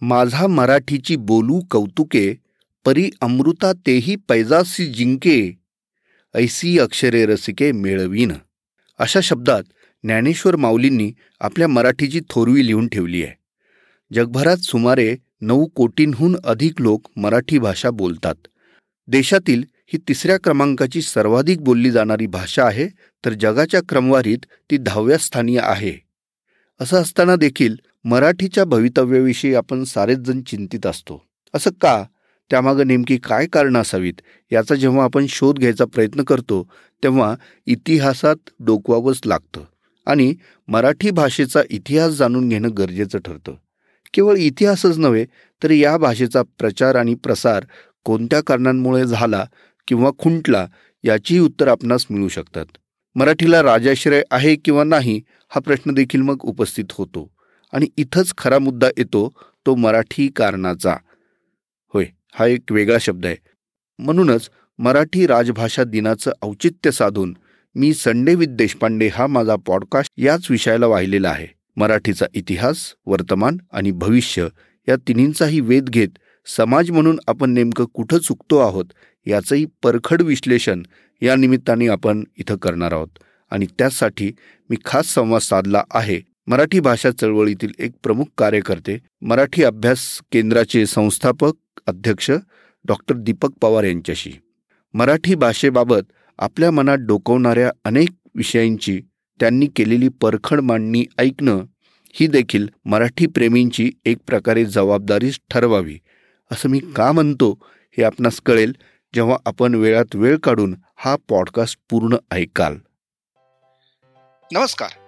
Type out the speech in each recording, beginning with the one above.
माझा मराठीची बोलू कौतुके परी अमृता तेही पैजासी जिंके ऐसी अक्षरे रसिके मिळवीन. अशा शब्दात ज्ञानेश्वर माऊलींनी आपल्या मराठीची थोरवी लिहून ठेवली आहे. जगभरात सुमारे नऊ कोटींहून अधिक लोक मराठी भाषा बोलतात. देशातील ही तिसऱ्या क्रमांकाची सर्वाधिक बोलली जाणारी भाषा आहे तर जगाच्या क्रमवारीत ती दहाव्या स्थानी आहे. असं असताना देखील मराठीच्या भवितव्याविषयी आपण सारेच जण चिंतित असतो. असं का? त्यामागं नेमकी काय कारणं असावीत? याचा जेव्हा आपण शोध घ्यायचा प्रयत्न करतो तेव्हा इतिहासात डोकवावंच लागतं. आणि मराठी भाषेचा इतिहास जाणून घेणं गरजेचं ठरतं. केवळ इतिहासच नव्हे तर या भाषेचा प्रचार आणि प्रसार कोणत्या कारणांमुळे झाला किंवा खुंटला याचीही उत्तर आपणास मिळू शकतात. मराठीला राजाश्रय आहे किंवा नाही हा प्रश्न देखील मग उपस्थित होतो. आणि इथंच खरा मुद्दा येतो तो मराठी कारणाचा. होय हा एक वेगळा शब्द आहे. म्हणूनच मराठी राजभाषा दिनाचं औचित्य साधून मी संडे विद देशपांडे हा माझा पॉडकास्ट याच विषयाला वाहिलेला आहे. मराठीचा इतिहास वर्तमान आणि भविष्य या तिन्हींचाही वेध घेत समाज म्हणून आपण नेमकं कुठं चुकतो आहोत याचंही परखड विश्लेषण या निमित्ताने आपण इथं करणार आहोत. आणि त्यासाठी मी खास संवाद साधला आहे मराठी भाषा चळवळीतील एक प्रमुख कार्यकर्ते मराठी अभ्यास केंद्राचे संस्थापक अध्यक्ष डॉक्टर दीपक पवार यांच्याशी. मराठी भाषेबाबत आपल्या मनात डोकवणाऱ्या अनेक विषयांची त्यांनी केलेली परखड मांडणी ऐकणं ही देखील मराठी प्रेमींची एक प्रकारे जबाबदारीच ठरवावी असं मी का म्हणतो हे आपणास कळेल जेव्हा आपण वेळात वेळ काढून हा पॉडकास्ट पूर्ण ऐकाल. नमस्कार.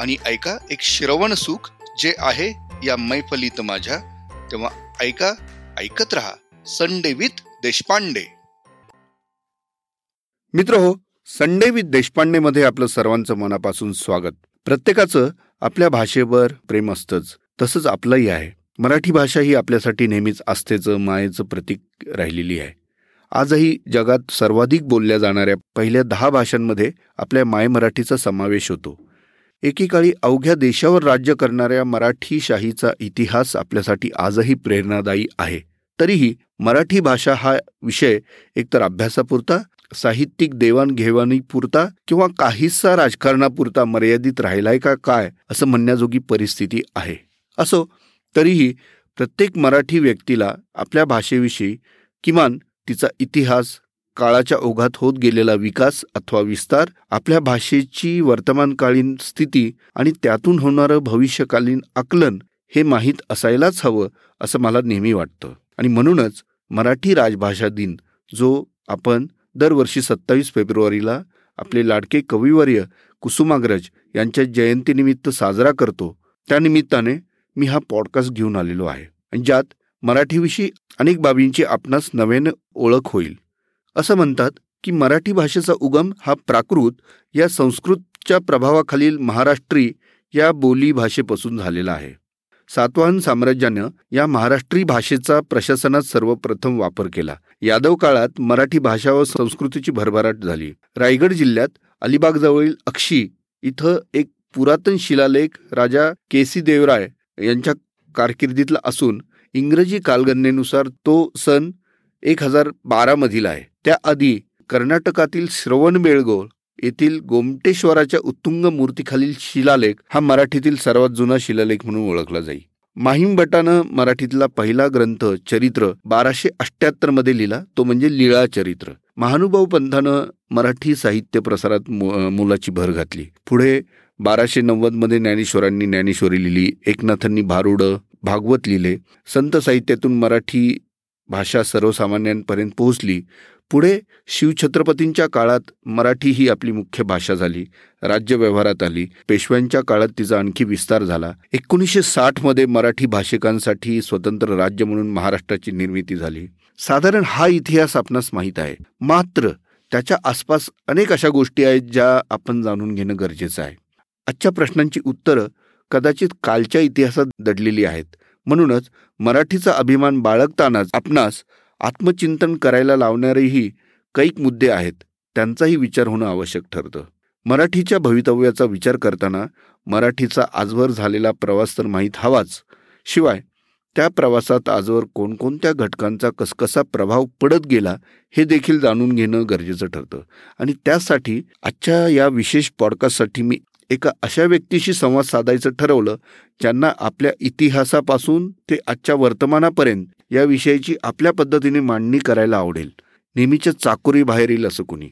आणि ऐका एक श्रवण सुख जे आहे या मैफलीत माझ्या. तेव्हा ऐका ऐकत रहा संडे विथ देशपांडे. मित्र हो संडे विथ देशपांडे मध्ये आपलं सर्वांचं मनापासून स्वागत. प्रत्येकाचं आपल्या भाषेवर प्रेम असतंच तसंच आपलंही आहे. मराठी भाषा ही आपल्यासाठी नेहमीच आस्थेचं मायेचं प्रतीक राहिलेली आहे. आजही जगात सर्वाधिक बोलल्या जाणाऱ्या पहिल्या दहा भाषांमध्ये आपल्या माय मराठीचा समावेश होतो. एकेकाळी अवघ्या देशावर राज्य करणाऱ्या मराठी शाहीचा इतिहास आपल्यासाठी आजही प्रेरणादायी आहे. तरीही मराठी भाषा हा विषय एकतर अभ्यासापुरता साहित्यिक देवाणघेवाणीपुरता किंवा काहीसा राजकारणापुरता मर्यादित राहिलाय का काय असं म्हणण्याजोगी परिस्थिती आहे. असो तरीही प्रत्येक मराठी व्यक्तीला आपल्या भाषेविषयी किमान तिचा इतिहास काळाच्या ओघात होत गेलेला विकास अथवा विस्तार आपल्या भाषेची वर्तमानकालीन स्थिती आणि त्यातून होणारं भविष्यकालीन आकलन हे माहीत असायलाच हवं असं मला नेहमी वाटतं. आणि म्हणूनच मराठी राजभाषा दिन जो आपण दरवर्षी सत्तावीस फेब्रुवारीला आपले लाडके कविवर्य कुसुमाग्रज यांच्या जयंतीनिमित्त साजरा करतो त्यानिमित्ताने मी हा पॉडकास्ट घेऊन आलेलो आहे. आणि ज्यात मराठीविषयी अनेक बाबींची आपणास नव्याने ओळख होईल. असं म्हणतात की मराठी भाषेचा उगम हा प्राकृत या संस्कृतच्या प्रभावाखालील महाराष्ट्री या बोली भाषेपासून झालेला आहे. सातवाहन साम्राज्यानं या महाराष्ट्री भाषेचा प्रशासनात सर्वप्रथम वापर केला. यादव काळात मराठी भाषा व संस्कृतीची भरभराट झाली. रायगड जिल्ह्यात अलिबागजवळील अक्षी इथं एक पुरातन शिलालेख राजा केसी देवराय यांच्या कारकिर्दीतला असून इंग्रजी कालगणनेनुसार तो सन एक हजार बारामधील आहे. त्याआधी कर्नाटकातील श्रवणबेळगोळ येथील गोमटेश्वराच्या उत्तुंग मूर्तीखालील शिलालेख हा मराठीतील सर्वात जुना शिलालेख म्हणून ओळखला जाई. माहीम भटानं मराठीतला पहिला ग्रंथ चरित्र बाराशे अठ्याहत्तरमध्ये लिहिला तो म्हणजे लीळा चरित्र. महानुभाव पंथानं मराठी साहित्य प्रसारात मुलाची भर घातली. पुढे बाराशे नव्वदमध्ये ज्ञानेश्वरांनी ज्ञानेश्वरी लिहिली एकनाथांनी भारुड भागवत लिहिले. संत साहित्यातून मराठी भाषा सर्वसामान्यांपर्यंत पोहोचली. पुढे शिवछत्रपतींच्या काळात मराठी ही आपली मुख्य भाषा झाली राज्य व्यवहारात आली. पेशव्यांच्या काळात तिचा आणखी विस्तार झाला. एकोणीसशे साठमध्ये मराठी भाषिकांसाठी स्वतंत्र राज्य म्हणून महाराष्ट्राची निर्मिती झाली. साधारण हा इतिहास आपणास माहीत आहे. मात्र त्याच्या आसपास अनेक अशा गोष्टी आहेत ज्या आपण जाणून घेणं गरजेचं आहे. आजच्या प्रश्नांची उत्तरं कदाचित कालच्या इतिहासात दडलेली आहेत. म्हणूनच मराठीचा अभिमान बाळगतानाच आपणास आत्मचिंतन करायला लावणारेही कैक मुद्दे आहेत त्यांचाही विचार होणं आवश्यक ठरतं. मराठीच्या भवितव्याचा विचार करताना मराठीचा आजवर झालेला प्रवास तर माहीत हवाच. शिवाय त्या प्रवासात आजवर कोणकोणत्या घटकांचा कसकसा प्रभाव पडत गेला हे देखील जाणून घेणं गरजेचं ठरतं. आणि त्यासाठी आजच्या या विशेष पॉडकास्टसाठी मी एका अशा व्यक्तीशी संवाद साधायचं ठरवलं ज्यांना आपल्या इतिहासापासून ते आजच्या वर्तमानापर्यंत या विषयाची आपल्या पद्धतीने मांडणी करायला आवडेल. नेहमीच्या चाकोरी बाहेर येईल असं कोणी.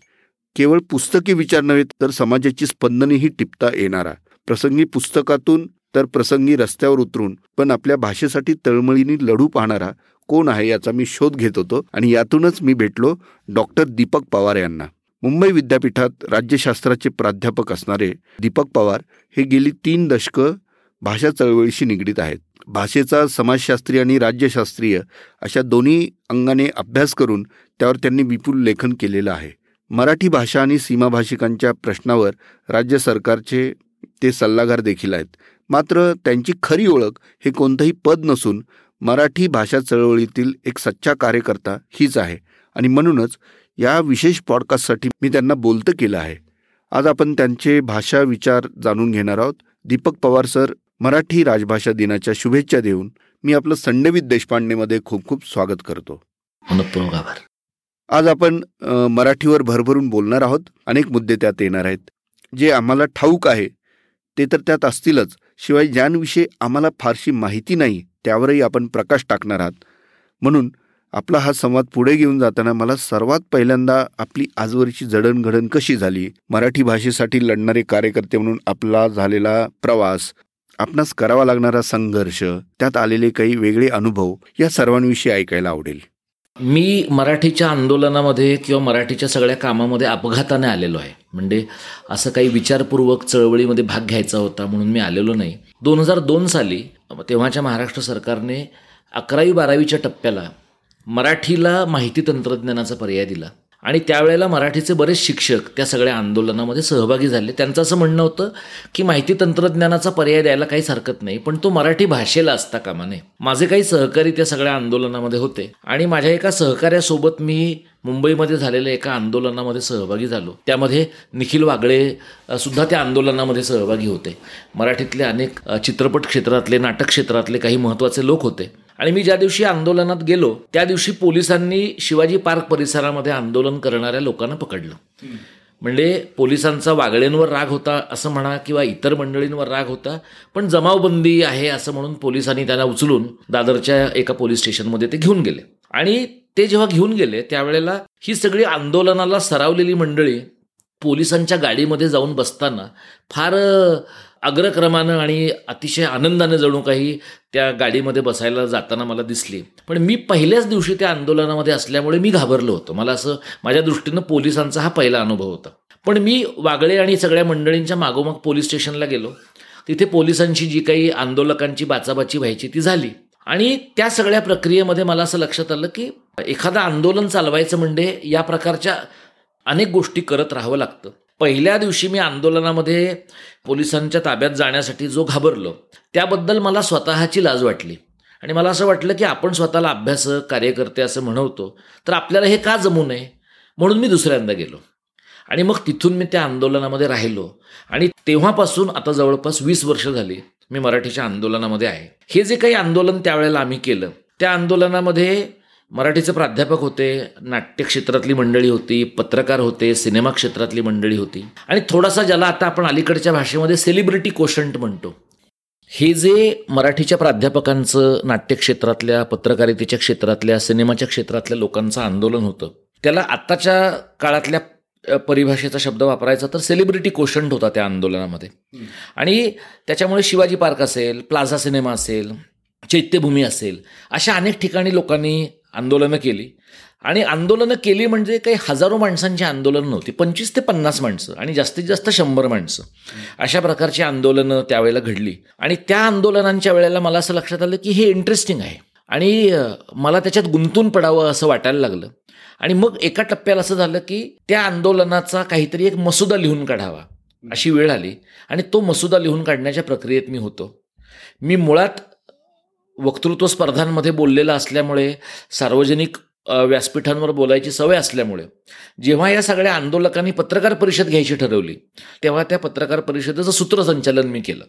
केवळ पुस्तकी विचार नव्हे तर समाजाची स्पंदनेही टिपता येणारा. प्रसंगी पुस्तकातून तर प्रसंगी रस्त्यावर उतरून पण आपल्या भाषेसाठी तळमळीने लढू पाहणारा कोण आहे याचा मी शोध घेत होतो आणि यातूनच मी भेटलो डॉक्टर दीपक पवार यांना. मुंबई विद्यापीठात राज्यशास्त्राचे प्राध्यापक असणारे दीपक पवार हे गेली तीन दशकं भाषा चळवळीशी निगडीत आहेत. भाषेचा समाजशास्त्रीय आणि राज्यशास्त्रीय अशा दोन्ही अंगाने अभ्यास करून त्यावर त्यांनी विपुल लेखन केलेलं आहे. मराठी भाषा आणि सीमाभाषिकांच्या प्रश्नावर राज्य सरकारचे ते सल्लागार देखील आहेत. मात्र त्यांची खरी ओळख हे कोणतंही पद नसून मराठी भाषा चळवळीतील एक सच्चा कार्यकर्ता हीच आहे. आणि म्हणूनच या विशेष पॉडकास्टसाठी मी त्यांना बोलतं केलं आहे. आज आपण त्यांचे भाषा विचार जाणून घेणार आहोत. दीपक पवार सर मराठी राजभाषा दिनाच्या शुभेच्छा देऊन मी आपलं संडवित देशपांडेमध्ये खूप खूप स्वागत करतो. आभार. आज आपण मराठीवर भरभरून बोलणार आहोत. अनेक मुद्दे त्यात येणार आहेत. जे आम्हाला ठाऊक आहे ते तर त्यात असतीलच. शिवाय ज्यांविषयी आम्हाला फारशी माहिती नाही त्यावरही आपण प्रकाश टाकणार आहात. म्हणून आपला हा संवाद पुढे घेऊन जाताना मला सर्वात पहिल्यांदा आपली आजवरची जडणघडण कशी झाली? मराठी भाषेसाठी लढणारे कार्यकर्ते म्हणून आपला झालेला प्रवास आपणास करावा लागणारा संघर्ष त्यात आलेले काही वेगळे अनुभव या सर्वांविषयी ऐकायला आवडेल. मी मराठीच्या आंदोलनामध्ये किंवा मराठीच्या सगळ्या कामामध्ये अपघाताने आलेलो आहे. म्हणजे असं काही विचारपूर्वक चळवळीमध्ये भाग घ्यायचा होता म्हणून मी आलेलो नाही. दोन हजार दोन साली तेव्हाच्या महाराष्ट्र सरकारने अकरावी बारावीच्या टप्प्याला मराठीला माहिती तंत्रज्ञानाचा पर्याय दिला. आणि त्यावेळेला मराठीचे बरेच शिक्षक त्या सगळ्या आंदोलनामध्ये सहभागी झाले. त्यांचं असं म्हणणं होतं की माहिती तंत्रज्ञानाचा पर्याय द्यायला काहीच हरकत नाही पण तो मराठी भाषेला असता कामा नये. माझे काही सहकारी त्या सगळ्या आंदोलनामध्ये होते आणि माझ्या एका सहकार्यासोबत मी मुंबईमध्ये झालेल्या एका आंदोलनामध्ये सहभागी झालो. त्यामध्ये निखिल वागळे सुद्धा त्या आंदोलनामध्ये सहभागी होते. मराठीतले अनेक चित्रपट क्षेत्रातले नाटक क्षेत्रातले काही महत्त्वाचे लोक होते. आणि मी ज्या दिवशी आंदोलनात गेलो त्या दिवशी पोलिसांनी शिवाजी पार्क परिसरामध्ये आंदोलन करणाऱ्या लोकांना पकडलं. म्हणजे पोलिसांचा वागळेंवर राग होता असं म्हणा किंवा इतर मंडळींवर राग होता पण जमावबंदी आहे असं म्हणून पोलिसांनी त्यांना उचलून दादरच्या एका पोलीस स्टेशनमध्ये ते घेऊन गेले. आणि ते जेव्हा घेऊन गेले त्यावेळेला ही सगळी आंदोलनाला सरावलेली मंडळी पोलिसांच्या गाडीमध्ये जाऊन बसताना फार अग्रक्रमानं आणि अतिशय आनंदानं जणू काही त्या गाडीमध्ये बसायला जाताना मला दिसली. पण मी पहिल्याच दिवशी त्या आंदोलनामध्ये असल्यामुळे मी घाबरलो होतो. मला असं माझ्या दृष्टीनं पोलिसांचा हा पहिला अनुभव होता. पण मी वागळे आणि सगळ्या मंडळींच्या मागोमाग पोलीस स्टेशनला गेलो. तिथे पोलिसांची जी काही आंदोलकांची बाचाबाची व्हायची ती झाली. आणि त्या सगळ्या प्रक्रियेमध्ये मला असं लक्षात आलं की एखादं आंदोलन चालवायचं म्हणजे या प्रकारच्या अनेक गोष्टी करत राहावं लागतं. पहिल्या दिवशी मी आंदोलनामध्ये पोलिसांच्या ताब्यात जाण्यासाठी जो घाबरलो त्याबद्दल मला स्वतःची लाज वाटली. आणि मला असं वाटलं की आपण स्वतःला अभ्यासक कार्यकर्ते असं म्हणवतो तर आपल्याला हे का जमू नये? म्हणून मी दुसऱ्यांदा गेलो. आणि मग तिथून मी त्या आंदोलनामध्ये राहिलो. आणि तेव्हापासून आता जवळपास वीस वर्ष झाली मी मराठीच्या आंदोलनामध्ये आहे. हे जे काही आंदोलन त्यावेळेला आम्ही केलं त्या आंदोलनामध्ये मराठीचे प्राध्यापक होते नाट्य क्षेत्रातली मंडळी होती पत्रकार होते सिनेमा क्षेत्रातली मंडळी होती. आणि थोडासा ज्याला आता आपण अलीकडच्या भाषेमध्ये सेलिब्रिटी कोशंट म्हणतो. हे जे मराठीच्या प्राध्यापकांचं नाट्यक्षेत्रातल्या पत्रकारितेच्या क्षेत्रातल्या सिनेमाच्या क्षेत्रातल्या लोकांचं आंदोलन होतं त्याला आत्ताच्या काळातल्या परिभाषेचा शब्द वापरायचा तर सेलिब्रिटी कोशंट होता त्या आंदोलनामध्ये. आणि त्याच्यामुळे शिवाजी पार्क असेल प्लाझा सिनेमा असेल चैत्यभूमी असेल अशा अनेक ठिकाणी लोकांनी आंदोलनं केली. आणि आंदोलनं केली म्हणजे काही हजारो माणसांची आंदोलनं नव्हती. पंचवीस ते पन्नास माणसं आणि जास्तीत जास्त शंभर माणसं अशा प्रकारची आंदोलनं त्यावेळेला घडली. आणि त्या आंदोलनांच्या वेळेला मला असं लक्षात आलं की हे इंटरेस्टिंग आहे. आणि मला त्याच्यात गुंतून पडावं असं वाटायला लागलं. आणि मग एका टप्प्याला असं झालं की त्या आंदोलनाचा काहीतरी एक मसुदा लिहून काढावा अशी वेळ आली. आणि तो मसुदा लिहून काढण्याच्या प्रक्रियेत मी होतो. मी मुळात वक्तृत्व स्पर्धांमध्ये बोललेलं असल्यामुळे सार्वजनिक व्यासपीठांवर बोलायची सवय असल्यामुळे जेव्हा या सगळ्या आंदोलकांनी पत्रकार परिषद घ्यायची ठरवली तेव्हा त्या पत्रकार परिषदेचं सूत्रसंचालन मी केलं.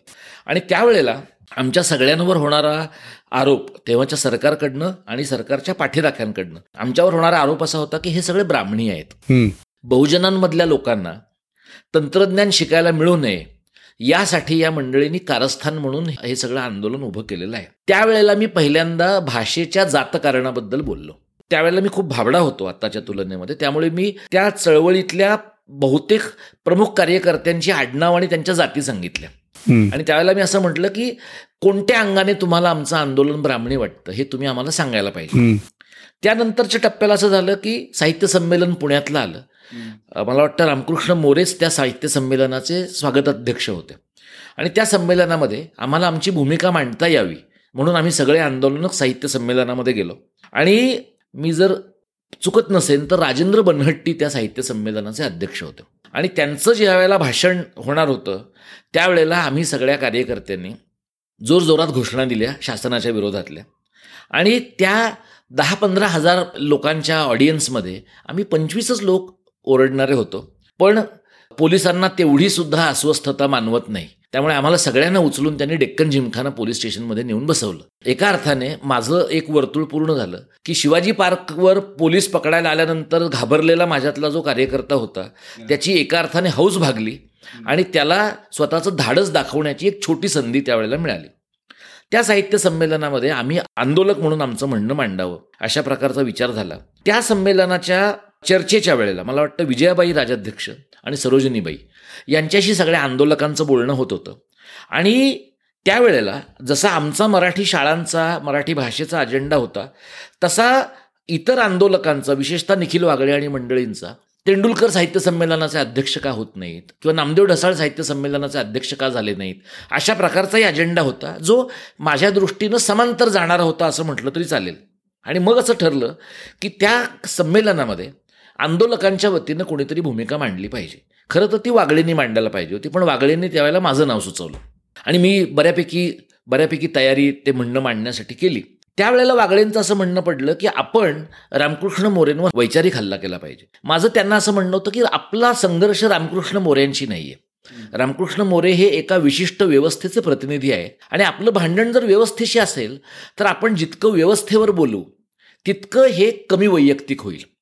आणि त्यावेळेला आमच्या सगळ्यांवर होणारा आरोप तेव्हाच्या सरकारकडनं आणि सरकारच्या पाठीराख्यांकडनं आमच्यावर होणारा आरोप असा होता की हे सगळे ब्राह्मणी आहेत. बहुजनांमधल्या लोकांना तंत्रज्ञान शिकायला मिळू नये यासाठी या मंडळींनी कारस्थान म्हणून हे सगळं आंदोलन उभं केलेलं आहे. त्यावेळेला मी पहिल्यांदा भाषेच्या जातकारणाबद्दल बोललो. त्यावेळेला मी खूप भाबडा होतो आत्ताच्या तुलनेमध्ये. त्यामुळे मी त्या चळवळीतल्या बहुतेक प्रमुख कार्यकर्त्यांची आडनाव आणि त्यांच्या जाती सांगितल्या. आणि त्यावेळेला मी असं म्हटलं की कोणत्या अंगाने तुम्हाला आमचं आंदोलन ब्राह्मणी वाटतं हे तुम्ही आम्हाला सांगायला पाहिजे. त्यानंतरच्या टप्प्याला असं झालं की साहित्य संमेलन पुण्यातलं आलं. मला वाटतं रामकृष्ण मोरेच त्या साहित्य संमेलनाचे स्वागत अध्यक्ष होते. आणि त्या संमेलनामध्ये आम्हाला आमची भूमिका मांडता यावी म्हणून आम्ही सगळे आंदोलनक साहित्य संमेलनामध्ये गेलो. आणि मी जर चुकत नसेल तर राजेंद्र बनहट्टी त्या साहित्य संमेलनाचे अध्यक्ष होते. आणि त्यांचं ज्या वेळेला भाषण होणार होतं त्यावेळेला आम्ही सगळ्या कार्यकर्त्यांनी जोरजोरात घोषणा दिल्या शासनाच्या विरोधातल्या. आणि त्या दहा पंधरा हजार लोकांच्या ऑडियन्समध्ये आम्ही पंचवीसच लोक ओरडणारे होतो. पण पोलिसांना तेवढी सुद्धा अस्वस्थता मानवत नाही. त्यामुळे आम्हाला सगळ्यांना उचलून त्यांनी डेक्कन जिमखाना पोलीस स्टेशनमध्ये नेऊन बसवलं. एका अर्थाने माझं एक वर्तुळ पूर्ण झालं की शिवाजी पार्कवर पोलीस पकडायला आल्यानंतर घाबरलेला माझ्यातला जो कार्यकर्ता होता त्याची एका अर्थाने हौस भागली आणि त्याला स्वतःचं धाडस दाखवण्याची एक छोटी संधी त्यावेळेला मिळाली. त्या साहित्य संमेलनामध्ये आम्ही आंदोलक म्हणून आमचं म्हणणं मांडावं अशा प्रकारचा विचार झाला. त्या संमेलनाच्या चर्चेच्या वेळेला मला वाटतं विजयाबाई राजाध्यक्ष आणि सरोजिनीबाई यांच्याशी सगळ्या आंदोलकांचं बोलणं होत होतं. आणि त्यावेळेला जसा आमचा मराठी शाळांचा मराठी भाषेचा अजेंडा होता तसा इतर आंदोलकांचा विशेषतः निखिल वागळे आणि मंडळींचा तेंडुलकर साहित्य संमेलनाचे अध्यक्ष का होत नाहीत किंवा नामदेव ढसाळ साहित्य संमेलनाचे अध्यक्ष का झाले नाहीत अशा प्रकारचाही अजेंडा होता जो माझ्या दृष्टीनं समांतर जाणारा होता असं म्हटलं तरी चालेल. आणि मग असं ठरलं की त्या संमेलनामध्ये आंदोलकांच्या वतीनं कोणीतरी भूमिका मांडली पाहिजे. खरं तर ती वागळेंनी मांडायला पाहिजे होती पण वागळेंनी त्यावेळेला माझं नाव सुचवलं. आणि मी बऱ्यापैकी बऱ्यापैकी तयारी ते म्हणणं मांडण्यासाठी केली. त्यावेळेला वागळेंचं असं म्हणणं पडलं की आपण रामकृष्ण मोरेंवर वैचारिक हल्ला केला पाहिजे. माझं त्यांना असं म्हणणं होतं की आपला संघर्ष रामकृष्ण मोरेंशी नाहीये. रामकृष्ण मोरे हे एका विशिष्ट व्यवस्थेचे प्रतिनिधी आहे. आणि आपलं भांडण जर व्यवस्थेशी असेल तर आपण जितकं व्यवस्थेवर बोलू तितकं हे कमी वैयक्तिक होईल.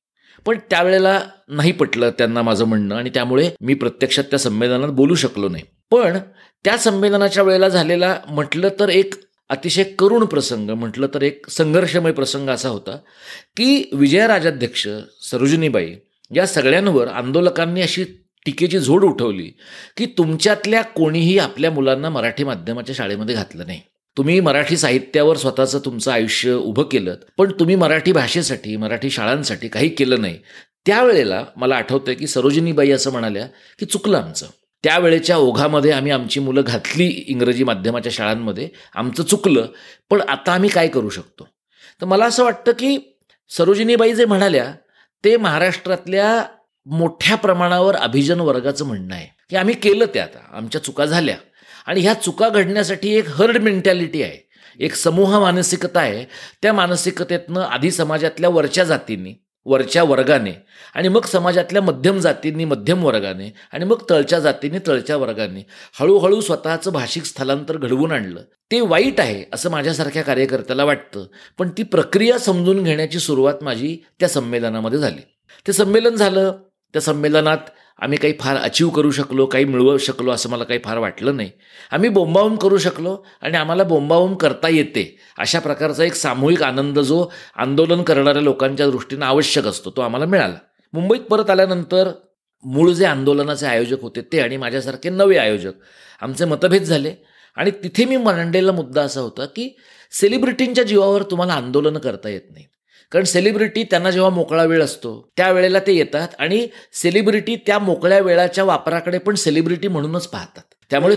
पण त्यावेळेला नाही पटलं त्यांना माझं म्हणणं आणि त्यामुळे मी प्रत्यक्षात त्या संमेलनात बोलू शकलो नाही. पण त्या संमेलनाच्या वेळेला झालेला म्हटलं तर एक अतिशय करुण प्रसंग म्हटलं तर एक संघर्षमय प्रसंग असा होता की विजयराजाध्यक्ष सरोजिनीबाई या सगळ्यांवर आंदोलकांनी अशी टीकेची झोड उठवली की तुमच्यातल्या कोणीही आपल्या मुलांना मराठी माध्यमाच्या शाळेमध्ये घातलं नाही. तुम्ही मराठी साहित्यावर स्वतःचं तुमचं आयुष्य उभं केलं पण तुम्ही मराठी भाषेसाठी मराठी शाळांसाठी काही केलं नाही. त्यावेळेला मला आठवतंय की सरोजिनीबाई असं म्हणाल्या की चुकलं आमचं. त्यावेळेच्या ओघामध्ये आम्ही आमची मुलं घातली इंग्रजी माध्यमाच्या शाळांमध्ये आमचं चुकलं पण आता आम्ही काय करू शकतो? तर मला असं वाटतं की सरोजिनीबाई जे म्हणाल्या ते महाराष्ट्रातल्या मोठ्या प्रमाणावर अभिजन वर्गाचं म्हणणं आहे. की आम्ही केलं ते आता आमच्या चुका झाल्या. आणि ह्या चुका घडण्यासाठी एक हर्ड मेंटॅलिटी आहे. एक समूह मानसिकता आहे. त्या मानसिकतेतनं आधी समाजातल्या वरच्या जातींनी वरच्या वर्गाने आणि मग समाजातल्या मध्यम जातींनी मध्यम वर्गाने आणि मग तळच्या जातींनी तळच्या वर्गाने हळूहळू स्वतःचं भाषिक स्थलांतर घडवून आणलं. ते वाईट आहे असं माझ्यासारख्या कार्यकर्त्याला वाटतं. पण ती प्रक्रिया समजून घेण्याची सुरुवात माझी त्या संमेलनामध्ये झाली. ते संमेलन झालं. त्या संमेलनात आम्ही काही फार अचीव करू शकलो काही मिळवू शकलो असं मला काही फार वाटलं नाही. आम्ही बोंबावून करू शकलो आणि आम्हाला बोंबावून करता येते अशा प्रकारचा एक सामूहिक आनंद जो आंदोलन करणाऱ्या लोकांच्या दृष्टीनं आवश्यक असतो तो आम्हाला मिळाला. मुंबईत परत आल्यानंतर मूळ जे आंदोलनाचे आयोजक होते ते आणि माझ्यासारखे नवे आयोजक आमचे मतभेद झाले. आणि तिथे मी मांडलेला मुद्दा असा होता की सेलिब्रिटींच्या जीवावर तुम्हाला आंदोलनं करता येत नाही. कारण सेलिब्रिटी त्यांना जेव्हा मोकळा वेळ असतो त्यावेळेला ते येतात आणि सेलिब्रिटी त्या मोकळ्या वेळाच्या वापराकडे पण सेलिब्रिटी म्हणूनच पाहतात. त्यामुळे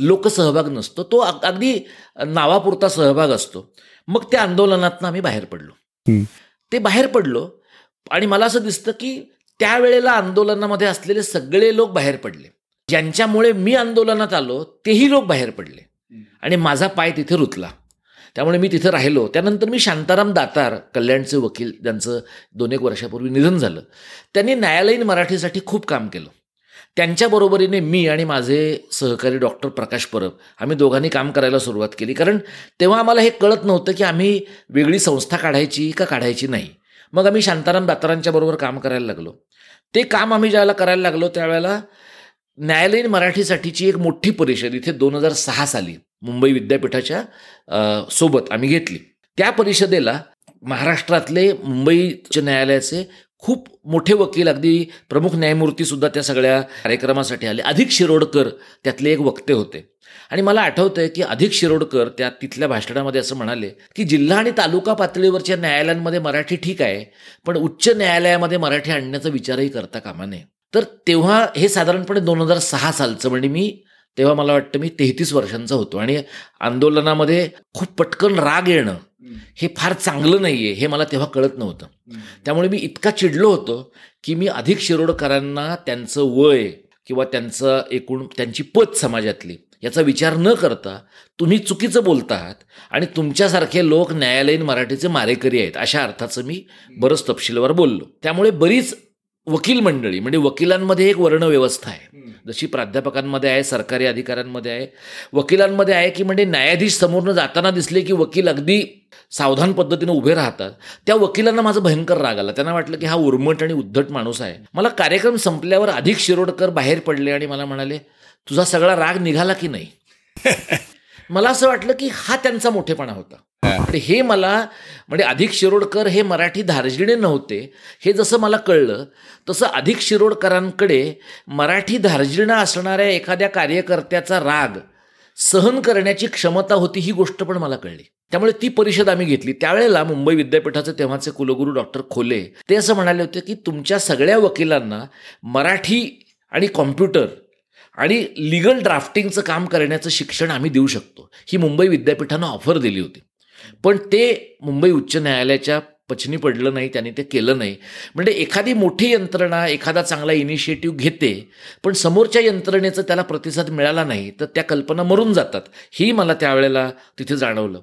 लोकसहभाग नसतो. तो अगदी नावापुरता सहभाग असतो. मग त्या आंदोलनातनं आम्ही बाहेर पडलो. ते बाहेर पडलो आणि मला असं दिसतं की त्यावेळेला आंदोलनामध्ये असलेले सगळे लोक बाहेर पडले. ज्यांच्यामुळे मी आंदोलनात आलो तेही लोक बाहेर पडले. आणि माझा पाय तिथे रुतला. त्यामुळे मी तिथं राहिलो. त्यानंतर मी शांताराम दातार कल्याणचे वकील ज्यांचं दोन एक वर्षापूर्वी निधन झालं त्यांनी न्यायालयीन मराठीसाठी खूप काम केलं. त्यांच्या बरोबरीने मी आणि माझे सहकारी डॉक्टर प्रकाश परब आम्ही दोघांनी काम करायला सुरुवात केली. कारण तेव्हा आम्हाला हे कळत नव्हतं की आम्ही वेगळी संस्था काढायची का काढायची नाही. मग आम्ही शांताराम दातारांच्या बरोबर काम करायला लागलो. ते काम आम्ही ज्यावेळेला करायला लागलो त्यावेळेला न्यायालयीन मराठीसाठीची एक मोठी परिषद इथे दोन हजार सहा साली मुंबई विद्यापीठाच्या सोबत आम्ही घेतली. त्या परिषदेला महाराष्ट्रातले मुंबई उच्च न्यायालयाचे खूप मोठे वकील अगदी प्रमुख न्यायमूर्ती सुद्धा त्या सगळ्या कार्यक्रमासाठी आले. अधिक शिरोडकर त्यातले एक वक्ते होते. आणि मला आठवतंय की अधिक शिरोडकर त्या तिथल्या भाषणामध्ये असं म्हणाले की जिल्हा आणि तालुका पातळीवरच्या न्यायालयांमध्ये मराठी ठीक आहे पण उच्च न्यायालयामध्ये मराठी आणण्याचा विचारही करता कामा नये. तर तेव्हा हे साधारणपणे दोन हजार सहा सालचं म्हणजे मी तेव्हा मला वाटतं मी तेहतीस वर्षांचा होतो. आणि आंदोलनामध्ये खूप पटकन राग येणं हे फार चांगलं नाही आहे हे मला तेव्हा कळत नव्हतं. त्यामुळे मी इतका चिडलो होतो की मी अधिक शिरोडकरांना त्यांचं वय किंवा त्यांचं एकूण त्यांची पत समाजातली याचा विचार न करता तुम्ही चुकीचं बोलत आहात आणि तुमच्यासारखे लोक न्यायालयीन मराठीचे मारेकरी आहेत अशा अर्थाचं मी बरंच तपशीलवर बोललो. त्यामुळे बरीच वकील मंडळी म्हणजे वकिलांमध्ये एक वर्णव्यवस्था आहे. जशी प्राध्यापकांमध्ये आहे सरकारी अधिकाऱ्यांमध्ये आहे वकिलांमध्ये आहे की म्हणजे न्यायाधीश समोरनं जाताना दिसले की वकील अगदी सावधान पद्धतीने उभे राहतात त्या वकिलांना माझं भयंकर राग आला. त्यांना वाटलं की हा उर्मट आणि उद्धट माणूस आहे. मला कार्यक्रम संपल्यावर अधिक शिरोडकर बाहेर पडले आणि मला म्हणाले तुझा सगळा राग निघाला की नाही? मला असं वाटलं की हा त्यांचा मोठेपणा होता. हे. मला म्हणजे अधिक शिरोडकर हे मराठी धार्जिणे नव्हते. हे जसं मला कळलं तसं अधिक शिरोडकरांकडे मराठी धार्जिणा असणाऱ्या एखाद्या कार्यकर्त्याचा राग सहन करण्याची क्षमता होती ही गोष्ट पण मला कळली. त्यामुळे ती परिषद आम्ही घेतली. त्यावेळेला मुंबई विद्यापीठाचे तेव्हाचे कुलगुरू डॉक्टर खोले ते असं म्हणाले होते की तुमच्या सगळ्या वकिलांना मराठी आणि कॉम्प्युटर आणि लिगल ड्राफ्टिंगचं काम करण्याचं शिक्षण आम्ही देऊ शकतो. ही मुंबई विद्यापीठानं ऑफर दिली होती. पण ते मुंबई उच्च न्यायालयाच्या पचनी पडलं नाही त्यांनी ते केलं नाही. म्हणजे एखादी मोठी यंत्रणा एखादा चांगला इनिशिएटिव्ह घेते पण समोरच्या यंत्रणेचं त्याला प्रतिसाद मिळाला नाही तर त्या कल्पना मरून जातात. ही मला त्यावेळेला तिथे जाणवलं.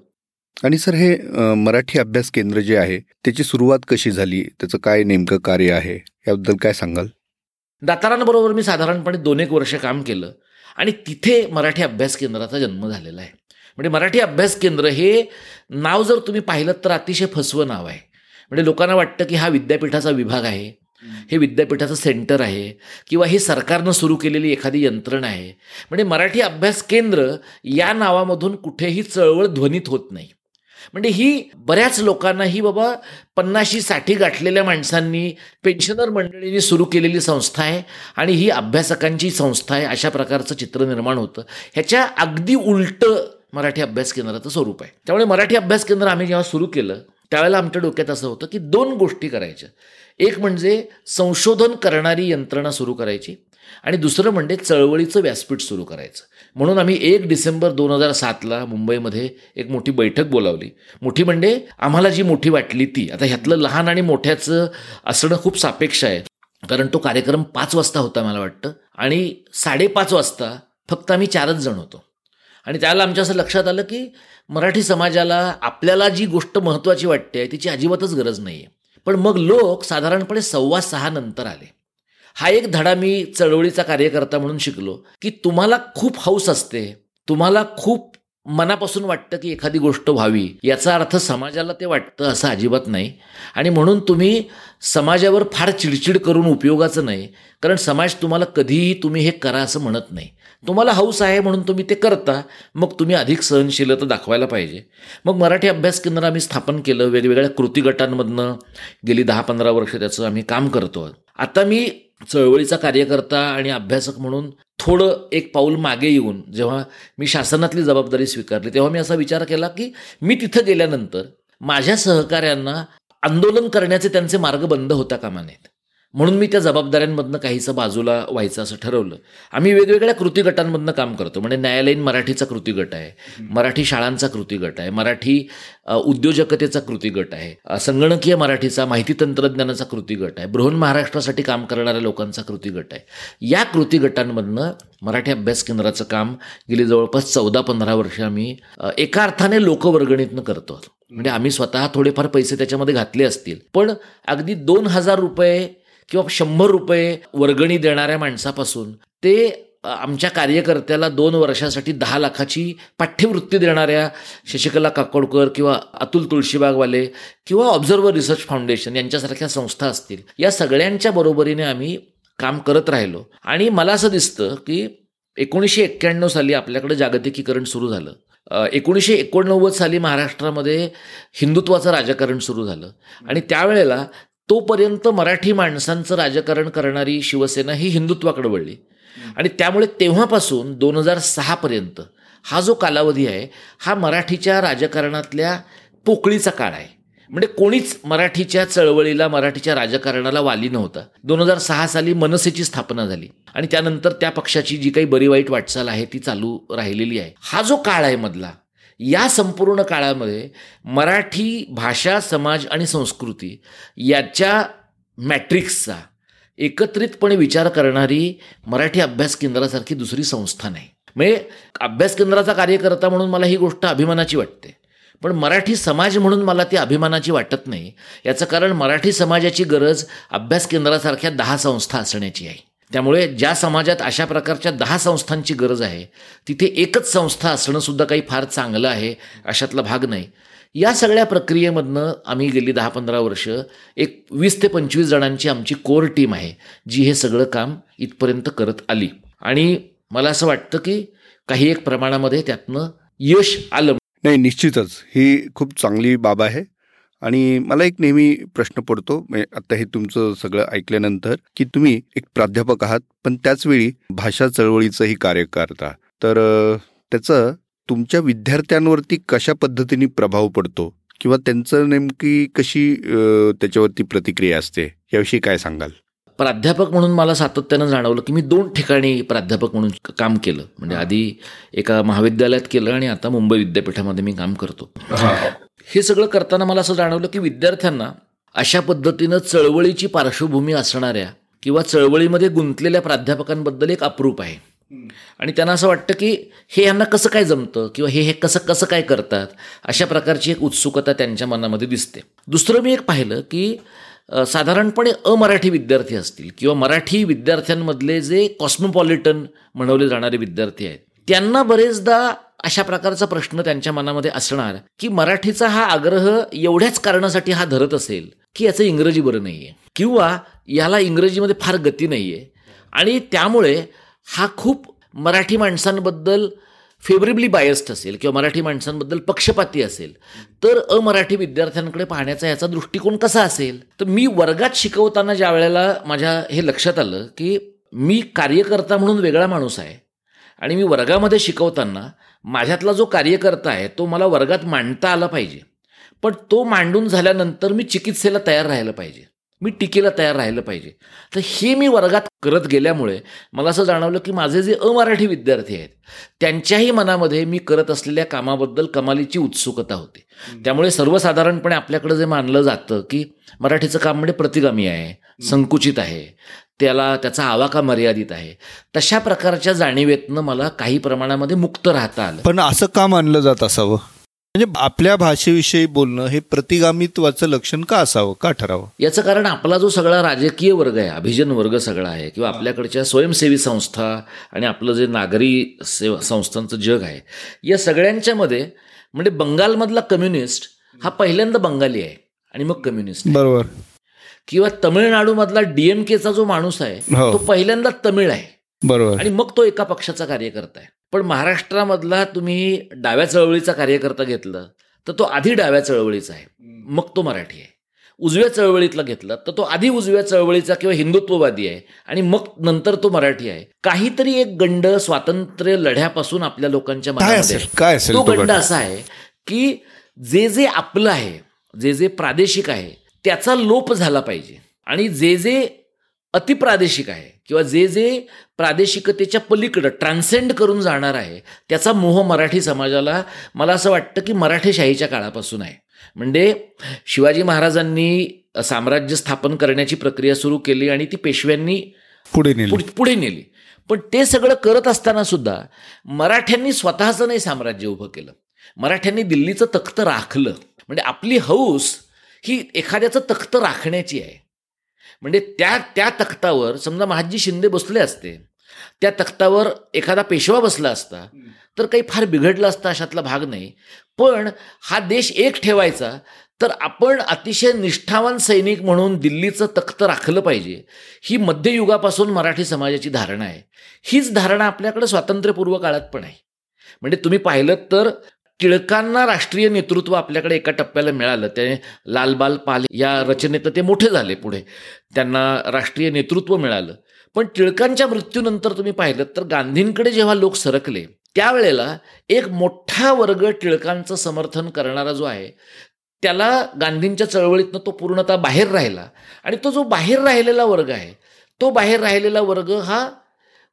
आणि सर हे मराठी अभ्यास केंद्र जे आहे त्याची सुरुवात कशी झाली? त्याचं काय नेमकं कार्य आहे? याबद्दल काय सांगाल? दातारांबरोबर मी साधारणपणे दोन एक वर्ष काम केलं आणि तिथे मराठी अभ्यास केंद्राचा जन्म झालेला आहे. म्हणजे मराठी अभ्यास केंद्र हे नाव जर तुम्ही पाहिलं तर अतिशय फसवं नाव आहे. म्हणजे लोकांना वाटतं की हा विद्यापीठाचा विभाग आहे हे विद्यापीठाचं सेंटर आहे किंवा हे सरकारनं सुरू केलेली एखादी यंत्रणा आहे. म्हणजे मराठी अभ्यास केंद्र या नावामधून कुठेही चळवळ ध्वनित होत नाही. म्हणजे ही बऱ्याच लोकांना ही बाबा पन्नाशी साठी गाठलेल्या माणसांनी पेन्शनर मंडळींनी सुरू केलेली संस्था आहे आणि ही अभ्यासकांची संस्था आहे अशा प्रकारचं चित्र निर्माण होतं. ह्याच्या अगदी उलटं मराठी अभ्यास केंद्राचं स्वरूप आहे. त्यामुळे मराठी अभ्यास केंद्र आम्ही जेव्हा सुरू केलं त्यावेळेला आमच्या डोक्यात असं होतं की दोन गोष्टी करायच्या. एक म्हणजे संशोधन करणारी यंत्रणा सुरू करायची. आणि दुसरं म्हणजे चळवळीचं व्यासपीठ सुरू करायचं. म्हणून आम्ही एक डिसेंबर दोन हजार सातला मुंबईमध्ये एक मोठी बैठक बोलावली. मोठी म्हणजे आम्हाला जी मोठी वाटली ती. आता ह्यातलं लहान आणि मोठ्याचं असणं खूप सापेक्ष आहे. कारण तो कार्यक्रम पाच वाजता होता मला वाटतं. आणि साडेपाच वाजता फक्त आम्ही चारच जण होतो. आणि त्याला आमच्या असं लक्षात आलं की मराठी समाजाला आपल्याला जी गोष्ट महत्त्वाची वाटते तिची अजिबातच गरज नाही आहे पण मग लोक साधारणपणे सव्वा सहा नंतर आले. हा एक धडा मी चळवळीचा कार्यकर्ता म्हणून शिकलो की तुम्हाला खूप हौस असते. तुम्हाला खूप मनापासून वाटतं की एखादी गोष्ट व्हावी. याचा अर्थ समाजाला ते वाटतं असं अजिबात नाही. आणि म्हणून तुम्ही समाजावर फार चिडचिड करून उपयोगाचं नाही कारण समाज तुम्हाला कधीही तुम्ही हे करा असं म्हणत नाही. तुम्हाला हौस आहे म्हणून तुम्ही ते करता मग तुम्ही अधिक सहनशीलता दाखवायला पाहिजे. मग मराठी अभ्यास केंद्र आम्ही स्थापन केलं वेगवेगळ्या कृती गटांमधनं. गेली दहा पंधरा वर्ष त्याचं आम्ही काम करतो. आता मी चळवळीचा कार्यकर्ता आणि अभ्यासक म्हणून थोडं एक पाऊल मागे येऊन जेव्हा मी शासनातली जबाबदारी स्वीकारली तेव्हा मी असा विचार केला की मी तिथं गेल्यानंतर माझ्या सहकाऱ्यांना आंदोलन करण्याचे त्यांचे मार्ग बंद होता कामा नयेत. म्हणून मी त्या जबाबदाऱ्यांमधनं काहीसं बाजूला व्हायचं असं ठरवलं. आम्ही वेगवेगळ्या कृती गटांमधनं काम करतो. म्हणजे न्यायालयीन मराठीचा कृती गट आहे मराठी शाळांचा कृती गट आहे मराठी उद्योजकतेचा कृती गट आहे संगणकीय मराठीचा माहिती तंत्रज्ञानाचा कृती गट आहे बृहन महाराष्ट्रासाठी काम करणाऱ्या लोकांचा कृती गट आहे. या कृती गटांमधनं मराठी अभ्यास केंद्राचं काम गेली जवळपास चौदा पंधरा वर्ष आम्ही एका अर्थाने लोकवर्गणीतनं करतो. म्हणजे आम्ही स्वतः थोडेफार पैसे त्याच्यामध्ये घातले असतील. पण अगदी दोन हजार रुपये किंवा शंभर रुपये वर्गणी देणाऱ्या माणसापासून ते आमच्या कार्यकर्त्याला दोन वर्षासाठी दहा लाखाची पाठ्यवृत्ती देणाऱ्या शशिकला काकोडकर किंवा अतुल तुळशीबागवाले किंवा ऑब्झर्वर रिसर्च फाउंडेशन यांच्यासारख्या संस्था असतील या सगळ्यांच्या बरोबरीने आम्ही काम करत राहिलो. आणि मला असं दिसतं की एकोणीसशे एक्क्याण्णव साली आपल्याकडे जागतिकीकरण सुरू झालं. एकोणीसशे एकोणनव्वद साली महाराष्ट्रामध्ये हिंदुत्वाचं राजकारण सुरू झालं. आणि त्यावेळेला तोपर्यंत मराठी माणसांचं राजकारण करणारी शिवसेना ही हिंदुत्वाकडे वळली. आणि त्यामुळे तेव्हापासून दोन हजार सहापर्यंत हा जो कालावधी आहे हा मराठीच्या राजकारणातल्या पोकळीचा काळ आहे. म्हणजे कोणीच मराठीच्या चळवळीला मराठीच्या राजकारणाला वाली नव्हता. दोन हजार सहा साली मनसेची स्थापना झाली. आणि त्यानंतर त्या पक्षाची जी काही बरी वाईट वाटचाल आहे ती चालू राहिलेली आहे. हा जो काळ आहे मधला या संपूर्ण काळामध्ये मराठी भाषा समाज आणि संस्कृती याच्या मॅट्रिक्सचा एकत्रितपणे विचार करणारी मराठी अभ्यास केंद्रासारखी दुसरी संस्था नाही. म्हणजे अभ्यास केंद्राचा कार्यकर्ता म्हणून मला ही गोष्ट अभिमानाची वाटते. पण मराठी समाज म्हणून मला ती अभिमानाची वाटत नाही. याचं कारण मराठी समाजाची गरज अभ्यास केंद्रासारख्या दहा संस्था असण्याची आहे. त्यामुळे ज्या समाजात अशा प्रकारच्या दहा संस्थांची गरज आहे तिथे एकच संस्था असणं सुद्धा काही फार चांगलं आहे अशातला भाग नाही. या सगळ्या प्रक्रियेमधनं आम्ही गेली दहा पंधरा वर्ष एक वीस ते पंचवीस जणांची आमची कोर टीम आहे जी हे सगळं काम इथपर्यंत करत आली. आणि मला असं वाटतं की काही एक प्रमाणामध्ये त्यातनं यश आलं. नाही निश्चितच. ही खूप चांगली बाब आहे. आणि मला एक नेहमी प्रश्न पडतो आता हे तुमचं सगळं ऐकल्यानंतर की तुम्ही एक प्राध्यापक आहात पण त्याचवेळी भाषा चळवळीचंही कार्य करता. तर त्याचं तुमच्या विद्यार्थ्यांवरती कशा पद्धतीने प्रभाव पडतो? किंवा त्यांचं नेमकी कशी त्याच्यावरती प्रतिक्रिया असते? याविषयी काय सांगाल? प्राध्यापक म्हणून मला सातत्यानं जाणवलं की मी दोन ठिकाणी प्राध्यापक म्हणून काम केलं. म्हणजे आधी एका महाविद्यालयात केलं आणि आता मुंबई विद्यापीठामध्ये मी काम करतो. हे सगळं करताना मला असं जाणवलं की विद्यार्थ्यांना अशा पद्धतीनं चळवळीची पार्श्वभूमी असणाऱ्या किंवा चळवळीमध्ये गुंतलेल्या प्राध्यापकांबद्दल एक अप्रूप आहे. आणि त्यांना असं वाटतं की हे यांना कसं काय जमतं किंवा हे हे कसं कसं काय करतात अशा प्रकारची एक उत्सुकता त्यांच्या मनामध्ये दिसते. दुसरं मी एक पाहिलं की साधारणपणे अमराठी विद्यार्थी असतील किंवा मराठी विद्यार्थ्यांमधले जे कॉस्मोपॉलिटन म्हणवले जाणारे विद्यार्थी आहेत त्यांना बरेचदा अशा प्रकारचा प्रश्न त्यांच्या मनामध्ये असणार की मराठीचा हा आग्रह एवढ्याच कारणासाठी हा धरत असेल की याचं इंग्रजी बरं नाही आहे किंवा याला इंग्रजीमध्ये फार गती नाही आहे आणि त्यामुळे हा खूप मराठी माणसांबद्दल फेवरेबली बायस्ड असेल किंवा मराठी माणसांबद्दल पक्षपाती असेल. तर अमराठी विद्यार्थ्यांकडे पाहण्याचा याचा दृष्टिकोन कसा असेल? तर मी वर्गात शिकवताना ज्या वेळेला माझ्या हे लक्षात आलं की मी कार्यकर्ता म्हणून वेगळा माणूस आहे. आणि मी वर्गामध्ये शिकवताना माझ्यातला जो कार्यकर्ता आहे तो मला वर्गात मांडता आला पाहिजे. पण तो मांडून झाल्यानंतर मी चिकित्सेला तयार राहायला पाहिजे. मी टीकेला तयार राहिलं पाहिजे. तर हे मी वर्गात करत गेल्यामुळे मला असं जाणवलं की माझे जे अमराठी विद्यार्थी आहेत त्यांच्याही मनामध्ये मी करत असलेल्या कामाबद्दल कमालीची उत्सुकता होती. त्यामुळे सर्वसाधारणपणे आपल्याकडे जे मानलं जातं की मराठीचं काम म्हणजे प्रतिगामी आहे संकुचित आहे त्याला त्याचा आवाका मर्यादित आहे? तशा प्रकारच्या जाणीवेतनं मला काही प्रमाणामध्ये मुक्त राहता आलं. पण असं का मानलं जात असावं? म्हणजे आपल्या भाषेविषयी बोलणं हे प्रतिगामित्वाचं लक्षण का असावं? का ठरावं? याचं कारण आपला जो सगळा राजकीय वर्ग आहे अभिजन वर्ग सगळा आहे किंवा आपल्याकडच्या स्वयंसेवी संस्था आणि आपलं जे नागरी सेवा संस्थांचं जग आहे या सगळ्यांच्यामध्ये म्हणजे बंगालमधला कम्युनिस्ट हा पहिल्यांदा बंगाली आहे आणि मग कम्युनिस्ट बरोबर. किंवा तमिळनाडूमधला डीएमकेचा जो माणूस आहे हो. तो पहिल्यांदा तमिळ आहे. बरोबर. आणि मग तो एका पक्षाचा कार्यकर्ता आहे. पण महाराष्ट्रामधला तुम्ही डाव्या चळवळीचा कार्यकर्ता घेतलं तर तो आधी डाव्या चळवळीचा आहे. मग तो मराठी आहे. उजव्या चळवळीतला घेतला तर तो आधी उजव्या चळवळीचा किंवा हिंदुत्ववादी आहे. आणि मग नंतर तो मराठी आहे. काहीतरी एक गंड स्वातंत्र्य लढ्यापासून आपल्या लोकांच्या मनामध्ये काय तो गंड? असा आहे की जे जे आपलं आहे जे जे प्रादेशिक आहे त्याचा लोप झाला पाहिजे. आणि जे जे अतिप्रादेशिक आहे किंवा जे जे प्रादेशिकतेच्या पलीकडं ट्रान्सेंड करून जाणार आहे त्याचा मोह मराठी समाजाला मला असं वाटतं की मराठेशाहीच्या काळापासून आहे. म्हणजे शिवाजी महाराजांनी साम्राज्य स्थापन करण्याची प्रक्रिया सुरू केली आणि ती पेशव्यांनी पुढे नेली. पुढ- पुढे नेली. पण ते सगळं करत असताना सुद्धा मराठ्यांनी स्वतःचं नाही साम्राज्य उभं केलं. मराठ्यांनी दिल्लीचं तख्त राखलं. म्हणजे आपली हौस ही एखाद्याचं तख्त राखण्याची आहे. म्हणजे त्या त्या तख्तावर समजा महाजी शिंदे बसले असते त्या तख्तावर एखादा पेशवा बसला असता तर काही फार बिघडलं असतं अशातला भाग नाही. पण हा देश एक ठेवायचा तर आपण अतिशय निष्ठावान सैनिक म्हणून दिल्लीचं तख्त राखलं पाहिजे. ही मध्ययुगापासून मराठी समाजाची धारणा आहे. हीच धारणा आपल्याकडे स्वातंत्र्यपूर्व काळात पण आहे. म्हणजे तुम्ही पाहिलं तर टिळकांना राष्ट्रीय नेतृत्व आपल्याकडे एका टप्प्याला मिळालं. ते लालबाल पाल या रचनेत ते मोठे झाले पुढे. त्यांना राष्ट्रीय नेतृत्व मिळालं. पण टिळकांच्या मृत्यूनंतर तुम्ही पाहिलं तर गांधींकडे जेव्हा लोक सरकले त्यावेळेला एक मोठा वर्ग टिळकांचं समर्थन करणारा जो आहे त्याला गांधींच्या चळवळीतनं तो पूर्णतः बाहेर राहिला. आणि तो जो बाहेर राहिलेला वर्ग आहे तो बाहेर राहिलेला वर्ग हा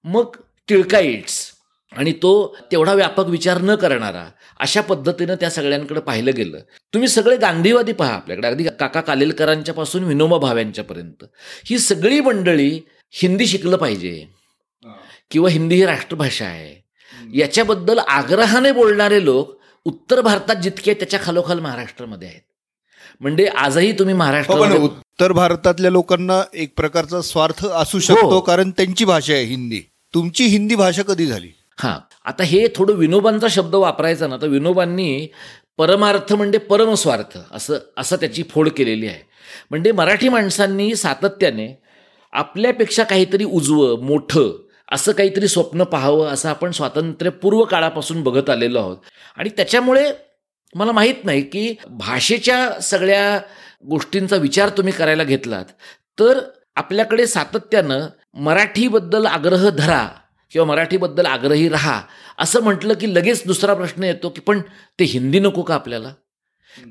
मग टिळकाईट्स आणि तो तेवढा व्यापक विचार न करणारा अशा पद्धतीनं त्या सगळ्यांकडे पाहिलं गेलं. तुम्ही सगळे गांधीवादी पहा आपल्याकडे. अगदी काका कालेलकरांच्या पासून विनोबा भाव्यांच्यापर्यंत. ही सगळी मंडळी हिंदी शिकलं पाहिजे. किंवा हिंदी ही राष्ट्रभाषा आहे. याच्याबद्दल आग्रहाने बोलणारे लोक उत्तर भारतात जितके त्याच्या खालोखाल महाराष्ट्रामध्ये आहेत. म्हणजे आजही तुम्ही हो, पण महाराष्ट्रामध्ये उत्तर भारतातल्या लोकांना एक प्रकारचा स्वार्थ असू शकतो हो. कारण त्यांची भाषा आहे हिंदी. तुमची हिंदी भाषा कधी झाली? हां. आता हे थोडं विनोबांचा शब्द वापरायचा ना तर विनोबांनी परमार्थ म्हणजे परमस्वार्थ असं असं त्याची फोड केलेली आहे. म्हणजे मराठी माणसांनी सातत्याने आपल्यापेक्षा काहीतरी उजवं मोठं असं काहीतरी स्वप्न पाहावं असं आपण स्वातंत्र्यपूर्व काळापासून बघत आलेलो आहोत. आणि त्याच्यामुळे मला माहीत नाही की भाषेच्या सगळ्या गोष्टींचा विचार तुम्ही करायला घेतलात तर आपल्याकडे सातत्यानं मराठीबद्दल आग्रह धरा किंवा मराठीबद्दल आग्रही राहा. असं म्हटलं की लगेच दुसरा प्रश्न येतो की पण ते हिंदी नको का आपल्याला?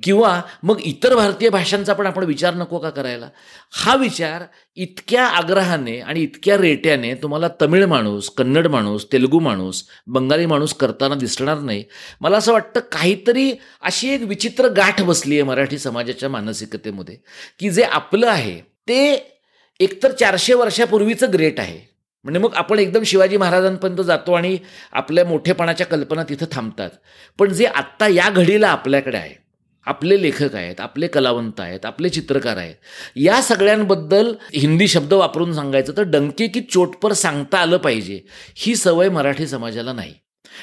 किंवा मग इतर भारतीय भाषांचा पण आपण विचार नको का करायला? हा विचार इतक्या आग्रहाने आणि इतक्या रेट्याने तुम्हाला तमिळ माणूस कन्नड माणूस तेलुगू माणूस बंगाली माणूस करताना दिसणार नाही. मला असं वाटतं काहीतरी अशी एक विचित्र गाठ बसली आहे मराठी समाजाच्या मानसिकतेमध्ये की जे आपलं आहे ते एकतर चारशे वर्षापूर्वीचं ग्रेट आहे. म्हणजे मग आपण एकदम शिवाजी महाराजांपर्यंत जातो आणि आपल्या मोठेपणाच्या कल्पना तिथं थांबतात. पण जे आत्ता या घडीला आपल्याकडे आहे आपले लेखक आहेत आपले कलावंत आहेत आपले चित्रकार आहेत या सगळ्यांबद्दल हिंदी शब्द वापरून सांगायचं तर डंके की चोटपर सांगता आलं पाहिजे ही सवय मराठी समाजाला नाही.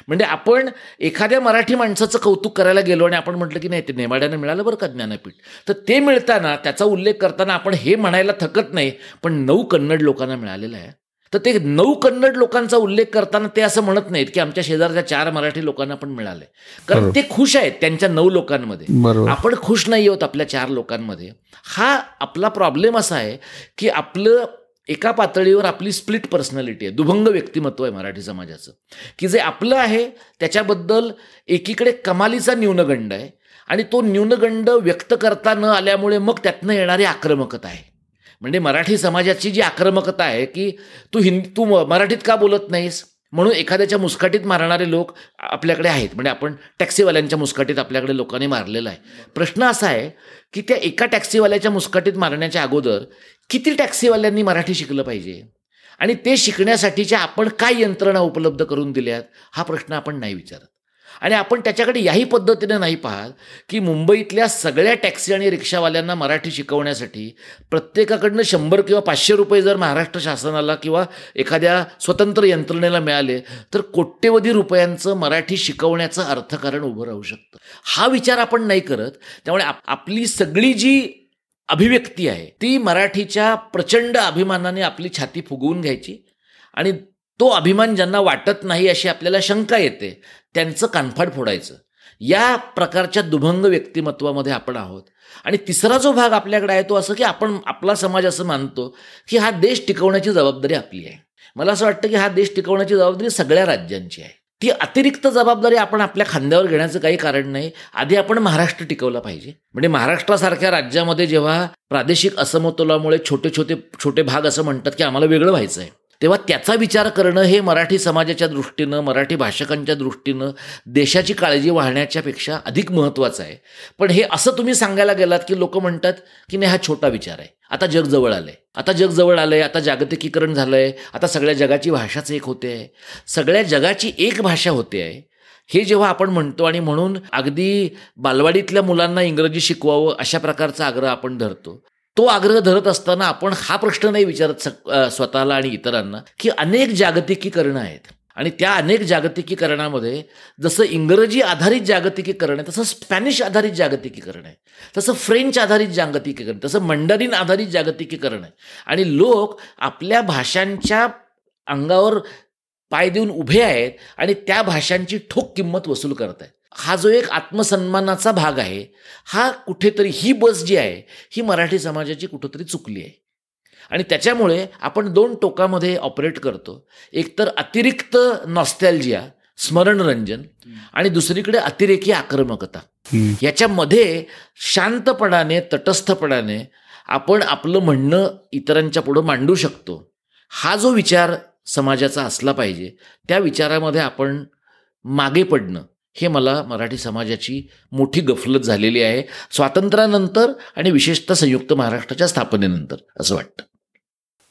म्हणजे आपण एखाद्या मराठी माणसाचं कौतुक करायला गेलो आणि आपण म्हटलं की नाही ते नेमाड्यानं मिळालं बरं का ज्ञानपीठ. तर ते मिळताना त्याचा उल्लेख करताना आपण हे म्हणायला थकत नाही पण नऊ कन्नड लोकांना मिळालेलं आहे. तर ते नऊ कन्नड लोकांचा उल्लेख करताना ते असं म्हणत नाहीत की आमच्या शेजारच्या चार मराठी लोकांना पण मिळाले कारण ते खुश आहेत त्यांच्या नऊ लोकांमध्ये. आपण खुश नाही आहोत आपल्या चार लोकांमध्ये. हा आपला प्रॉब्लेम असा आहे की आपलं एका पातळीवर आपली स्प्लिट पर्सनॅलिटी आहे. दुभंग व्यक्तिमत्व आहे मराठी समाजाचं. की जे आपलं आहे त्याच्याबद्दल एकीकडे कमालीचा न्यूनगंड आहे आणि तो न्यूनगंड व्यक्त करता न आल्यामुळे मग त्यातनं येणारी आक्रमकता आहे. म्हणजे मराठी समाजाची जी आक्रमकता आहे की तू हिंदी तू मराठीत का बोलत नाहीस? म्हणून एखाद्याच्या मुस्काटीत मारणारे लोक आपल्याकडे आहेत. म्हणजे आपण टॅक्सीवाल्यांच्या मुस्काटीत आपल्याकडे लोकांनी मारलेलं आहे. प्रश्न असा आहे की त्या एका टॅक्सीवाल्याच्या मुस्काटीत मारण्याच्या अगोदर किती टॅक्सीवाल्यांनी मराठी शिकलं पाहिजे? आणि ते शिकण्यासाठीच्या आपण काय यंत्रणा उपलब्ध करून दिल्यात? हा प्रश्न आपण नाही विचारत. आणि आपण त्याच्याकडे याही पद्धतीने नाही पाहत की मुंबईतल्या सगळ्या टॅक्सी आणि रिक्षावाल्यांना मराठी शिकवण्यासाठी प्रत्येकाकडनं शंभर किंवा पाचशे रुपये जर महाराष्ट्र शासनाला किंवा एखाद्या स्वतंत्र यंत्रणेला मिळाले तर कोट्यवधी रुपयांचं मराठी शिकवण्याचं अर्थकारण उभं राहू शकतं. हा विचार आपण नाही करत. त्यामुळे आप आपली सगळी जी अभिव्यक्ती आहे ती मराठीच्या प्रचंड अभिमानाने आपली छाती फुगवून घ्यायची आणि तो अभिमान ज्यांना वाटत नाही अशी आपल्याला शंका येते त्यांचं कानफाड फोडायचं. या प्रकारच्या दुभंग व्यक्तिमत्वामध्ये आपण आहोत. आणि तिसरा जो भाग आपल्याकडे आहे तो असं की आपण आपला समाज असं मानतो की हा देश टिकवण्याची जबाबदारी आपली आहे. मला असं वाटतं की हा देश टिकवण्याची जबाबदारी सगळ्या राज्यांची आहे. ती अतिरिक्त जबाबदारी आपण आपल्या खांद्यावर घेण्याचं काही कारण नाही. आधी आपण महाराष्ट्र टिकवला पाहिजे. म्हणजे महाराष्ट्रासारख्या राज्यामध्ये जेव्हा प्रादेशिक असमतोलामुळे छोटे छोटे छोटे भाग असं म्हणतात की आम्हाला वेगळं व्हायचं आहे तेव्हा त्याचा विचार करणं हे मराठी समाजाच्या दृष्टीनं मराठी भाषकांच्या दृष्टीनं देशाची काळजी वाहण्याच्यापेक्षा अधिक महत्त्वाचं आहे. पण हे असं तुम्ही सांगायला गेलात की लोक म्हणतात की नाही हा छोटा विचार आहे. आता जग जवळ आहे आता जग जवळ आहे आता जागतिकीकरण झालं आहे आता सगळ्या जगाची भाषाच एक होते. आहे सगळ्या जगाची एक भाषा होते. आहे हे जेव्हा आपण म्हणतो आणि म्हणून अगदी बालवाडीतल्या मुलांना इंग्रजी शिकवावं अशा प्रकारचा आग्रह आपण धरतो. तो आग्रह धरत असताना आपण हा प्रश्न नाही विचारत स्वतःला आणि इतरांना की अनेक जागतिकीकरणं आहेत. आणि त्या अनेक जागतिकीकरणामध्ये जसं इंग्रजी आधारित जागतिकीकरण आहे तसं स्पॅनिश आधारित जागतिकीकरण आहे. तसं फ्रेंच आधारित जागतिकीकरण तसं मंडरीन आधारित जागतिकीकरण आहे. आणि लोक आपल्या भाषांच्या अंगावर पाय देऊन उभे आहेत आणि त्या भाषांची ठोक किंमत वसूल करत आहेत हा जो एक आत्मसन्मानाचा भाग आहे हा कुठेतरी ही बस जी आहे ही मराठी समाजाची कुठंतरी चुकली आहे. आणि त्याच्यामुळे आपण दोन टोकामध्ये ऑपरेट करतो. एकतर अतिरिक्त नॉस्टॅल्जिया स्मरणरंजन आणि दुसरीकडे अतिरेकी आक्रमकता. याच्यामध्ये शांतपणाने तटस्थपणाने आपण आपलं म्हणणं इतरांच्या पुढं मांडू शकतो. हा जो विचार समाजाचा असला पाहिजे त्या विचारामध्ये आपण मागे पडणं हे मला मराठी समाजाची मोठी गफलत झालेली आहे. स्वातंत्र्यानंतर आणि विशेषतः संयुक्त महाराष्ट्राच्या स्थापनेनंतर असं वाटतं.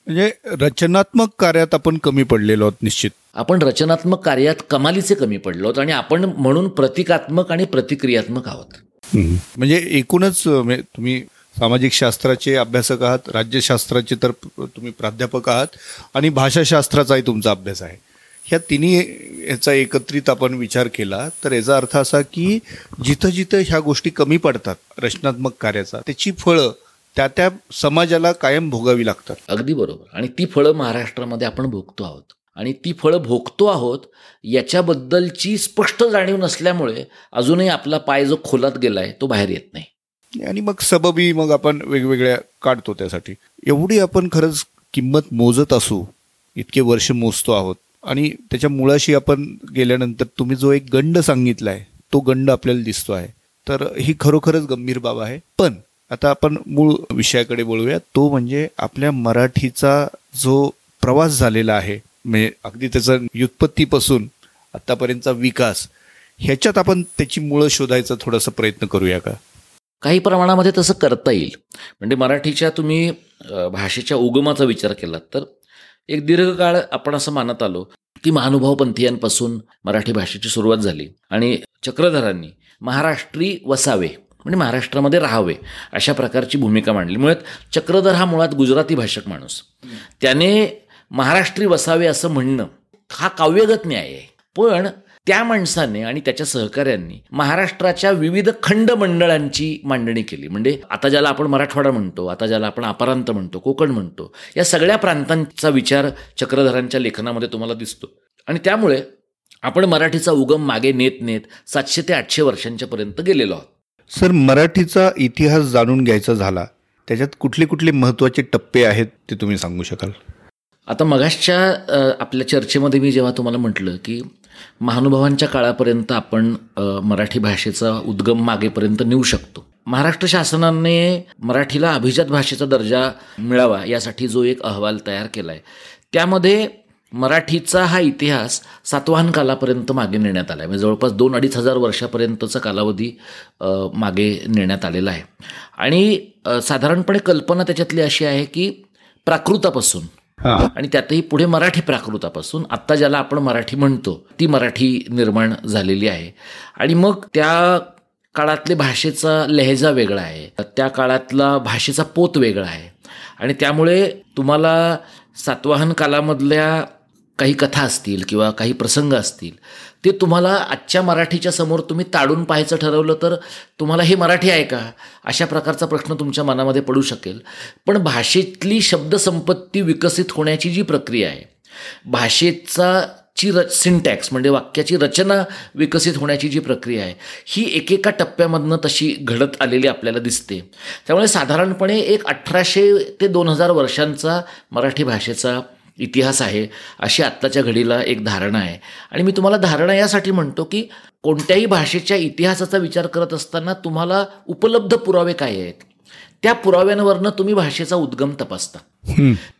म्हणजे रचनात्मक कार्यात आपण कमी पडलेलो आहोत निश्चित. आपण रचनात्मक कार्यात कमालीचे कमी पडलो आहोत आणि आपण म्हणून प्रतिकात्मक आणि प्रतिक्रियात्मक आहोत. म्हणजे एकूणच तुम्ही सामाजिक शास्त्राचे अभ्यासक आहात राज्यशास्त्राचे तर तुम्ही प्राध्यापक आहात आणि भाषाशास्त्राचाही तुमचा अभ्यास आहे. ह्या तिन्ही ह्याचा एकत्रित आपण विचार केला तर याचा अर्थ असा की जिथं जिथं ह्या गोष्टी कमी पडतात रचनात्मक कार्याचा त्याची फळं त्या त्या समाजाला कायम भोगावी लागतात. अगदी बरोबर. आणि ती फळं महाराष्ट्रामध्ये आपण भोगतो आहोत. आणि ती फळं भोगतो आहोत याच्याबद्दलची स्पष्ट जाणीव नसल्यामुळे अजूनही आपला पाय जो खोलात गेलाय तो बाहेर येत नाही. आणि मग सबबी मग आपण वेगवेगळ्या काढतो त्यासाठी. एवढी आपण खरंच किंमत मोजत असू इतके वर्ष मोजतो आहोत आणि त्याच्या मुळाशी आपण गेल्यानंतर तुम्ही जो एक गंड सांगितला आहे तो गंड आपल्याला दिसतो आहे. तर ही खरोखरच गंभीर बाब आहे. पण आता आपण मूळ विषयाकडे बोलूया तो म्हणजे आपल्या मराठीचा जो प्रवास झालेला आहे म्हणजे अगदी त्याचा व्युत्पत्तीपासून आतापर्यंतचा विकास ह्याच्यात आपण त्याची मुळं शोधायचा थोडासा प्रयत्न करूया का? काही प्रमाणामध्ये तसं करता येईल. म्हणजे मराठीच्या तुम्ही भाषेच्या उगमाचा विचार केलात तर एक दीर्घकाळ आपण असं मानत आलो की महानुभाव पंथीयांपासून मराठी भाषेची सुरुवात झाली आणि चक्रधरांनी महाराष्ट्री वसावे म्हणजे महाराष्ट्रामध्ये राहावे अशा प्रकारची भूमिका मांडली. मुळात चक्रधर हा मुळात गुजराती भाषक माणूस. त्याने महाराष्ट्री वसावे असं म्हणणं हा काव्यगत न्याय आहे. पण त्या माणसाने आणि त्याच्या सहकाऱ्यांनी महाराष्ट्राच्या विविध खंड मंडळांची मांडणी केली. म्हणजे आता ज्याला आपण मराठवाडा म्हणतो आता ज्याला आपण अपरांत म्हणतो कोकण म्हणतो या सगळ्या प्रांतांचा विचार चक्रधरांच्या लेखनामध्ये तुम्हाला दिसतो. आणि त्यामुळे आपण मराठीचा उगम मागे नेत नेत सातशे ते आठशे वर्षांच्या पर्यंत गेलेलो आहोत. सर मराठीचा इतिहास जाणून घ्यायचा झाला त्याच्यात कुठले कुठले महत्त्वाचे टप्पे आहेत ते तुम्ही सांगू शकाल? आता मगाशच्या आपल्या चर्चेमध्ये मी जेव्हा तुम्हाला म्हटलं की महानुभावांच्या काळापर्यंत आपण मराठी भाषेचा उद्गम मागेपर्यंत नेऊ शकतो. महाराष्ट्र शासनाने मराठीला अभिजात भाषेचा दर्जा मिळावा यासाठी जो एक अहवाल तयार केला आहे त्यामध्ये मराठीचा हा इतिहास सातवाहन कालापर्यंत मागे नेण्यात आला आहे म्हणजे जवळपास दोन अडीच हजार वर्षापर्यंतचा कालावधी मागे नेण्यात आलेला आहे. आणि साधारणपणे कल्पना त्याच्यातली अशी आहे की प्राकृतापासून आणि त्यातही पुढे मराठी प्राकृतापासून आत्ता ज्याला आपण मराठी म्हणतो ती मराठी निर्माण झालेली आहे. आणि मग त्या काळातले भाषेचा लहेजा वेगळा आहे. त्या काळातला भाषेचा पोत वेगळा आहे. आणि त्यामुळे तुम्हाला सातवाहन कालामधल्या काही कथा असतील किंवा काही प्रसंग असतील ते तुम्हाला आजच्या मराठीच्या समोर तुम्ही ताडून पाहायचं ठरवलं तर तुम्हाला हे मराठी आहे का? अशा प्रकारचा प्रश्न तुमच्या मनामध्ये पडू शकेल. पण भाषेतली शब्दसंपत्ती विकसित होण्याची जी प्रक्रिया आहे भाषेचा ची र सिंटॅक्स म्हणजे वाक्याची रचना विकसित होण्याची जी प्रक्रिया आहे ही एकेका टप्प्यामधनं तशी घडत आलेली आपल्याला दिसते. त्यामुळे साधारणपणे एक अठराशे ते दोन हजार वर्षांचा मराठी भाषेचा इतिहास आहे अशी आत्ताच्या घडीला एक धारणा आहे. आणि मी तुम्हाला धारणा यासाठी म्हणतो की कोणत्याही भाषेच्या इतिहासाचा विचार करत असताना तुम्हाला उपलब्ध पुरावे काय आहेत? त्या पुराव्यांवरनं तुम्ही भाषेचा उद्गम तपासता.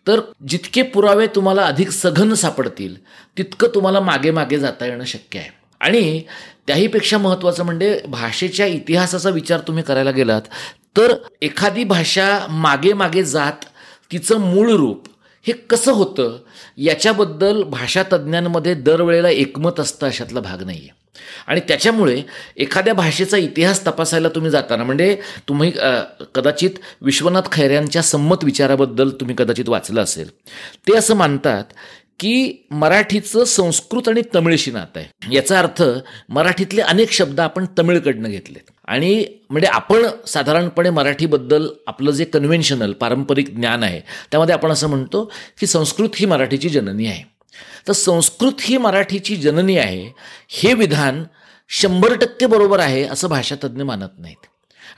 तर जितके पुरावे तुम्हाला अधिक सघन सापडतील तितकं तुम्हाला मागे मागे जाता येणं शक्य आहे. आणि त्याहीपेक्षा महत्त्वाचं म्हणजे भाषेच्या इतिहासाचा विचार तुम्ही करायला गेलात तर एखादी भाषा मागे मागे जात तिचं मूळ रूप हे कसं होतं? याच्याबद्दल भाषा तज्ज्ञांमध्ये दरवेळेला एकमत असतं अशातला भाग नाही आहे आणि त्याच्यामुळे एखाद्या भाषेचा इतिहास तपासायला तुम्ही जाताना म्हणजे तुम्ही कदाचित विश्वनाथ खैऱ्यांच्या संमत विचाराबद्दल तुम्ही कदाचित वाचलं असेल. ते असं मानतात की मराठीचं संस्कृत आणि तमिळशी नातं आहे. याचा अर्थ मराठीतले अनेक शब्द आपण तमिळकडनं घेतलेत. आणि म्हणजे आपण साधारणपणे मराठीबद्दल आपलं जे कन्व्हेन्शनल पारंपरिक ज्ञान आहे त्यामध्ये आपण असं म्हणतो की संस्कृत ही मराठीची जननी आहे. तर संस्कृत ही मराठीची जननी आहे हे विधान शंभर टक्के बरोबर आहे असं भाषातज्ञ मानत नाहीत.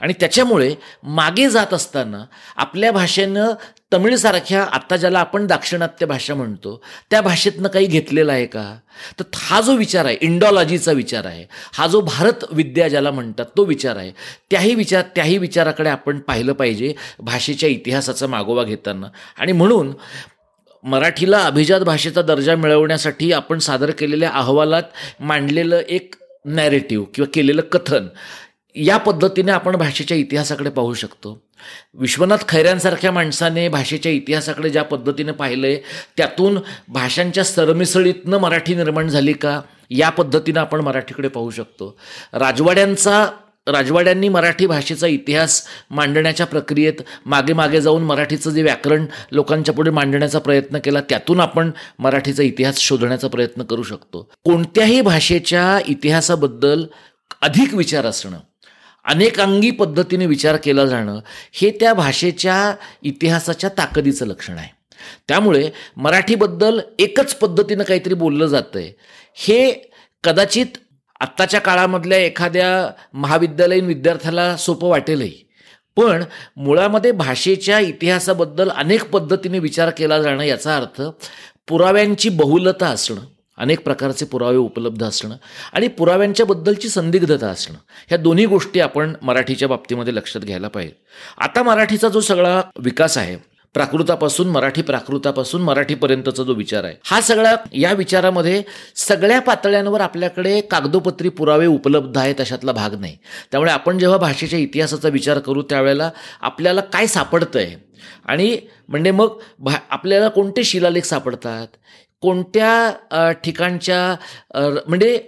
आणि त्याच्यामुळे मागे जात असताना आपल्या भाषेनं तमिळसारख्या आत्ता ज्याला आपण दाक्षिणात्य भाषा म्हणतो त्या भाषेतनं काही घेतलेलं आहे का? तर हा जो विचार आहे इंडॉलॉजीचा विचार आहे हा जो भारत विद्या ज्याला म्हणतात तो विचार आहे त्याही विचार त्याही विचाराकडे आपण पाहिलं पाहिजे भाषेच्या इतिहासाचा मागोवा घेताना. आणि म्हणून मराठीला अभिजात भाषेचा दर्जा मिळवण्यासाठी आपण सादर केलेल्या अहवालात मांडलेलं एक नॅरेटिव्ह किंवा केलेलं कथन या पद्धतीने आपण भाषेच्या इतिहासाकडे पाहू शकतो. विश्वनाथ खैऱ्यांसारख्या माणसाने भाषेच्या इतिहासाकडे ज्या पद्धतीने पाहिलं आहे त्यातून भाषांच्या सरमिसळीतनं मराठी निर्माण झाली का? या पद्धतीनं आपण मराठीकडे पाहू शकतो. राजवाड्यांचा राजवाड्यांनी मराठी भाषेचा इतिहास मांडण्याच्या प्रक्रियेत मागे मागे जाऊन मराठीचं जे व्याकरण लोकांच्या पुढे मांडण्याचा प्रयत्न केला त्यातून आपण मराठीचा इतिहास शोधण्याचा प्रयत्न करू शकतो. कोणत्याही भाषेच्या इतिहासाबद्दल अधिक विचार असणं अनेकांगी पद्धतीने विचार केला जाणं हे त्या भाषेच्या इतिहासाच्या ताकदीचं लक्षण आहे. त्यामुळे मराठीबद्दल एकच पद्धतीनं काहीतरी बोललं जातं आहे हे कदाचित आत्ताच्या काळामधल्या एखाद्या महाविद्यालयीन विद्यार्थ्याला सोपं वाटेलही. पण मुळामध्ये भाषेच्या इतिहासाबद्दल अनेक पद्धतीने विचार केला जाणं याचा अर्थ पुराव्यांची बहुलता असणं अनेक प्रकारचे पुरावे उपलब्ध असणं आणि पुराव्यांच्याबद्दलची संदिग्धता असणं ह्या दोन्ही गोष्टी आपण मराठीच्या बाबतीमध्ये लक्षात घ्यायला पाहिजे. आता मराठीचा जो सगळा विकास आहे प्राकृतापासून मराठी प्राकृतापासून मराठीपर्यंतचा जो विचार आहे हा सगळा या विचारामध्ये सगळ्या पातळ्यांवर आपल्याकडे कागदोपत्री पुरावे उपलब्ध आहेत अशातला भाग नाही. त्यामुळे आपण जेव्हा भाषेच्या इतिहासाचा विचार करू त्यावेळेला आपल्याला काय सापडतं आहे आणि म्हणजे मग भा आपल्याला कोणते शिलालेख सापडतात? कोणत्या ठिकाणच्या म्हणजे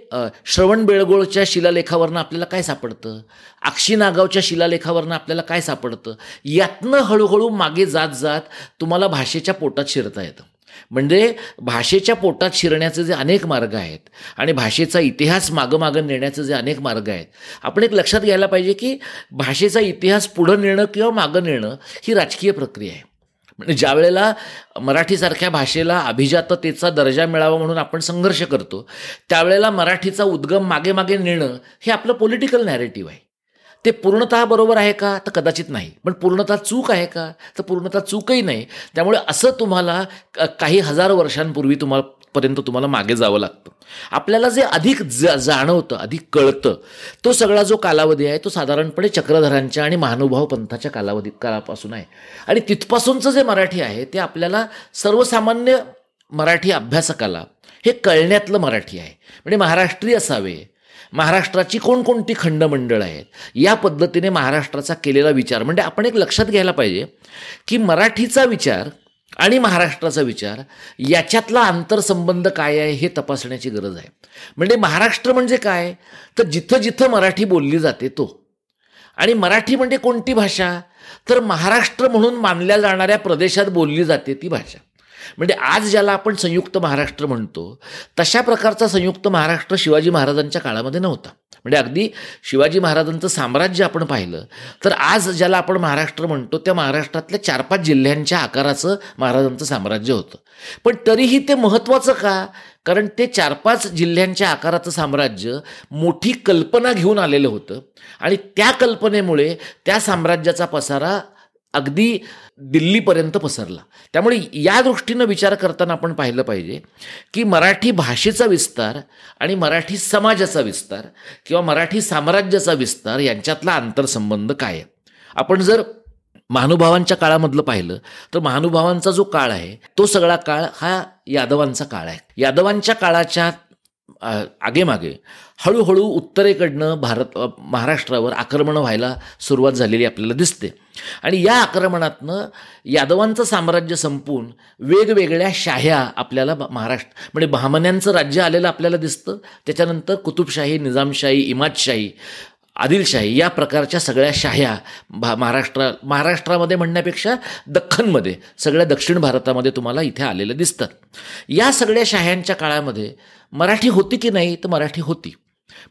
श्रवण बेळगोळच्या शिलालेखावरनं आपल्याला काय सापडतं? आक्षी नागावच्या शिलालेखावरनं आपल्याला काय सापडतं? यातनं हळूहळू मागे जात जात तुम्हाला भाषेच्या पोटात शिरता येतं. म्हणजे भाषेच्या पोटात शिरण्याचे जे अनेक मार्ग आहेत आणि भाषेचा इतिहास मागं मागं नेण्याचे जे अनेक मार्ग आहेत आपण एक लक्षात घ्यायला पाहिजे की भाषेचा इतिहास पुढं नेणं किंवा मागं नेणं ही राजकीय प्रक्रिया आहे. म्हणजे ज्या वेळेला मराठीसारख्या भाषेला अभिजाततेचा दर्जा मिळावा म्हणून आपण संघर्ष करतो त्यावेळेला मराठीचा उद्गम मागे मागे नेणं हे आपलं पॉलिटिकल नॅरेटिव्ह आहे. ते पूर्णतः बरोबर आहे का? तर कदाचित नाही. पण पूर्णतः चूक आहे का? तर पूर्णतः चूकही नाही. त्यामुळे असं तुम्हाला काही हजार वर्षांपूर्वी तुम्हाला पर्यंत तुम्हाला मागे जावं लागतं. आपल्याला जे अधिक ज जाणवतं अधिक कळतं तो सगळा जो कालावधी आहे तो साधारणपणे चक्रधरांच्या आणि महानुभाव पंथाच्या कालावधी काळापासून आहे. आणि तिथपासूनचं जे मराठी आहे ते आपल्याला सर्वसामान्य मराठी अभ्यासकाला हे कळण्यातलं मराठी आहे. म्हणजे महाराष्ट्रीय असावे महाराष्ट्राची कोणकोणती खंडमंडळ आहेत या पद्धतीने महाराष्ट्राचा केलेला विचार. म्हणजे आपण एक लक्षात घ्यायला पाहिजे की मराठीचा विचार आणि महाराष्ट्राचा विचार याच्यातला आंतरसंबंध काय आहे हे तपासण्याची गरज आहे. म्हणजे महाराष्ट्र म्हणजे काय? तर जिथं जिथं मराठी बोलली जाते तो. आणि मराठी म्हणजे कोणती भाषा? तर महाराष्ट्र म्हणून मानल्या जाणाऱ्या प्रदेशात बोलली जाते ती भाषा. म्हणजे आज ज्याला आपण संयुक्त महाराष्ट्र म्हणतो तशा प्रकारचा संयुक्त महाराष्ट्र शिवाजी महाराजांच्या काळामध्ये नव्हता. म्हणजे अगदी शिवाजी महाराजांचं साम्राज्य आपण पाहिलं तर आज ज्याला आपण महाराष्ट्र म्हणतो त्या महाराष्ट्रातल्या चार पाच जिल्ह्यांच्या आकाराचं महाराजांचं साम्राज्य होतं. पण तरीही ते महत्त्वाचं का? कारण ते चार पाच जिल्ह्यांच्या आकाराचं साम्राज्य मोठी कल्पना घेऊन आलेलं होतं. आणि त्या कल्पनेमुळे त्या साम्राज्याचा पसारा अगदी दिल्लीपर्यंत पसरला. त्यामुळे या दृष्टीनं विचार करताना आपण पाहिलं पाहिजे की मराठी भाषेचा विस्तार आणि मराठी समाजाचा विस्तार किंवा मराठी साम्राज्याचा विस्तार यांच्यातला आंतरसंबंध काय आहे? आपण जर महानुभावांच्या काळामधलं पाहिलं तर महानुभावांचा जो काळ आहे तो सगळा काळ हा यादवांचा काळ आहे. यादवांच्या काळाच्या आगेमागे हळूहळू उत्तरेकडनं भारत महाराष्ट्रावर आक्रमण व्हायला सुरुवात झालेली आपल्याला दिसते. आणि या आक्रमणातनं यादवांचं साम्राज्य संपून वेगवेगळ्या शाह्या आपल्याला महाराष्ट्र म्हणजे बहामन्यांचं राज्य आलेलं आपल्याला दिसतं. त्याच्यानंतर कुतुबशाही निजामशाही इमादशाही आदिलशाही या प्रकारच्या सगळ्या शाह्या भा महाराष्ट्रा महाराष्ट्रामध्ये म्हणण्यापेक्षा दख्खनमध्ये सगळ्या दक्षिण भारतामध्ये तुम्हाला इथे आलेलं दिसतात या सगळ्या शाह्यांच्या काळामध्ये मराठी होती की नाही तर मराठी होती.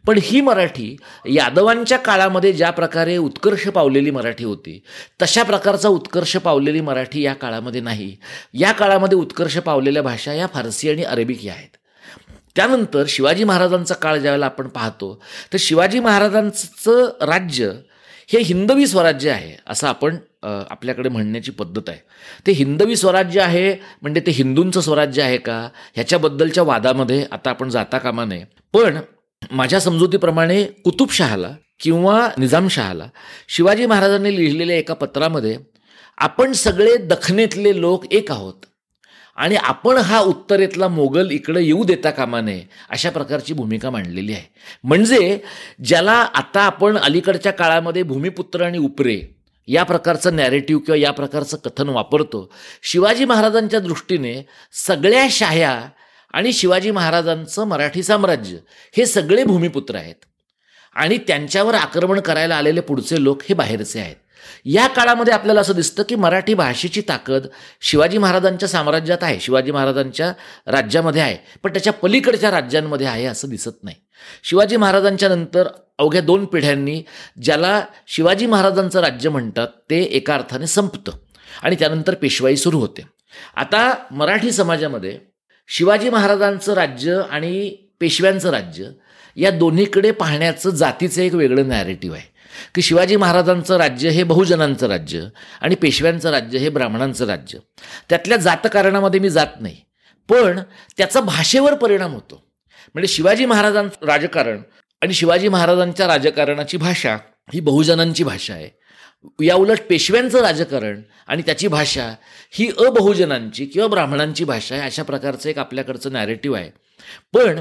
पण ही मराठी यादवांच्या काळामध्ये ज्या प्रकारे उत्कर्ष पावलेली मराठी होती तशा प्रकारचा उत्कर्ष पावलेली मराठी या काळामध्ये नाही. या काळामध्ये उत्कर्ष पावलेल्या भाषा या फारसी आणि अरेबिक या आहेत. त्यानंतर शिवाजी महाराजांचा काळ ज्यावेळेला आपण पाहतो तर शिवाजी महाराजांचं राज्य हे हिंदवी स्वराज्य आहे असं आपण आपल्याकडे म्हणण्याची पद्धत आहे. ते हिंदवी स्वराज्य आहे म्हणजे ते हिंदूंचं स्वराज्य आहे का? ह्याच्याबद्दलच्या वादामध्ये आता आपण जाता कामा नये. पण माझ्या समजुतीप्रमाणे कुतुबशहाला किंवा निजामशहाला शिवाजी महाराजांनी लिहिलेल्या एका पत्रामध्ये आपण सगळे दखनेतले लोक एक आहोत. आणि आपण हा उत्तरेतला मोगल इकडं येऊ देता कामा नये अशा प्रकारची भूमिका मांडलेली आहे. म्हणजे ज्याला आता आपण अलीकडच्या काळामध्ये भूमिपुत्र आणि उपरे या प्रकारचं नॅरेटिव्ह किंवा या प्रकारचं कथन वापरतो शिवाजी महाराजांच्या दृष्टीने सगळ्या शाह्या आणि शिवाजी महाराजांचं मराठी साम्राज्य हे सगळे भूमिपुत्र आहेत. आणि त्यांच्यावर आक्रमण करायला आलेले पुढचे लोक हे बाहेरचे आहेत. या काळामध्ये आपल्याला असं दिसतं की मराठी भाषेची ताकद शिवाजी महाराजांच्या साम्राज्यात आहे शिवाजी महाराजांच्या राज्यामध्ये आहे पण त्याच्या पलीकडच्या राज्यांमध्ये आहे असं दिसत नाही. शिवाजी महाराजांच्या नंतर अवघ्या दोन पिढ्यांनी ज्याला शिवाजी महाराजांचं राज्य म्हणतात ते एका अर्थाने संपतं आणि त्यानंतर पेशवाई सुरू होते. आता मराठी समाजामध्ये शिवाजी महाराजांचं राज्य आणि पेशव्यांचं राज्य या दोन्हीकडे पाहण्याचं जातीचं एक वेगळं नॅरेटिव्ह आहे. की शिवाजी महाराजांचं राज्य हे बहुजनांचं राज्य आणि पेशव्यांचं राज्य हे ब्राह्मणांचं राज्य. त्यातल्या जातकारणामध्ये मी जात नाही. पण त्याचा भाषेवर परिणाम होतो. म्हणजे शिवाजी महाराजांचं राजकारण आणि शिवाजी महाराजांच्या राजकारणाची भाषा ही बहुजनांची भाषा आहे. या उलट पेशव्यांचं राजकारण आणि त्याची भाषा ही अबहुजनांची किंवा ब्राह्मणांची भाषा आहे अशा प्रकारचं एक आपल्याकडचं नॅरेटिव्ह आहे. पण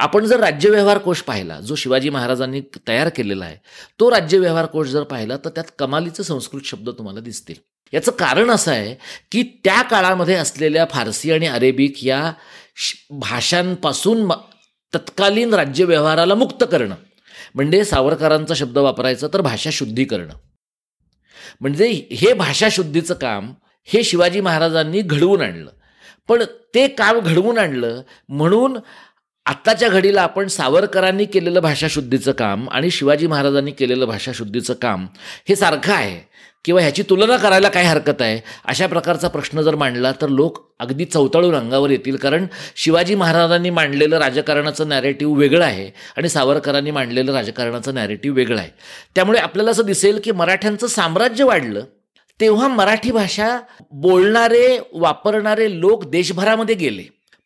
आपण जर राज्यव्यवहार कोश पाहिला जो शिवाजी महाराजांनी तयार केलेला आहे तो राज्यव्यवहार कोश जर पाहिला तर त्यात कमालीचे संस्कृत शब्द तुम्हाला दिसतील. याचं कारण असं आहे की त्या काळामध्ये असलेल्या फारसी आणि अरेबिक या भाषांपासून तत्कालीन राज्यव्यवहाराला मुक्त करणं. म्हणजे सावरकरांचा शब्द वापरायचा तर भाषा शुद्धी करणं. म्हणजे हे भाषा शुद्धीचं काम हे शिवाजी महाराजांनी घडवून आणलं. पण ते काम घडवून आणलं म्हणून आत्ताच्या घडीला आपण सावरकरांनी केलेलं भाषाशुद्धीचं काम आणि शिवाजी महाराजांनी केलेलं भाषाशुद्धीचं काम हे सारखं आहे किंवा ह्याची तुलना करायला काय हरकत आहे? अशा प्रकारचा प्रश्न जर मांडला तर लोक अगदी चौताळून अंगावर येतील. कारण शिवाजी महाराजांनी मांडलेलं राजकारणाचं नॅरेटिव्ह वेगळं आहे आणि सावरकरांनी मांडलेलं राजकारणाचं नॅरेटिव्ह वेगळं आहे. त्यामुळे आपल्याला असं दिसेल की मराठ्यांचं साम्राज्य वाढलं. तेव्हा मराठी भाषा बोलणारे वापरणारे लोक देशभरामध्ये गेले.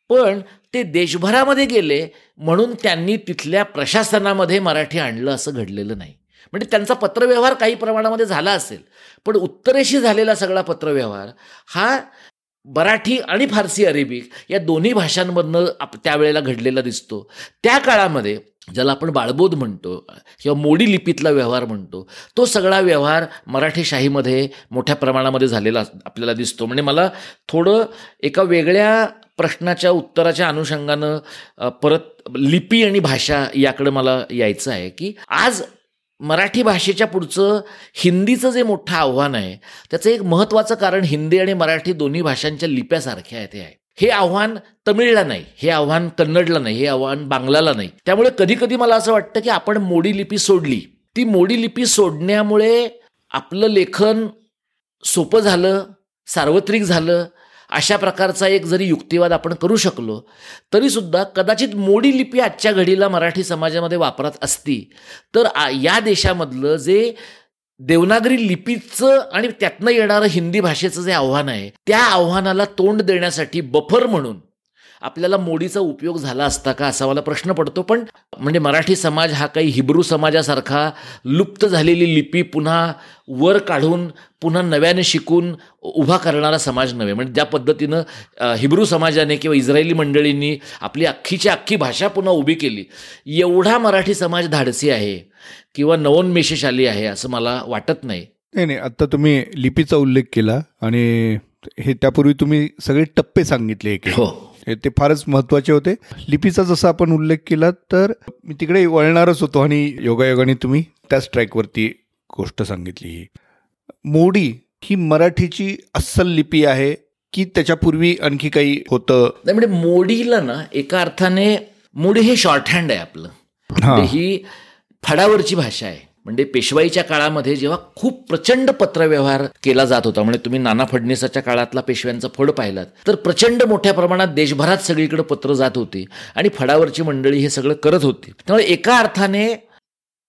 पण ते देशभरामध्ये गेले म्हणून त्यांनी तिथल्या प्रशासनामध्ये मराठी आणलं असं घडलेलं नाही. म्हणजे त्यांचा पत्रव्यवहार काही प्रमाणामध्ये झाला असेल पण उत्तरेशी झालेला सगळा पत्रव्यवहार हा मराठी आणि फारसी अरेबिक या दोन्ही भाषांमधनं आप त्यावेळेला घडलेला दिसतो. त्या काळामध्ये ज्याला आपण बाळबोध म्हणतो किंवा मोडी लिपीतला व्यवहार म्हणतो तो सगळा व्यवहार मराठी शाहीमध्ये मोठ्या प्रमाणामध्ये झालेला आपल्याला दिसतो. म्हणजे मला थोडं एका वेगळ्या प्रश्नाच्या उत्तराच्या अनुषंगानं परत लिपी आणि भाषा याकडं मला यायचं आहे की आज मराठी भाषेच्या पुढचं हिंदीचं जे मोठं आव्हान आहे त्याचं एक महत्त्वाचं कारण हिंदी आणि मराठी दोन्ही भाषांच्या लिप्यासारख्या आहे ते आहे. हे आव्हान तमिळला नाही हे आव्हान कन्नडला नाही हे आव्हान बांगलाला नाही. त्यामुळे कधी कधी मला असं वाटतं की आपण मोडी लिपी सोडली. ती मोडी लिपी सोडण्यामुळे आपलं लेखन सोपं झालं सार्वत्रिक झालं अशा प्रकारचा एक जरी युक्तिवाद आपण करू शकलो तरीसुद्धा कदाचित मोडी लिपी आजच्या घडीला मराठी समाजामध्ये वापरात असती. तर या देशामधलं जे देवनागरी लिपीचं आणि त्यातनं येणारं हिंदी भाषेचं जे आव्हान आहे त्या आव्हानाला तोंड देण्यासाठी बफर म्हणून आपल्याला मोडीचा उपयोग झाला असता का असा मला प्रश्न पडतो. पण म्हणजे मराठी समाज हा काही हिब्रू समाजासारखा लुप्त झालेली लिपी पुन्हा वर काढून पुन्हा नव्याने शिकून उभा करणारा समाज नव्हे. म्हणजे ज्या पद्धतीनं हिब्रू समाजाने किंवा इस्रायली मंडळींनी आपली अख्खीची अख्खी भाषा पुन्हा उभी केली. एवढा मराठी समाज धाडसी आहे किंवा नवोन्मेषशाली आहे असं मला वाटत नाही. नाही नाही. आता तुम्ही लिपीचा उल्लेख केला आणि हे त्यापूर्वी तुम्ही सगळे टप्पे सांगितले एक हो. ते फारच महत्त्वाचे होते. लिपीचा जसा आपण उल्लेख केला तर मी तिकडे वळणारच होतो आणि योगायोगाने तुम्ही त्याच ट्रॅकवरती गोष्ट सांगितली ही. मोडी ही मराठीची अस्सल लिपी आहे की त्याच्यापूर्वी आणखी काही होतं? म्हणजे मोडीला ना एका अर्थाने मोडी हे शॉर्ट हँड आहे आपलं. म्हणजे ही फडावरची भाषा आहे. म्हणजे पेशवाईच्या काळामध्ये जेव्हा खूप प्रचंड पत्रव्यवहार केला जात होता म्हणजे तुम्ही नाना फडणवीसाच्या काळातला पेशव्यांचा फड पाहिलात तर प्रचंड मोठ्या प्रमाणात देशभरात सगळीकडे पत्र जात होती आणि फडावरची मंडळी हे सगळं करत होती. त्यामुळे एका अर्थाने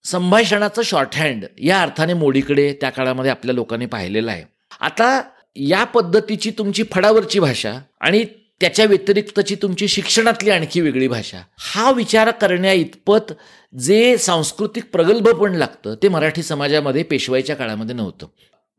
संभाषणाचं शॉर्ट हँड या अर्थाने मोडीकडे त्या काळामध्ये आपल्या लोकांनी पाहिलेलं आहे. आता या पद्धतीची तुमची फडावरची भाषा आणि त्याच्या व्यतिरिक्तची तुमची शिक्षणातली आणखी वेगळी भाषा हा विचार करण्या इतपत जे सांस्कृतिक प्रगल्भ पण लागतं ते मराठी समाजामध्ये पेशवाईच्या काळामध्ये नव्हतं.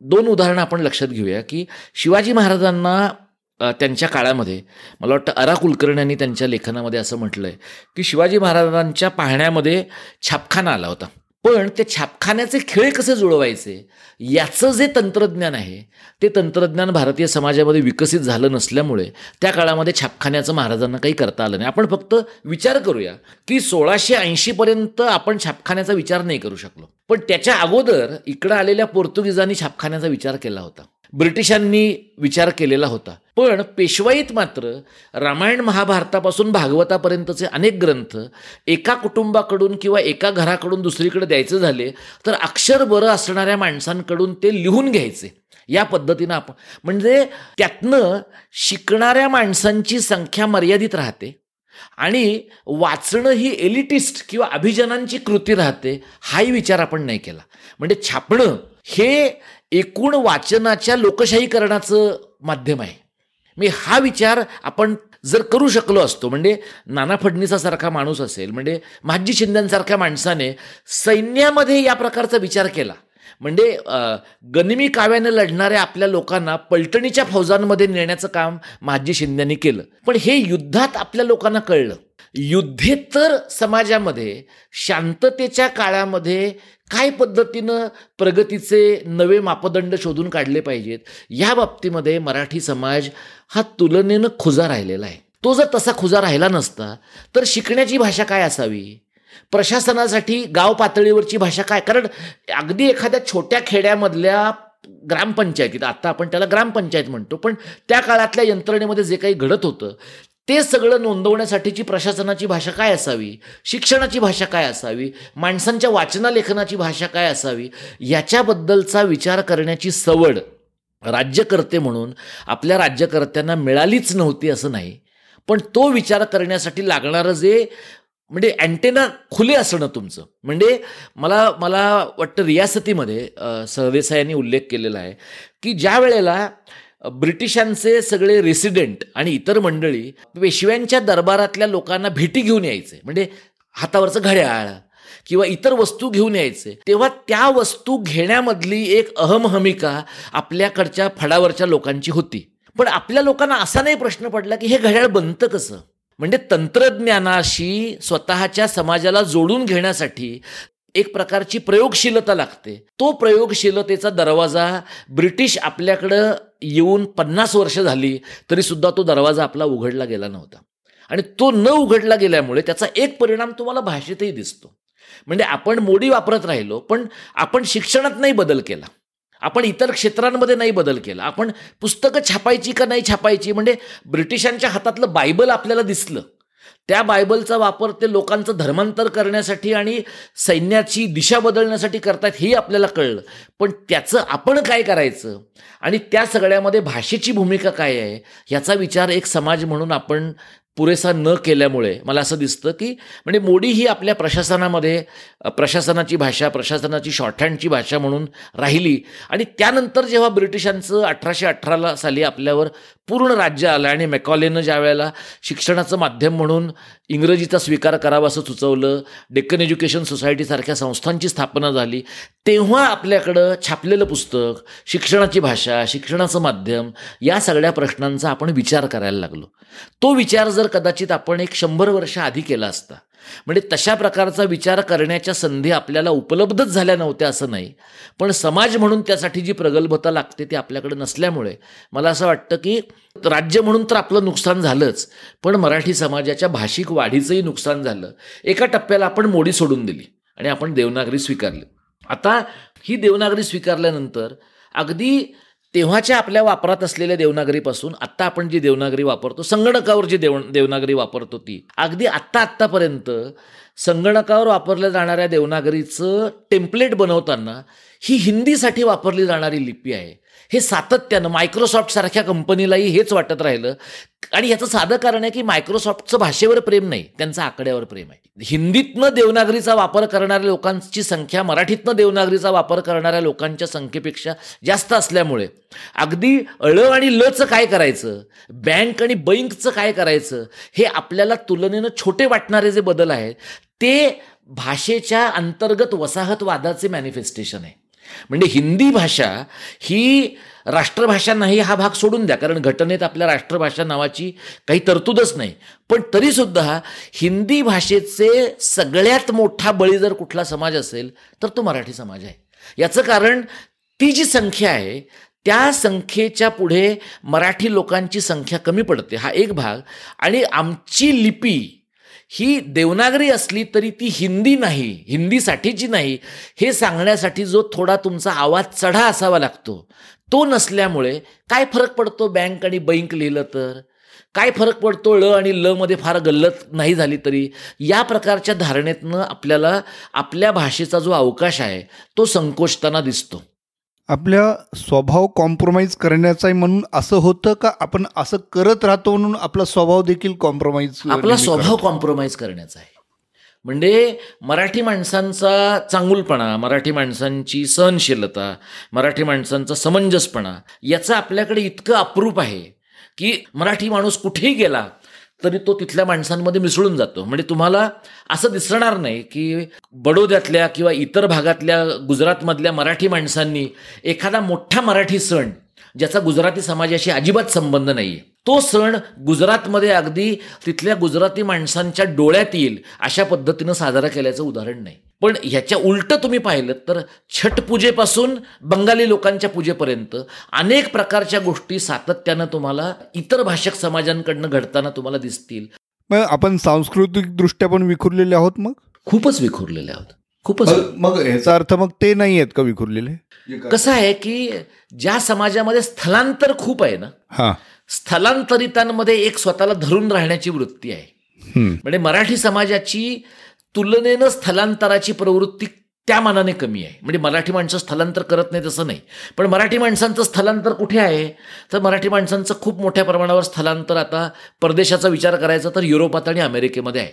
दोन उदाहरणं आपण लक्षात घेऊया की शिवाजी महाराजांना त्यांच्या काळामध्ये मला वाटतं अरा कुलकर्णी यांनी त्यांच्या लेखनामध्ये असं म्हटलं आहे की शिवाजी महाराजांच्या पाहण्यामध्ये छापखाना आला होता. पण ते छापखान्याचे खेळ कसे जुळवायचे? याचं जे तंत्रज्ञान आहे ते तंत्रज्ञान भारतीय समाजामध्ये विकसित झालं नसल्यामुळे त्या काळामध्ये छापखान्याचं महाराजांना काही करता आलं नाही. आपण फक्त विचार करूया की सोळाशे ऐंशीपर्यंत आपण छापखान्याचा विचार नाही करू शकलो. पण त्याच्या अगोदर इकडं आलेल्या पोर्तुगीजांनी छापखान्याचा विचार केला होता. ब्रिटिशांनी विचार केलेला होता. पण पेशवाईत मात्र रामायण महाभारतापासून भागवतापर्यंतचे अनेक ग्रंथ एका कुटुंबाकडून किंवा एका घराकडून दुसरीकडे द्यायचे झाले तर अक्षर बरं असणाऱ्या माणसांकडून ते लिहून घ्यायचे. या पद्धतीनं आपण म्हणजे त्यातनं शिकणाऱ्या माणसांची संख्या मर्यादित राहते आणि वाचणं ही एलिटिस्ट किंवा अभिजनांची कृती राहते हाही विचार आपण नाही केला. म्हणजे छापणं हे एकूण वाचनाच्या लोकशाहीकरणाचं माध्यम आहे. मी हा विचार आपण जर करू शकलो असतो म्हणजे नाना फडणीसासारखा माणूस असेल म्हणजे महाजी शिंद्यांसारख्या माणसाने सैन्यामध्ये या प्रकारचा विचार केला. म्हणजे गनिमी काव्याने लढणाऱ्या आपल्या लोकांना पलटणीच्या फौजांमध्ये नेण्याचं काम महाजी शिंद्यांनी केलं. पण हे युद्धात आपल्या लोकांना कळलं. युद्धेतर समाजामध्ये शांततेच्या काळामध्ये काय पद्धतीनं प्रगतीचे नवे मापदंड शोधून काढले पाहिजेत? या बाबतीमध्ये मराठी समाज हा तुलनेनं खुजा राहिलेला आहे. तो जर तसा खुजा राहिला नसता तर शिकण्याची भाषा काय असावी? प्रशासनासाठी गाव पातळीवरची भाषा काय? कारण अगदी एखाद्या छोट्या खेड्यामधल्या ग्रामपंचायतीत आता आपण त्याला ग्रामपंचायत म्हणतो पण त्या काळातल्या यंत्रणेमध्ये जे काही घडत होतं ते सगळं नोंदवण्यासाठीची प्रशासनाची भाषा काय असावी? शिक्षणाची भाषा काय असावी? माणसांच्या वाचनालेखनाची भाषा काय असावी? याच्याबद्दलचा विचार करण्याची सवड राज्यकर्ते म्हणून आपल्या राज्यकर्त्यांना मिळालीच नव्हती असं नाही. पण तो विचार करण्यासाठी लागणारं जे म्हणजे अँटेना खुले असणं तुमचं. म्हणजे मला मला वाटतं रियासतीमध्ये सरदेसायांनी उल्लेख केलेला आहे की ज्या वेळेला ब्रिटिशांचे सगळे रेसिडेंट आणि इतर मंडळी पेशव्यांच्या दरबारातल्या लोकांना भेटी घेऊन यायचे. म्हणजे हातावरचं घड्याळ किंवा इतर वस्तू घेऊन यायचे. तेव्हा त्या वस्तू घेण्यामधली एक अहमहमिका आपल्याकडच्या फडावरच्या लोकांची होती. पण आपल्या लोकांना असा नाही प्रश्न पडला की हे घड्याळ बनतं कसं? म्हणजे तंत्रज्ञानाशी स्वतःच्या समाजाला जोडून घेण्यासाठी एक प्रकारची प्रयोगशीलता लागते. तो प्रयोगशीलतेचा दरवाजा ब्रिटिश आपल्याकडं येऊन पन्नास वर्ष झाली तरीसुद्धा तो दरवाजा आपला उघडला गेला नव्हता. आणि तो न उघडला गेल्यामुळे त्याचा एक परिणाम तुम्हाला भाषेतही दिसतो. म्हणजे आपण मोडी वापरत राहिलो पण आपण शिक्षणात नाही बदल केला. आपण इतर क्षेत्रांमध्ये नाही बदल केला. आपण पुस्तकं छापायची का नाही छापायची म्हणजे ब्रिटिशांच्या हातातलं बायबल आपल्याला दिसलं. त्या बायबलचा वापर ते लोकांचं धर्मांतर करण्यासाठी आणि सैन्याची दिशा बदलण्यासाठी करतात हे आपल्याला कळलं. पण त्याचं आपण काय करायचं? आणि त्या सगळ्यामध्ये भाषेची भूमिका काय आहे? याचा विचार एक समाज म्हणून आपण पुरेसा न केल्यामुळे मला असं दिसतं की म्हणजे मोडी ही आपल्या प्रशासनामध्ये प्रशासनाची भाषा प्रशासनाची शॉर्टहँडची भाषा म्हणून राहिली. आणि त्यानंतर जेव्हा ब्रिटिशांचं अठराशे अठराला साली आपल्यावर पूर्ण राज्य आलं आणि मेकॉलेनं ज्या वेळेला शिक्षणाचं माध्यम म्हणून इंग्रजीचा स्वीकार करावा असं सुचवलं डेक्कन एज्युकेशन सोसायटीसारख्या संस्थांची स्थापना झाली तेव्हा आपल्याकडं छापलेलं पुस्तक शिक्षणाची भाषा शिक्षणाचं माध्यम या सगळ्या प्रश्नांचा आपण विचार करायला लागलो. तो विचार जर कदाचित आपण एक शंभर वर्ष आधी केला असता म्हणजे तशा प्रकारचा विचार करण्याच्या संधी आपल्याला उपलब्धच झाल्या नव्हत्या असं नाही. पण समाज म्हणून त्यासाठी जी प्रगल्भता लागते ती आपल्याकडे नसल्यामुळे मला असं वाटतं की राज्य म्हणून तर आपलं नुकसान झालंच पण मराठी समाजाच्या भाषिक वाढीचंही नुकसान झालं. एका टप्प्याला आपण मोडी सोडून दिली आणि आपण देवनागरी स्वीकारली. आता ही देवनागरी स्वीकारल्यानंतर अगदी तेव्हाच्या आपल्या वापरात असलेल्या देवनागरीपासून आत्ता आपण जी देवनागरी वापरतो संगणकावर जी देव देवनागरी वापरतो ती अगदी आत्ता आत्तापर्यंत संगणकावर वापरल्या जाणाऱ्या देवनागरीचं टेम्पलेट बनवताना ही हिंदीसाठी वापरली जाणारी लिपी आहे. हे सातत्यानं मायक्रोसॉफ्टसारख्या कंपनीलाही हेच वाटत राहिलं. आणि याचं साधं कारण आहे की मायक्रोसॉफ्टचं भाषेवर प्रेम नाही त्यांचं आकड्यावर प्रेम आहे. हिंदीतनं देवनागरीचा वापर करणाऱ्या लोकांची संख्या मराठीतनं देवनागरीचा वापर करणाऱ्या लोकांच्या संख्येपेक्षा जास्त असल्यामुळे अगदी ळ आणि लचं काय करायचं बँक आणि बैंकचं काय करायचं हे आपल्याला तुलनेनं छोटे वाटणारे जे बदल आहेत ते भाषेच्या अंतर्गत वसाहतवादाचे मॅनिफेस्टेशन आहे. म्हणजे हिंदी भाषा ही राष्ट्रभाषा नाही हा भाग सोडून द्या. कारण घटनेत आपल्या राष्ट्रभाषा नावाची काही तरतूदच नाही. पण तरीसुद्धा हिंदी भाषेचे सगळ्यात मोठा बळी जर कुठला समाज असेल तर तो मराठी समाज आहे. याचं कारण ती जी संख्या आहे त्या संख्येच्या पुढे मराठी लोकांची संख्या कमी पडते हा एक भाग. आणि आमची लिपी ही देवनागरी असली तरी ती हिंदी नाही हिंदीसाठीची नाही. हे सांगण्यासाठी जो थोडा तुमचा आवाज चढा असावा लागतो. तो नसल्यामुळे काय फरक पडतो बँक आणि बैंक लिहिलं तर? काय फरक पडतो ळ आणि ल मध्ये फार गल्लत नाही झाली तरी? या प्रकारच्या धारणेतनं आपल्याला आपल्या भाषेचा जो अवकाश आहे तो संकोचताना दिसतो. आपल्या स्वभाव कॉम्प्रोमाइज करण्याचा म्हणून असं होतं का? आपण असं करत राहतो म्हणून आपला स्वभाव देखील कॉम्प्रोमाइज आपला स्वभाव कॉम्प्रोमाइज करण्याचा आहे. म्हणजे मराठी माणसांचा चांगुलपणा मराठी माणसांची सहनशीलता मराठी माणसांचा समंजसपणा याचं आपल्याकडे इतकं अप्रूप आहे की मराठी माणूस कुठेही गेला तरी तो तिथल्या माणसांमध्ये मिसळून जातो. म्हणजे तुम्हाला असं दिसणार नाही की बडोद्यातल्या किंवा इतर भागातल्या गुजरातमधल्या मराठी माणसांनी एखादा मोठा मराठी सण ज्याचा गुजराती समाजाशी अजिबात संबंध नाही तो सण गुजरातमध्ये अगदी तिथल्या गुजराती माणसांच्या डोळ्यात येईल अशा पद्धतीनं साजरा केल्याचं उदाहरण नाही. पण ह्याच्या उलटं तुम्ही पाहिलं तर छठ पूजेपासून बंगाली लोकांच्या पूजेपर्यंत अनेक प्रकारच्या गोष्टी सातत्यानं तुम्हाला इतर भाषक समाजांकडनं घडताना तुम्हाला दिसतील. मग आपण सांस्कृतिक दृष्ट्या पण विखुरलेले आहोत मग? खूपच विखुरलेले आहोत. खूपच मग ह्याचा अर्थ मग ते नाही आहेत का विखुरलेले? कसं आहे की ज्या समाजामध्ये स्थलांतर खूप आहे ना हा. स्थलांतरितांमध्ये एक स्वतःला धरून राहण्याची वृत्ती आहे. म्हणजे मराठी समाजाची तुलनेनं स्थलांतराची प्रवृत्ती त्या मानाने कमी आहे. म्हणजे मराठी माणसं स्थलांतर करत नाही तसं नाही. पण मराठी माणसांचं स्थलांतर कुठे आहे? तर मराठी माणसांचं खूप मोठ्या प्रमाणावर स्थलांतर आता परदेशाचा विचार करायचा तर युरोपात आणि अमेरिकेमध्ये आहे.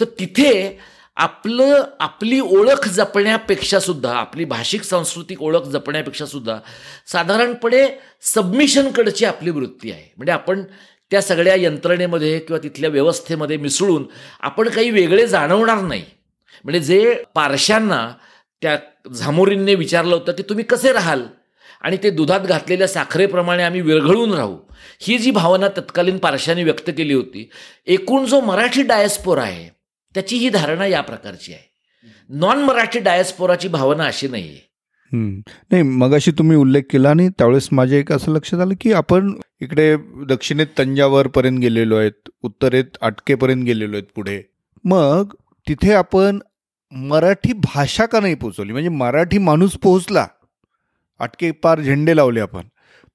तर तिथे आपलं आपली ओळख जपण्यापेक्षा सुद्धा आपली भाषिक सांस्कृतिक ओळख जपण्यापेक्षा सुद्धा साधारणपणे सबमिशनकडची आपली वृत्ती आहे. म्हणजे आपण त्या सगळ्या यंत्रणेमध्ये किंवा तिथल्या व्यवस्थेमध्ये मिसळून आपण काही वेगळे जाणवणार नाही. म्हणजे जे पारशांना त्या झामोरींनी विचारलं होतं की तुम्ही कसे राहाल? आणि ते दुधात घातलेल्या साखरेप्रमाणे आम्ही विरघळून राहू. ही जी भावना तत्कालीन पारशांनी व्यक्त केली होती एकूण जो मराठी डायस्पोरा आहे त्याची ही धारणा या प्रकारची आहे. नॉन मराठी डायस्पोराची भावना अशी नाही आहे नाही मगाशी तुम्ही उल्लेख केला आणि त्यावेळेस माझ्या एक असं लक्षात आलं की आपण इकडे दक्षिणेत तंजावरपर्यंत गेलेलो आहेत उत्तरेत आटकेपर्यंत गेलेलो आहेत पुढे. मग तिथे आपण मराठी भाषा का नाही पोचवली म्हणजे मराठी माणूस पोहोचला. आटके पार झेंडे लावले आपण.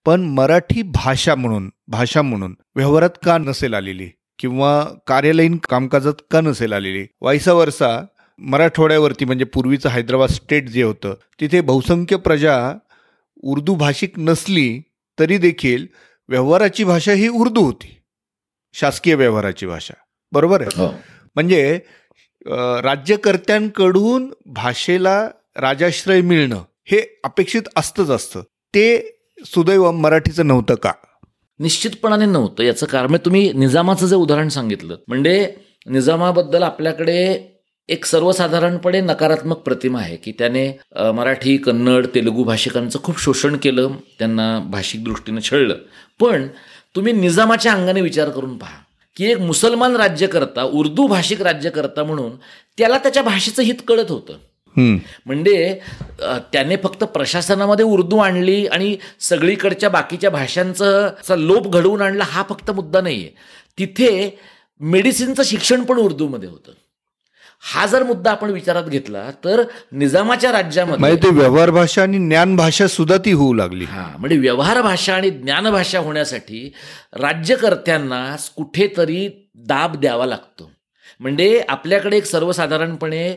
पण मराठी भाषा म्हणून भाषा म्हणून व्यवहारात का नसेल आलेली? किंवा कार्यालयीन कामकाजात का नसेल आलेली? वायसा वर्षा मराठवाड्यावरती म्हणजे पूर्वीचं हैदराबाद स्टेट जे होतं तिथे बहुसंख्य प्रजा उर्दू भाषिक नसली तरी देखील व्यवहाराची भाषा ही उर्दू होती. शासकीय व्यवहाराची भाषा. बरोबर आहे? हो. म्हणजे राज्यकर्त्यांकडून भाषेला राजाश्रय मिळणं हे अपेक्षित असतंच असतं. ते सुदैव मराठीचं नव्हतं का? निश्चितपणाने नव्हतं. याचं कारण म्हणजे तुम्ही निजामाचं जे उदाहरण सांगितलं म्हणजे निजामाबद्दल आपल्याकडे एक सर्वसाधारणपणे नकारात्मक प्रतिमा आहे की त्याने मराठी कन्नड तेलुगू भाषिकांचं खूप शोषण केलं त्यांना भाषिक दृष्टीनं छळलं. पण तुम्ही निजामाच्या अंगाने विचार करून पहा की एक मुसलमान राज्यकर्ता उर्दू भाषिक राज्यकर्ता म्हणून त्याला त्याच्या भाषेचं हित कळत होतं. म्हणजे त्याने फक्त प्रशासनामध्ये उर्दू आणली आणि सगळीकडच्या बाकीच्या भाषांचं लोप घडवून आणला हा फक्त मुद्दा नाही आहे तिथे मेडिसिनचं शिक्षण पण उर्दूमध्ये होतं. हा जर मुद्दा आपण विचारात घेतला तर निजामाच्या राज्यामध्ये म्हणजे ते व्यवहार भाषा आणि ज्ञान भाषा सुद्धा ती होऊ लागली. हा म्हणजे व्यवहार भाषा आणि ज्ञानभाषा होण्यासाठी राज्यकर्त्यांना कुठेतरी दाब द्यावा लागतो. म्हणजे आपल्याकडे एक सर्वसाधारणपणे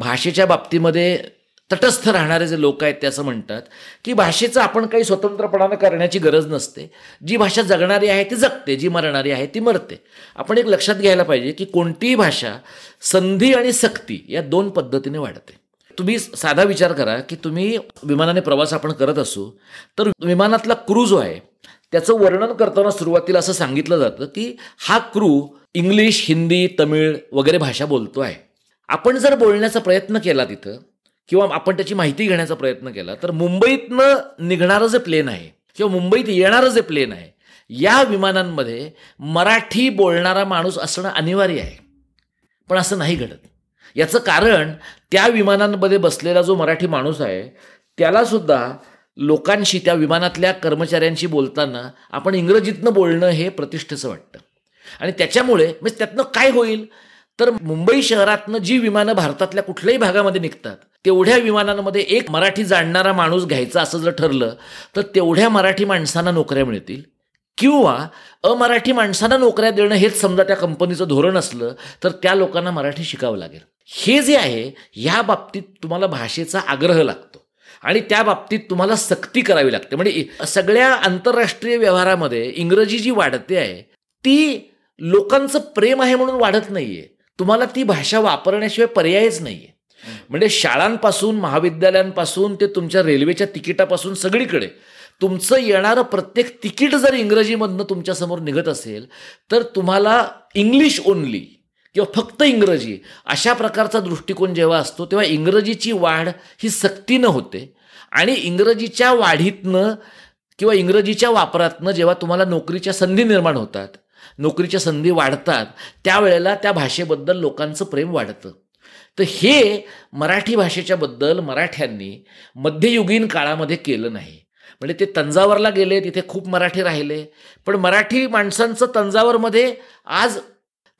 भाषेच्या बाबतीमध्ये तटस्थ राहणारे जे लोक आहेत ते असं म्हणतात की भाषेचं आपण काही स्वतंत्रपणानं करण्याची गरज नसते. जी भाषा जगणारी आहे ती जगते जी मरणारी आहे ती मरते. आपण एक लक्षात घ्यायला पाहिजे की कोणतीही भाषा संधी आणि सक्ती या दोन पद्धतीने वाढते. तुम्ही साधा विचार करा की तुम्ही विमानाने प्रवास आपण करत असू तर विमानातला क्रू जो आहे त्याचं वर्णन करताना सुरुवातीला असं सांगितलं जातं की हा क्रू इंग्लिश हिंदी तमिळ वगैरे भाषा बोलतो आहे. आपण जर बोलण्याचा प्रयत्न केला तिथं किंवा आपण त्याची माहिती घेण्याचा प्रयत्न केला तर मुंबईतनं निघणारं जे प्लेन आहे किंवा मुंबईत येणारं जे प्लेन आहे या विमानांमध्ये मराठी बोलणारा माणूस असणं अनिवार्य आहे. पण असं नाही घडत. याचं कारण त्या विमानांमध्ये बसलेला जो मराठी माणूस आहे त्याला सुद्धा लोकांशी त्या विमानातल्या कर्मचाऱ्यांशी बोलताना आपण इंग्रजीतनं बोलणं हे प्रतिष्ठेचं वाटतं. आणि त्याच्यामुळे म्हणजे त्यातनं काय होईल? तर मुंबई शहरातनं जी विमानं भारतातल्या कुठल्याही भागामध्ये निघतात तेवढ्या विमानांमध्ये एक मराठी जाणणारा माणूस घ्यायचा असं जर ठरलं तर तेवढ्या मराठी माणसांना नोकऱ्या मिळतील. किंवा अमराठी माणसांना नोकऱ्या देणं हेच समजा त्या कंपनीचं धोरण असलं तर त्या लोकांना मराठी शिकावं लागेल. हे जे आहे ह्या बाबतीत तुम्हाला भाषेचा आग्रह लागतो. आणि त्या बाबतीत तुम्हाला सक्ती करावी लागते. म्हणजे सगळ्या आंतरराष्ट्रीय व्यवहारामध्ये इंग्रजी जी वाढते आहे ती लोकांचं प्रेम आहे म्हणून वाढत नाही आहे तुम्हाला ती भाषा वापरण्याशिवाय पर्यायच नाही आहे म्हणजे शाळांपासून महाविद्यालयांपासून ते तुमच्या रेल्वेच्या तिकिटापासून सगळीकडे तुमचं येणारं प्रत्येक तिकीट जर इंग्रजीमधनं तुमच्यासमोर निघत असेल तर तुम्हाला इंग्लिश ओनली किंवा फक्त इंग्रजी अशा प्रकारचा दृष्टिकोन जेव्हा असतो तेव्हा इंग्रजीची वाढ ही सक्तीनं होते. आणि इंग्रजीच्या वाढीतनं किंवा इंग्रजीच्या वापरातनं जेव्हा तुम्हाला नोकरीच्या संधी निर्माण होतात नोकरीच्या संधी वाढतात त्यावेळेला त्या भाषेबद्दल लोकांचं प्रेम वाढतं. तर हे मराठी भाषेच्याबद्दल मराठ्यांनी मध्ययुगीन काळामध्ये केलं नाही. म्हणजे ते तंजावरला गेले तिथे खूप मराठी राहिले. पण मराठी माणसांचं तंजावरमध्ये आज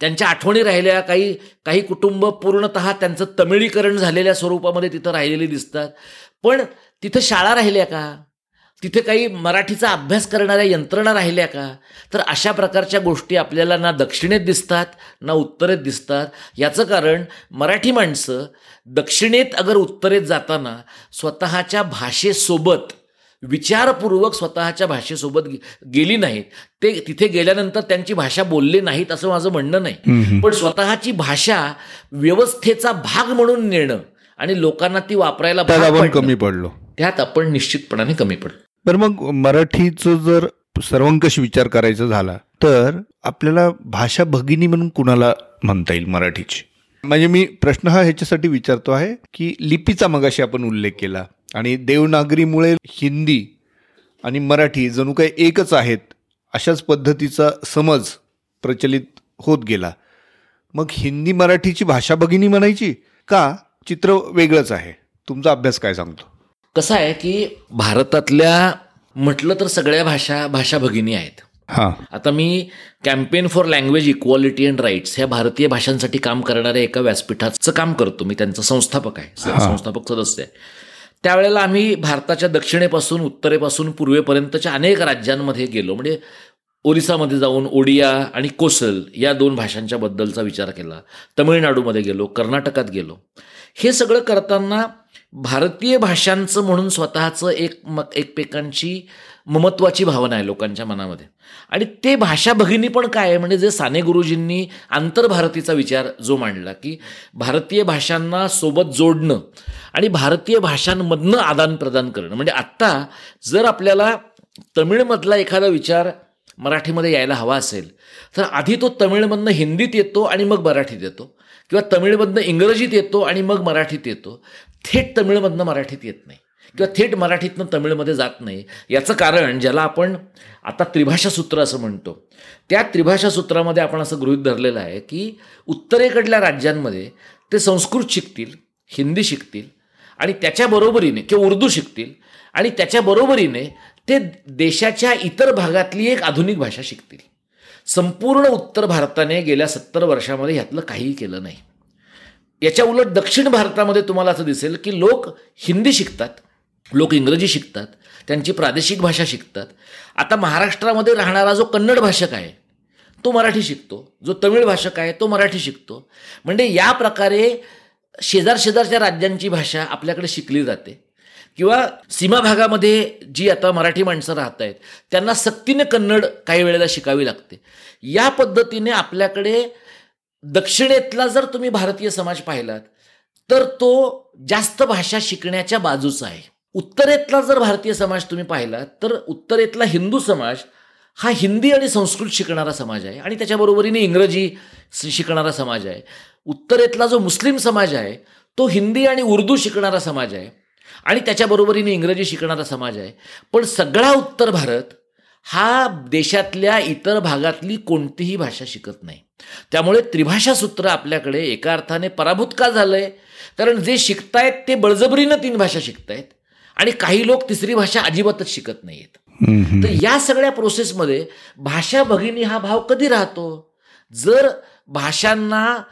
त्यांच्या आठवणी राहिल्या काही काही कुटुंब पूर्णतः त्यांचं तमिळीकरण झालेल्या स्वरूपामध्ये तिथं राहिलेली दिसतात. पण तिथं शाळा राहिल्या का? तिथे काही मराठीचा अभ्यास करणाऱ्या यंत्रणा राहिल्या का? तर अशा प्रकारच्या गोष्टी आपल्याला ना दक्षिणेत दिसतात ना उत्तरेत दिसतात. याचं कारण मराठी माणसं दक्षिणेत अगर उत्तरेत जाताना स्वतःच्या भाषेसोबत विचारपूर्वक स्वतःच्या भाषेसोबत गेली नाहीत. ते तिथे गेल्यानंतर त्यांची भाषा बोलली नाहीत असं माझं म्हणणं नाही. पण स्वतःची भाषा व्यवस्थेचा भाग म्हणून नेणं आणि लोकांना ती वापरायला कमी पडलो. त्यात आपण निश्चितपणाने कमी पडलो. तर मग मराठीचं जर सर्वंकष विचार करायचा झाला तर आपल्याला भाषा भगिनी म्हणून कुणाला म्हणता येईल मराठीची? म्हणजे मी प्रश्न हा ह्याच्यासाठी विचारतो आहे की लिपीचा मगाशी आपण उल्लेख केला आणि देवनागरीमुळे हिंदी आणि मराठी जणू काही एकच आहेत अशाच पद्धतीचा समज प्रचलित होत गेला. मग हिंदी मराठीची भाषा भगिनी म्हणायची का? चित्र वेगळंच आहे. तुमचा अभ्यास काय सांगतो? कसं आहे की भारतातल्या म्हटलं तर सगळ्या भाषा भाषा भगिनी आहेत. हां. आता मी campaign for language equality and rights ह्या भारतीय भाषांसाठी काम करणाऱ्या एका व्यासपीठाचं काम करतो. मी त्यांचा संस्थापक आहे. संस्थापक सदस्य आहे. त्यावेळेला आम्ही भारताच्या दक्षिणेपासून उत्तरेपासून पूर्वेपर्यंतच्या अनेक राज्यांमध्ये गेलो. म्हणजे ओरिसामध्ये जाऊन ओडिया आणि कोसल या दोन भाषांच्या बद्दलचा विचार केला. तमिळनाडूमध्ये गेलो कर्नाटकात गेलो. हे सगळं करताना भारतीय भाषांचं म्हणून स्वतःचं एक म एकमेकांची ममत्वाची भावना आहे लोकांच्या मनामध्ये. आणि ते भाषा भगिनी पण काय आहे? म्हणजे जे साने गुरुजींनी आंतरभारतीचा विचार जो मांडला की भारतीय भाषांना सोबत जोडणं आणि भारतीय भाषांमधनं आदान प्रदान करणं. म्हणजे आत्ता जर आपल्याला तमिळमधला एखादा विचार मराठीमध्ये यायला हवा असेल तर आधी तो तमिळमधनं हिंदीत येतो आणि मग मराठीत येतो. किंवा तमिळमधनं इंग्रजीत येतो आणि मग मराठीत येतो. थेट तमिळमधनं मराठीत येत नाही किंवा थेट मराठीतनं तमिळमध्ये जात नाही. याचं कारण ज्याला आपण आता त्रिभाषा सूत्र असं म्हणतो. त्या त्रिभाषा सूत्रामध्ये आपण असं गृहीत धरलेलं आहे की उत्तरेकडल्या राज्यांमध्ये ते संस्कृत शिकतील हिंदी शिकतील आणि त्याच्या बरोबरीने किंवा उर्दू शिकतील आणि त्याच्या बरोबरीने ते देशाच्या इतर भागातली एक आधुनिक भाषा शिकतील. संपूर्ण उत्तर भारताने गेल्या सत्तर वर्षामध्ये ह्यातलं काहीही केलं नाही. याच्या उलट दक्षिण भारतामध्ये तुम्हाला असं दिसेल की लोक हिंदी शिकतात लोक इंग्रजी शिकतात त्यांची प्रादेशिक भाषा शिकतात. आता महाराष्ट्रामध्ये राहणारा जो कन्नड भाषक आहे तो मराठी शिकतो. जो तमिळ भाषक आहे तो मराठी शिकतो. म्हणजे या प्रकारे शेजार शेजारच्या राज्यांची भाषा आपल्याकडे शिकली जाते. किंवा सीमा भागामध्ये जी आता मराठी माणसं राहत आहेत त्यांना सक्तीने कन्नड काही वेळेला शिकावी लागते. या पद्धतीने आपल्याकडे दक्षिणेतला जर तुम्ही भारतीय समाज पाहिलात तर तो जास्त भाषा शिकण्याच्या बाजूचा आहे. उत्तरेतला जर भारतीय समाज तुम्ही पाहिलात तर उत्तरेतला हिंदू समाज हा हिंदी आणि संस्कृत शिकणारा समाज आहे आणि त्याच्याबरोबरीने इंग्रजी शिकणारा समाज आहे. उत्तरेतला जो मुस्लिम समाज आहे तो हिंदी आणि उर्दू शिकणारा समाज आहे आणि त्याच्याबरोबरीने इंग्रजी शिकणारा समाज आहे. पण सगळा उत्तर भारत हा देशातल्या इतर भागातली कोणतीही भाषा शिकत नाही. त्यामुळे त्रिभाषा सूत्र आपल्याकडे एका अर्थाने पराभूत का झालंय. कारण जे शिकतायत ते बळजबरीनं तीन भाषा शिकतायत. आणि काही लोक तिसरी भाषा अजिबातच शिकत नाहीत तर या सगळ्या प्रोसेसमध्ये भाषा भगिनी हा भाव कधी राहतो? जर भाषांना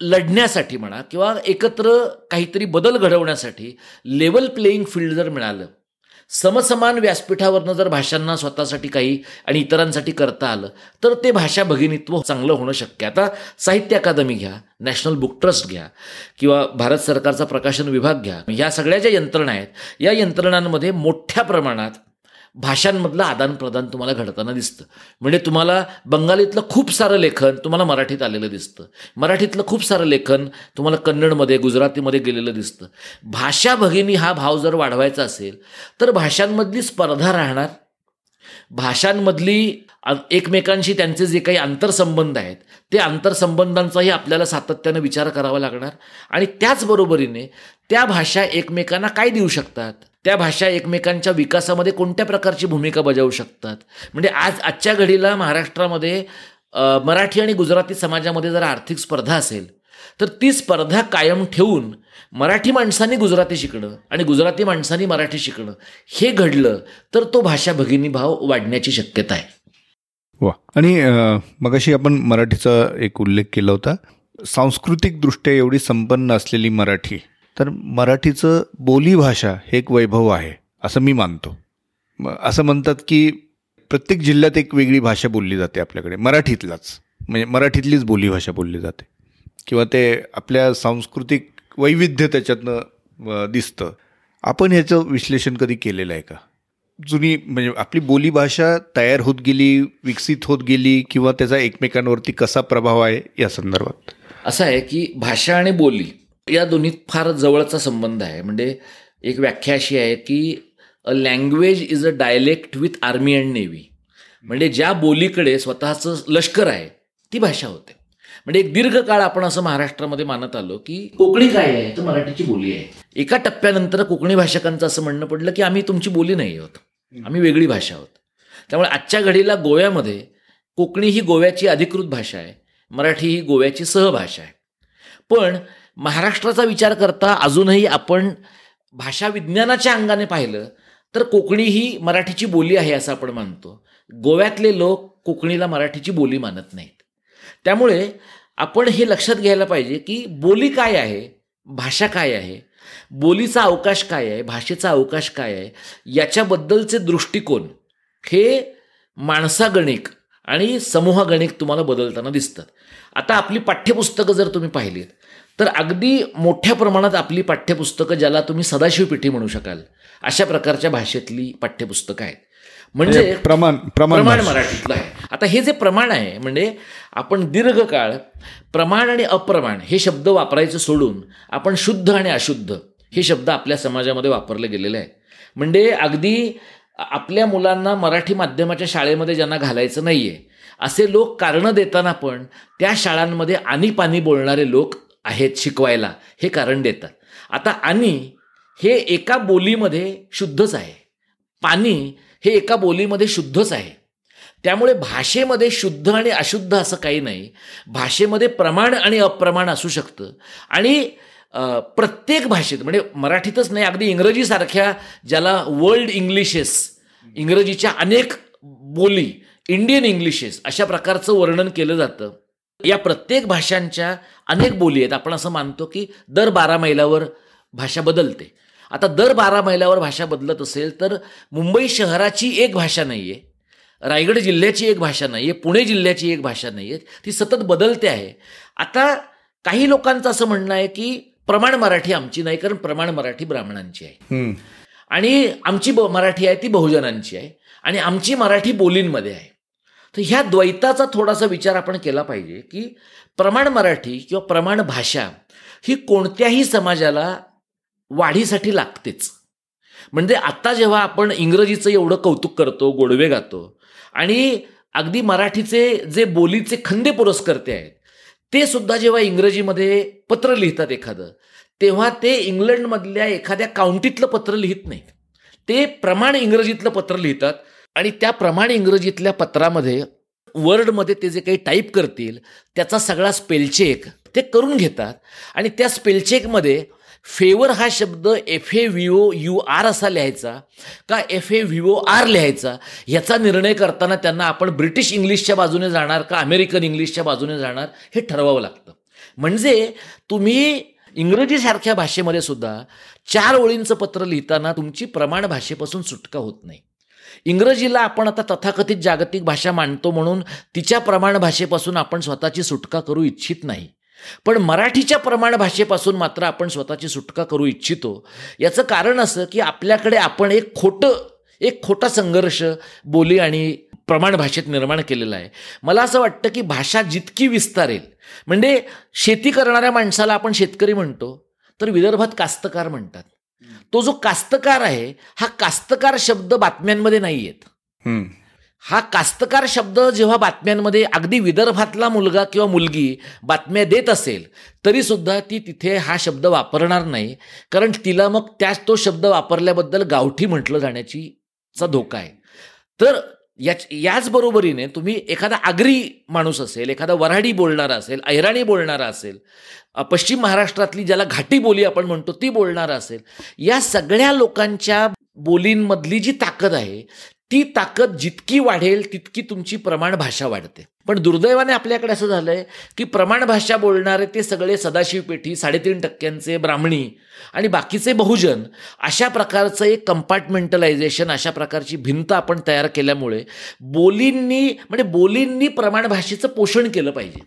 लढण्यासाठी म्हणा किंवा एकत्र काहीतरी बदल घडवण्यासाठी लेवल प्लेईंग फील्ड जर मिळालं समसमान व्यासपीठावरनं जर भाषांना स्वतःसाठी काही आणि इतरांसाठी करता आलं तर ते भाषा भगिनीत्व चांगलं होणं शक्य आता साहित्य अकादमी घ्या नॅशनल बुक ट्रस्ट घ्या किंवा भारत सरकारचा प्रकाशन विभाग घ्या. या सगळ्या ज्या यंत्रणा आहेत या यंत्रणांमध्ये मोठ्या प्रमाणात भाषांमधलं आदानप्रदान तुम्हाला घडताना दिसतं. म्हणजे तुम्हाला बंगालीतलं खूप सारं लेखन तुम्हाला मराठीत आलेलं दिसतं. मराठीतलं खूप सारं लेखन तुम्हाला कन्नडमध्ये गुजरातीमध्ये गेलेलं दिसतं. भाषा भगिनी हा भाव जर वाढवायचा असेल तर भाषांमधली स्पर्धा राहणार. भाषांमधली एकमेकांशी त्यांचे जे काही आंतरसंबंध आहेत ते आंतरसंबंधांचाही आपल्याला सातत्यानं विचार करावा लागणार. आणि त्याचबरोबरीने त्या भाषा एकमेकांना काय देऊ शकतात? त्या भाषा एकमेकांच्या विकासामध्ये कोणत्या प्रकारची भूमिका बजावू शकतात? म्हणजे आज आजच्या घडीला महाराष्ट्रामध्ये मराठी आणि गुजराती समाजामध्ये जर आर्थिक स्पर्धा असेल तर ती स्पर्धा कायम ठेवून मराठी माणसांनी गुजराती शिकणं आणि गुजराती माणसांनी मराठी शिकणं हे घडलं तर तो भाषा भगिनी भाव वाढण्याची शक्यता आहे. वा. आणि मगाशी आपण मराठीचा एक उल्लेख केला होता. सांस्कृतिकदृष्ट्या एवढी संपन्न असलेली मराठी तर मराठीचं बोलीभाषा हे एक वैभव आहे असं मी मानतो. असं म्हणतात की प्रत्येक जिल्ह्यात एक वेगळी भाषा बोलली जाते आपल्याकडे मराठीतलाच. म्हणजे मराठीतलीच बोलीभाषा बोलली जाते. किंवा ते आपल्या सांस्कृतिक वैविध्य त्याच्यातनं दिसतं. आपण ह्याचं विश्लेषण कधी केलेलं आहे का? जुनी म्हणजे आपली बोलीभाषा तयार होत गेली विकसित होत गेली किंवा त्याचा एकमेकांवरती कसा प्रभाव आहे या संदर्भात? असं आहे की भाषा आणि बोली या दोन्हीत फार जवळचा संबंध आहे. म्हणजे एक व्याख्या अशी आहे की a language is a dialect with army and navy. म्हणजे ज्या बोलीकडे स्वतःचं लष्कर आहे ती भाषा होते. म्हणजे एक दीर्घकाळ आपण असं महाराष्ट्रामध्ये मानत आलो की कोकणी काय आहे तर मराठीची बोली आहे. एका टप्प्यानंतर कोकणी भाषकांचं असं म्हणणं पडलं की आम्ही तुमची बोली नाही आहोत. आम्ही वेगळी भाषा आहोत. त्यामुळे आजच्या घडीला गोव्यामध्ये कोकणी ही गोव्याची अधिकृत भाषा आहे. मराठी ही गोव्याची सहभाषा आहे. पण महाराष्ट्राचा विचार करता अजूनही आपण भाषा विज्ञानाच्या अंगाने पाहिलं तर कोकणी ही मराठीची बोली आहे असं आपण मानतो. गोव्यातले लोक कोकणीला मराठीची बोली मानत नाहीत. त्यामुळे आपण हे लक्षात घ्यायला पाहिजे की बोली काय आहे भाषा काय आहे बोलीचा अवकाश काय आहे भाषेचा अवकाश काय आहे याच्याबद्दलचे दृष्टिकोन हे माणसागणिक आणि समूहगणिक तुम्हाला बदलताना दिसतात. आता आपली पाठ्यपुस्तकं जर तुम्ही पाहिलीत तर अगदी मोठ्या प्रमाणात आपली पाठ्यपुस्तकं ज्याला तुम्ही सदाशिव पिठी म्हणू शकाल अशा प्रकारच्या भाषेतली पाठ्यपुस्तकं आहेत. म्हणजे प्रमाण प्रमाण प्रमाण. मराठीतलं आहे. आता हे जे प्रमाण आहे म्हणजे आपण दीर्घकाळ प्रमाण आणि अप्रमाण हे शब्द वापरायचं सोडून आपण शुद्ध आणि अशुद्ध हे शब्द आपल्या समाजामध्ये वापरले गेलेले आहेत. म्हणजे अगदी आपल्या मुलांना मराठी माध्यमाच्या शाळेमध्ये ज्यांना घालायचं नाही आहे असे लोक कारणं देताना पण त्या शाळांमध्ये आणि पाणी बोलणारे लोक आहेत शिकवायला हे कारण देतात. आता आणि हे एका बोलीमध्ये शुद्धच आहे. पाणी हे एका बोलीमध्ये शुद्धच आहे. त्यामुळे भाषेमध्ये शुद्ध आणि अशुद्ध असं काही नाही. भाषेमध्ये प्रमाण आणि अप्रमाण असू शकतं. आणि प्रत्येक भाषेत म्हणजे मराठीतच नाही अगदी इंग्रजीसारख्या ज्याला वर्ल्ड इंग्लिशेस इंग्रजीच्या अनेक बोली इंडियन इंग्लिशेस अशा प्रकारचं वर्णन केलं जातं. या प्रत्येक भाषांच्या अनेक बोली आहेत. आपण असं मानतो की दर बारा मैलावर भाषा बदलते. आता दर बारा मैलावर भाषा बदलत असेल तर मुंबई शहराची एक भाषा नाही आहे रायगड जिल्ह्याची एक भाषा नाही आहे पुणे जिल्ह्याची एक भाषा नाही आहे ती सतत बदलते आहे. आता काही लोकांचं असं म्हणणं आहे की प्रमाण मराठी आमची नाही कारण प्रमाण मराठी ब्राह्मणांची आहे. आणि आमची ब मराठी आहे ती बहुजनांची आहे. आणि आमची मराठी बोलींमध्ये आहे. तर ह्या द्वैताचा थोडासा विचार आपण केला पाहिजे की प्रमाण मराठी किंवा प्रमाण भाषा ही कोणत्याही समाजाला वाढीसाठी लागतेच. म्हणजे आत्ता जेव्हा आपण इंग्रजीचं एवढं कौतुक करतो गोडवे गातो आणि अगदी मराठीचे जे बोलीचे खंदे पुरस्कर्ते आहेत ते सुद्धा जेव्हा इंग्रजीमध्ये पत्र लिहितात एखादं तेव्हा ते इंग्लंडमधल्या एखाद्या काउंटीतलं पत्र लिहित नाहीत ते प्रमाण इंग्रजीतलं पत्र लिहितात आणि त्या प्रमाण इंग्रजीतल्या पत्रामध्ये वर्डमध्ये ते जे काही टाईप करतील त्याचा सगळा स्पेलचेक ते करून घेतात. आणि त्या स्पेलचेकमध्ये फेवर हा शब्द F A V O U R असा लिहायचा का F A V O R लिहायचा याचा निर्णय करताना त्यांना आपण ब्रिटिश इंग्लिशच्या बाजूने जाणार का अमेरिकन इंग्लिशच्या बाजूने जाणार हे ठरवावं लागतं. म्हणजे तुम्ही इंग्रजीसारख्या भाषेमध्ये सुद्धा चार ओळींचं पत्र लिहिताना तुमची प्रमाण भाषेपासून सुटका होत नाही. इंग्रजीला आपण आता तथाकथित जागतिक भाषा मानतो म्हणून तिच्या प्रमाण भाषेपासून आपण स्वतःची सुटका करू इच्छित नाही. पण मराठीच्या प्रमाण भाषेपासून मात्र आपण स्वतःची सुटका करू इच्छितो. याचं कारण असं की आपल्याकडे आपण एक खोटं एक खोटा संघर्ष बोली आणि प्रमाण भाषेत निर्माण केलेला आहे. मला असं वाटतं की भाषा जितकी विस्तारेल म्हणजे शेती करणाऱ्या माणसाला आपण शेतकरी म्हणतो तर विदर्भात कास्तकार म्हणतात. तो जो कास्तकार आहे हा कास्तकार शब्द बातम्यांमध्ये नाही येत. हा कास्तकार शब्द जेव्हा बातम्यांमध्ये अगदी विदर्भातला मुलगा किंवा मुलगी बातम्या देत असेल तरी सुद्धा ती तिथे हा शब्द वापरणार नाही. कारण तिला मग त्याच तो शब्द वापरल्याबद्दल गावठी म्हटलं जाण्याची चा धोका आहे. तर याच याच बरोबरीने तुम्ही एखादा आगरी माणूस असेल एखादा वऱ्हाडी बोलणारा असेल अहिराणी बोलणारा असेल पश्चिम महाराष्ट्रातली ज्याला घाटी बोली आपण म्हणतो ती बोलणारा असेल या सगळ्या लोकांच्या बोलींमधली जी ताकद आहे ती ताकद जितकी वाढेल तितकी तुमची प्रमाण भाषा वाढते. पण दुर्दैवाने आपल्याकडे असं झालंय की प्रमाण भाषा बोलणारे ते सगळे सदाशिव पेठी साडेतीन टक्क्यांचे ब्राह्मणी आणि बाकीचे बहुजन अशा प्रकारचं एक कंपार्टमेंटलायझेशन अशा प्रकारची भिंत आपण तयार केल्यामुळे बोलींनी म्हणजे बोलींनी प्रमाण भाषेचं पोषण केलं पाहिजे.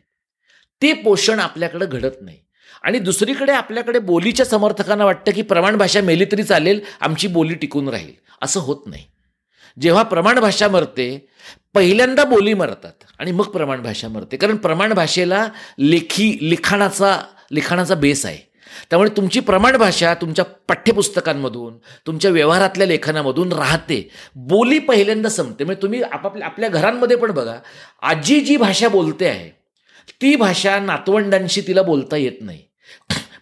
ते पोषण आपल्याकडे घडत नाही. आणि दुसरीकडे आपल्याकडे बोलीच्या समर्थकांना वाटतं की प्रमाण भाषा मेली तरी चालेल आमची बोली टिकून राहील. असं होत नाही. जेव्हा प्रमाण भाषा मरते पहिल्यांदा बोली मरतात. आणि मग प्रमाण भाषा मरते. कारण प्रमाण भाषेला लेखी लिखाणाचा लिखाणाचा बेस आहे. त्यामुळे तुमची प्रमाण भाषा तुमच्या पाठ्यपुस्तकांमधून तुमच्या व्यवहारातल्या लेखनामधून राहते. बोली पहिल्यांदा संपते. म्हणजे तुम्ही आपापल्या आपल्या घरांमध्ये पण बघा आजी जी भाषा बोलते आहे ती भाषा नातवंडांशी तिला बोलता येत नाही.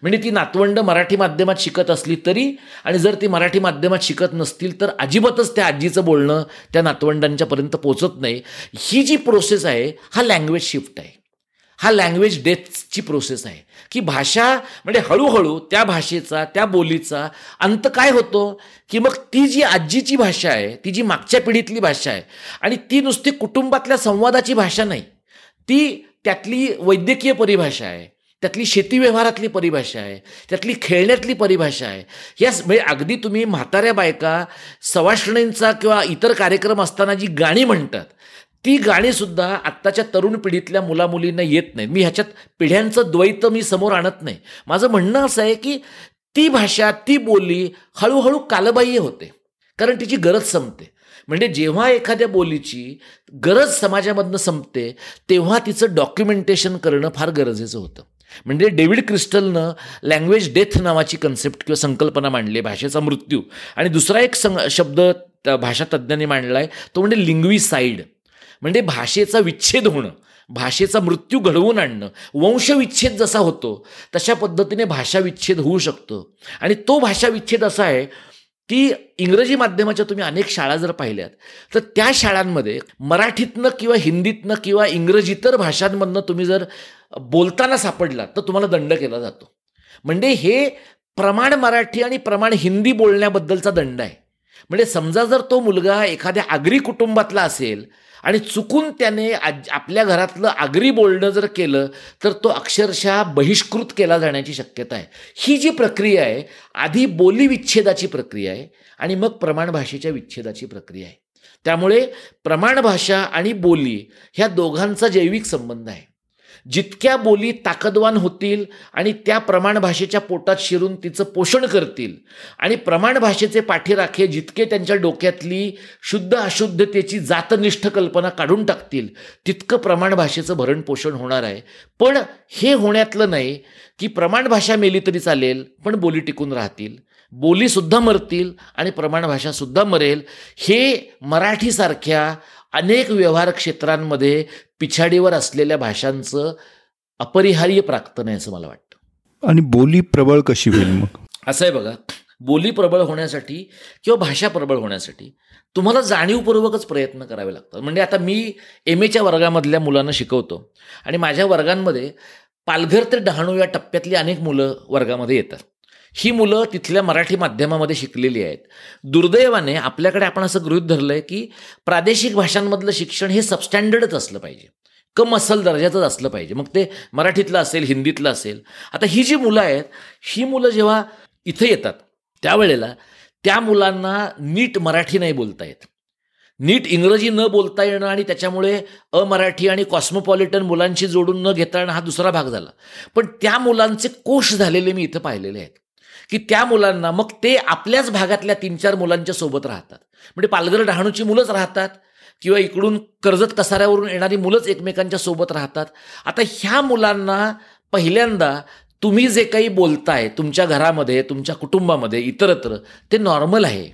म्हणजे ती नातवंड मराठी माध्यमात शिकत असली तरी आणि जर ती मराठी माध्यमात शिकत नसतील तर अजिबातच त्या आजीचं बोलणं त्या नातवंडांच्यापर्यंत पोचत नाही. ही जी प्रोसेस आहे हा लँग्वेज शिफ्ट आहे. हा लँग्वेज डेथची प्रोसेस आहे. की भाषा म्हणजे हळूहळू त्या भाषेचा त्या बोलीचा अंत काय होतो? की मग ती जी आजीची भाषा आहे ती जी मागच्या पिढीतली भाषा आहे आणि ती नुसती कुटुंबातल्या संवादाची भाषा नाही. ती त्यातली वैद्यकीय परिभाषा आहे. त्यातली शेती व्यवहारातली परिभाषा आहे त्यातली खेळण्यातली परिभाषा आहे. या म्हणजे अगदी तुम्ही म्हाताऱ्या बायका सवाष्णींचा किंवा इतर कार्यक्रम असताना जी गाणी म्हणतात ती गाणीसुद्धा आत्ताच्या तरुण पिढीतल्या मुलामुलींना येत नाही मी ह्याच्यात पिढ्यांचं द्वैत मी समोर आणत नाही. माझं म्हणणं असं आहे की ती भाषा ती बोली हळूहळू कालबाह्य होते कारण तिची गरज संपते. म्हणजे जेव्हा एखाद्या बोलीची गरज समाजामधनं संपते तेव्हा तिचं डॉक्युमेंटेशन करणं फार गरजेचं होतं. म्हणजे डेव्हिड क्रिस्टलनं लँग्वेज डेथ नावाची कन्सेप्ट किंवा संकल्पना मांडली भाषेचा मृत्यू. आणि दुसरा एक सं शब्द भाषा तज्ज्ञांनी मांडला आहे तो म्हणजे लिंग्विसाईड. म्हणजे भाषेचा विच्छेद होणं भाषेचा मृत्यू घडवून आणणं वंशविच्छेद जसा होतो तशा पद्धतीने भाषा विच्छेद होऊ शकतो. आणि तो भाषा विच्छेद असा आहे की इंग्रजी माध्यमाच्या तुम्ही अनेक शाळा जर पाहिल्यात तर त्या शाळांमध्ये मराठीतनं किंवा हिंदीतनं किंवा इंग्रजीतर भाषांमधनं तुम्ही जर बोलताना सापडला तर तुम्हाला दंड केला जातो. म्हणजे हे प्रमाण मराठी आणि प्रमाण हिंदी बोलण्याबद्दलचा दंड आहे. म्हणजे समजा जर तो मुलगा एखाद्या आगरी कुटुंबातला असेल आणि चुकून त्याने आज आपल्या घरातलं आगरी बोलणं जर केलं तर तो अक्षरशः बहिष्कृत केला जाण्याची शक्यता आहे. ही जी प्रक्रिया आहे आधी बोली विच्छेदाची प्रक्रिया आहे आणि मग प्रमाण भाषेच्या विच्छेदाची प्रक्रिया आहे. त्यामुळे प्रमाण भाषा आणि बोली ह्या दोघांचा जैविक संबंध आहे. जितक्या बोली ताकदवान होतील आणि त्या प्रमाण भाषेच्या पोटात शिरून तिचं पोषण करतील. आणि प्रमाण भाषेचे पाठीराखे जितके त्यांच्या डोक्यातली शुद्ध अशुद्धतेची जातनिष्ठ कल्पना काढून टाकतील तितकं प्रमाण भाषेचं भरण पोषण होणार आहे. पण हे होण्यातलं नाही की प्रमाण भाषा मेली तरी चालेल पण बोली टिकून राहतील. बोलीसुद्धा मरतील आणि प्रमाण भाषासुद्धा मरेल. हे मराठीसारख्या अनेक व्यवहार क्षेत्रांमध्ये पिछाडीवर असलेल्या भाषांचं अपरिहार्य प्राक्तन आहे असं मला वाटतं. आणि बोली प्रबळ कशी होईल मग? असं आहे बघा बोली प्रबळ होण्यासाठी किंवा भाषा प्रबळ होण्यासाठी तुम्हाला जाणीवपूर्वकच प्रयत्न करावे लागतात. म्हणजे आता मी एम एच्या वर्गामधल्या मुलांना शिकवतो आणि माझ्या वर्गांमध्ये पालघर ते डहाणू या टप्प्यातली अनेक मुलं वर्गामध्ये येतात. ही मुलं तिथल्या मराठी माध्यमामध्ये शिकलेली आहेत. दुर्दैवाने आपल्याकडे आपण असं गृहित धरलं आहे की प्रादेशिक भाषांमधलं शिक्षण हे सबस्टँडर्डच असलं पाहिजे. कम असल दर्जाचंच असलं पाहिजे. मग ते मराठीतलं असेल हिंदीतलं असेल. आता ही जी मुलं आहेत ही मुलं जेव्हा इथं येतात त्यावेळेला त्या मुलांना नीट मराठी नाही बोलता येत. नीट इंग्रजी न बोलता येणं आणि त्याच्यामुळे अमराठी आणि कॉस्मोपॉलिटन मुलांशी जोडून न घेता येणं हा दुसरा भाग झाला. पण त्या मुलांचे कोश झालेले मी इथं पाहिलेले आहेत. की त्या मुलांना मग ते आपल्याच भागातल्या तीन चार मुलांच्या सोबत राहतात. म्हणजे पालघर डहाणूची मुलंच राहतात किंवा इकडून कर्जत कसाऱ्यावरून येणारी मुलंच एकमेकांच्या सोबत राहतात. आता ह्या मुलांना पहिल्यांदा तुम्ही जे काही बोलताय तुमच्या घरामध्ये तुमच्या कुटुंबामध्ये इतरत्र ते नॉर्मल आहे.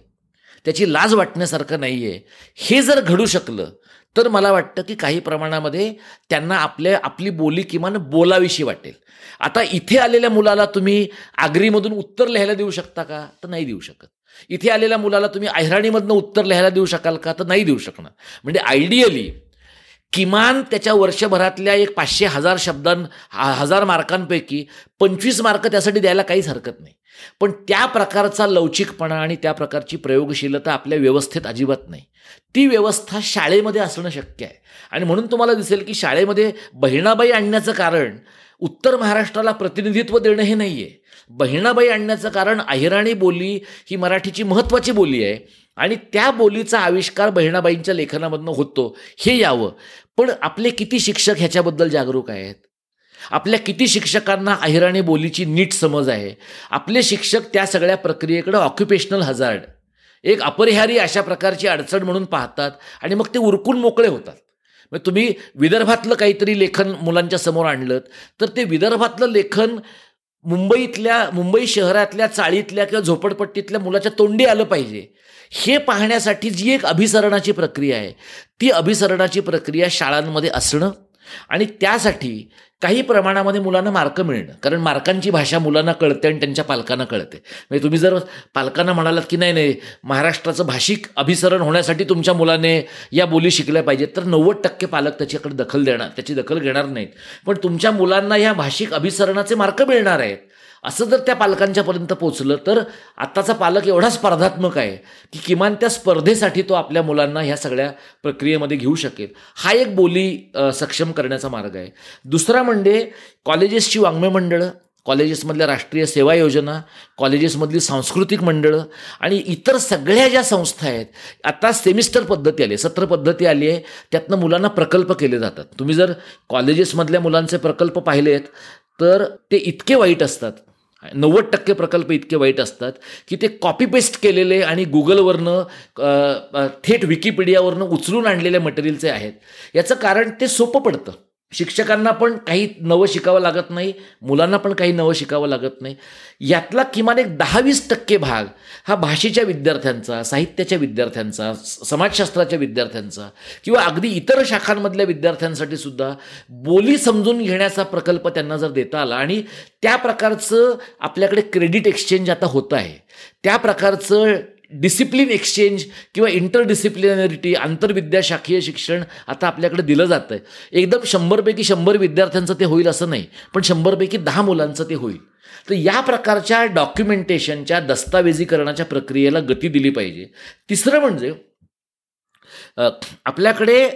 त्याची लाज वाटण्यासारखं नाही आहे हे जर घडू शकलं तर मला वाटतं की काही प्रमाणामध्ये त्यांना आपल्या आपली बोली किमान बोलाविषयी वाटेल. आता इथे आलेल्या मुलाला तुम्ही आगरीमधून उत्तर लिहायला देऊ शकता का? तर नाही देऊ शकत. इथे आलेल्या मुलाला तुम्ही अहिराणीमधनं उत्तर लिहायला देऊ शकाल का? तर नाही देऊ शकणार. म्हणजे आयडियली किमान त्याच्या वर्षभरातल्या एक पाचशे हजार शब्दां हजार मार्कांपैकी पंचवीस मार्क त्यासाठी द्यायला काहीच हरकत नाही. पण त्या प्रकारचा लवचिकपणा आणि त्या प्रकारची प्रयोगशीलता आपल्या व्यवस्थेत अजिबात नाही. ती व्यवस्था शाळेमध्ये असणं शक्य आहे. आणि म्हणून तुम्हाला दिसेल की शाळेमध्ये बहिणाबाई आणण्याचं कारण उत्तर महाराष्ट्राला प्रतिनिधित्व देणं हे नाही आहे बहिणाबाई आणण्याचं कारण अहिराणी बोली ही मराठीची महत्त्वाची बोली आहे. आणि त्या बोलीचा आविष्कार बहिणाबाईंच्या लेखनामधनं होतो. हे यावं. पण आपले किती शिक्षक ह्याच्याबद्दल जागरूक आहेत? आपल्या किती शिक्षकांना अहिराणी बोलीची नीट समज आहे? आपले शिक्षक त्या सगळ्या प्रक्रियेकडं ऑक्युपेशनल हजार्ड एक अपरिहारी अशा प्रकारची अडचण म्हणून पाहतात आणि मग ते उरकून मोकळे होतात. मग तुम्ही विदर्भातलं काहीतरी लेखन मुलांच्या समोर आणलं तर ते विदर्भातलं लेखन मुंबईतल्या मुंबई शहरातल्या चाळीतल्या किंवा झोपडपट्टीतल्या मुलाच्या तोंडी आलं पाहिजे. हे पाहण्यासाठी जी एक अभिसरणाची प्रक्रिया आहे ती अभिसरणाची प्रक्रिया शाळांमध्ये असणं आणि त्यासाठी काही प्रमाणामध्ये मुलांना मार्क मिळणं. कारण मार्कांची भाषा मुलांना कळते आणि त्यांच्या पालकांना कळते. म्हणजे तुम्ही जर पालकांना म्हणालात की नाही नाही महाराष्ट्राचं भाषिक अभिसरण होण्यासाठी तुमच्या मुलाने या बोली शिकल्या पाहिजेत तर नव्वद टक्के पालक त्याच्याकडे दखल देणार त्याची दखल घेणार नाहीत. पण तुमच्या मुलांना या भाषिक अभिसरणाचे मार्क मिळणार आहेत. असं जर त्या पालकांच्यापर्यंत पोचलं तर आत्ताचा पालक एवढा स्पर्धात्मक आहे की किमान त्या स्पर्धेसाठी तो आपल्या मुलांना ह्या सगळ्या प्रक्रियेमध्ये घेऊ शकेल. हा एक बोली सक्षम करण्याचा मार्ग आहे. दुसरा म्हणजे कॉलेजेसची वाङ्मय मंडळं कॉलेजेसमधल्या राष्ट्रीय सेवा योजना कॉलेजेसमधली सांस्कृतिक मंडळं आणि इतर सगळ्या ज्या संस्था आहेत आता सेमिस्टर पद्धती आली आहे सत्र पद्धती आली आहे त्यातनं मुलांना प्रकल्प केले जातात. तुम्ही जर कॉलेजेसमधल्या मुलांचे प्रकल्प पाहिले आहेत तर ते इतके वाईट असतात. नव्वद टक्के प्रकल्प इतके वाईट असतात की ते कॉपी पेस्ट केलेले आणि गुगलवरनं थेट विकिपीडियावरनं उचलून आणलेल्या मटेरियलचे आहेत. याचं कारण ते सोपं पडतं. शिक्षकांना पण काही नवं शिकावं लागत नाही मुलांना पण काही नवं शिकावं लागत नाही. यातला किमान एक दहा वीस टक्के भाग हा भाषेच्या विद्यार्थ्यांचा साहित्याच्या विद्यार्थ्यांचा समाजशास्त्राच्या विद्यार्थ्यांचा किंवा अगदी इतर शाखांमधल्या विद्यार्थ्यांसाठी सुद्धा बोली समजून घेण्याचा प्रकल्प त्यांना जर देता आला आणि त्या प्रकारचं आपल्याकडे क्रेडिट एक्सचेंज आता होतं आहे त्या प्रकारचं डिसिप्लिन एक्सचेंज किंवा इंटरडिसिप्लिनरिटी आंतरविद्याशाखीय शिक्षण आता आपल्याकडे दिलं जातं आहे एकदम शंभरपैकी शंभर विद्यार्थ्यांचं ते होईल असं नाही पण शंभरपैकी दहा मुलांचं ते होईल. तर या प्रकारच्या डॉक्युमेंटेशनच्या दस्तावेजीकरणाच्या प्रक्रियेला गती दिली पाहिजे. तिसरं म्हणजे आपल्याकडे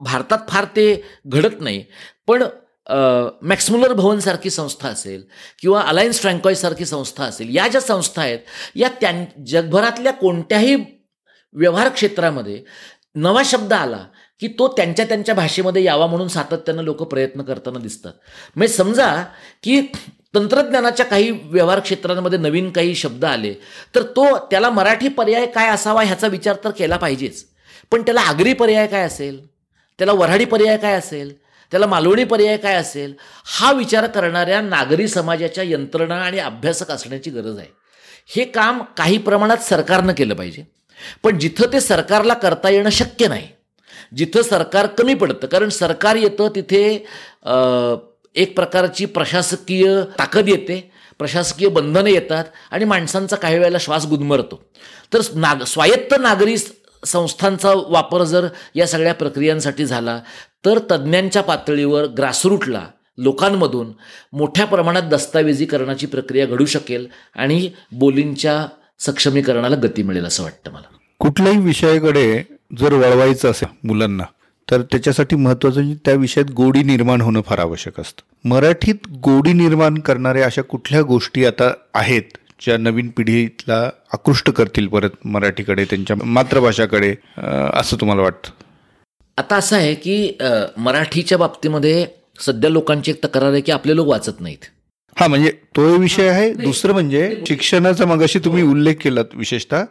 भारतात फार ते घडत नाही पण मॅक्समुलर भवनसारखी संस्था असेल किंवा अलायन्स फ्रँकॉईजसारखी संस्था असेल या ज्या संस्था आहेत या त्यां जगभरातल्या कोणत्याही व्यवहार क्षेत्रामध्ये नवा शब्द आला की तो त्यांच्या त्यांच्या भाषेमध्ये यावा म्हणून सातत्यानं लोक प्रयत्न करताना दिसतात. म्हणजे समजा की तंत्रज्ञानाच्या काही व्यवहार क्षेत्रांमध्ये नवीन काही शब्द आले तर तो त्याला मराठी पर्याय काय असावा ह्याचा विचार तर केला पाहिजेच. पण त्याला आगरी पर्याय काय असेल? त्याला वऱ्हाडी पर्याय काय असेल? त्याला मालवणी पर्याय काय असेल? हा विचार करणाऱ्या नागरी समाजाच्या यंत्रणा आणि अभ्यासक असण्याची गरज आहे. हे काम काही प्रमाणात सरकारनं केलं पाहिजे. पण जिथं ते सरकारला करता येणं शक्य नाही जिथं सरकार कमी पडतं कारण सरकार येतं तिथे एक प्रकारची प्रशासकीय ताकद येते प्रशासकीय बंधनं येतात आणि माणसांचा काही वेळेला श्वास गुदमरतो. तर नाग स्वायत्त नागरी संस्थांचा वापर जर या सगळ्या प्रक्रियांसाठी झाला तर तज्ज्ञांच्या पातळीवर ग्रासरूटला लोकांमधून मोठ्या प्रमाणात दस्तावेजीकरणाची प्रक्रिया घडू शकेल आणि बोलींच्या सक्षमीकरणाला गती मिळेल असं वाटतं मला. कुठल्याही विषयाकडे जर वळवायचं असेल मुलांना तर त्याच्यासाठी महत्वाचं म्हणजे त्या विषयात गोडी निर्माण होणं फार आवश्यक असतं. मराठीत गोडी निर्माण करणाऱ्या अशा कुठल्या गोष्टी आता आहेत ज्या नवीन पिढीला आकृष्ट करतील परत मराठीकडे त्यांच्या मातृभाषाकडे असं तुम्हाला वाटतं? आता असं आहे की मराठीच्या बाबतीमध्ये सध्या लोकांची एक तक्रार आहे की आपले लोक वाचत नाहीत. हा म्हणजे तो विषय आहे. दुसरं म्हणजे शिक्षणाचा मगाशी तुम्ही उल्लेख केलात विशेषतः.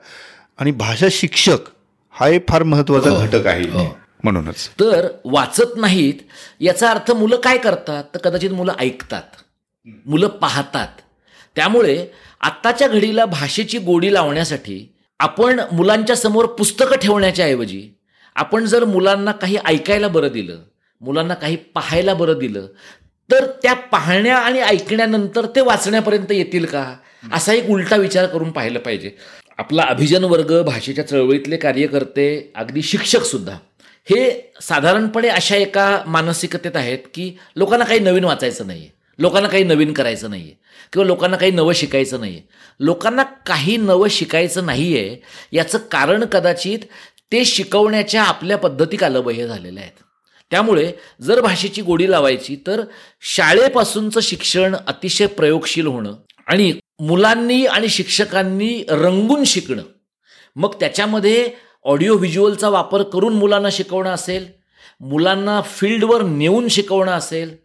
आणि भाषा शिक्षक हा एक फार महत्त्वाचा हो. घटक आहे हो. म्हणूनच. तर वाचत नाहीत याचा अर्थ मुलं काय करतात? तर कदाचित मुलं ऐकतात. मुलं पाहतात. त्यामुळे आत्ताच्या घडीला भाषेची गोडी लावण्यासाठी आपण मुलांच्या समोर पुस्तकं ठेवण्याच्या ऐवजी आपण जर मुलांना काही ऐकायला बरं दिलं मुलांना काही पाहायला बरं दिलं तर त्या पाहण्या आणि ऐकण्यानंतर ते वाचण्यापर्यंत येतील का? असा एक उलटा विचार करून पाहिलं पाहिजे. आपला अभिजन वर्ग भाषेच्या चळवळीतले कार्यकर्ते अगदी शिक्षक सुद्धा हे साधारणपणे अशा एका मानसिकतेत आहेत की लोकांना काही नवीन वाचायचं नाही लोकांना काही नवीन करायचं नाही आहे किंवा लोकांना काही नवं शिकायचं नाही आहे लोकांना काही नवं शिकायचं नाही आहे याचं कारण कदाचित ते शिकवण्याच्या आपल्या पद्धती कालबह्य झालेल्या आहेत. त्यामुळे जर भाषेची गोडी लावायची तर शाळेपासूनचं शिक्षण अतिशय प्रयोगशील होणं आणि मुलांनी आणि शिक्षकांनी रंगून शिकणं मग त्याच्यामध्ये ऑडिओ व्हिज्युअलचा वापर करून मुलांना शिकवणं असेल मुलांना फील्डवर नेऊन शिकवणं असेल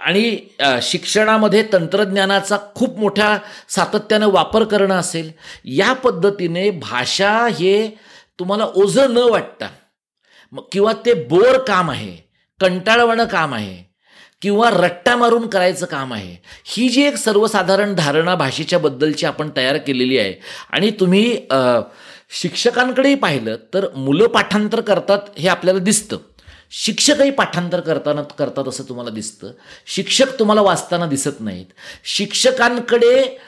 आणि शिक्षणामध्ये तंत्रज्ञानाचा खूप मोठ्या सातत्यानं वापर करणं असेल या पद्धतीने भाषा हे तुम्हाला ओझं न वाटता किंवा ते बोर काम आहे कंटाळवाणं काम आहे किंवा रट्टा मारून करायचं काम आहे ही जी एक सर्वसाधारण धारणा भाषेच्या बद्दलची आपण तयार केलेली आहे आणि तुम्ही शिक्षकांकडेही पाहिलं तर मुलं पाठांतर करतात हे आपल्याला दिसतं. शिक्षकही पाठांतर करताना करतात असं तुम्हाला दिसतं. शिक्षक तुम्हाला वाचताना दिसत नाहीत. शिक्षकांकडे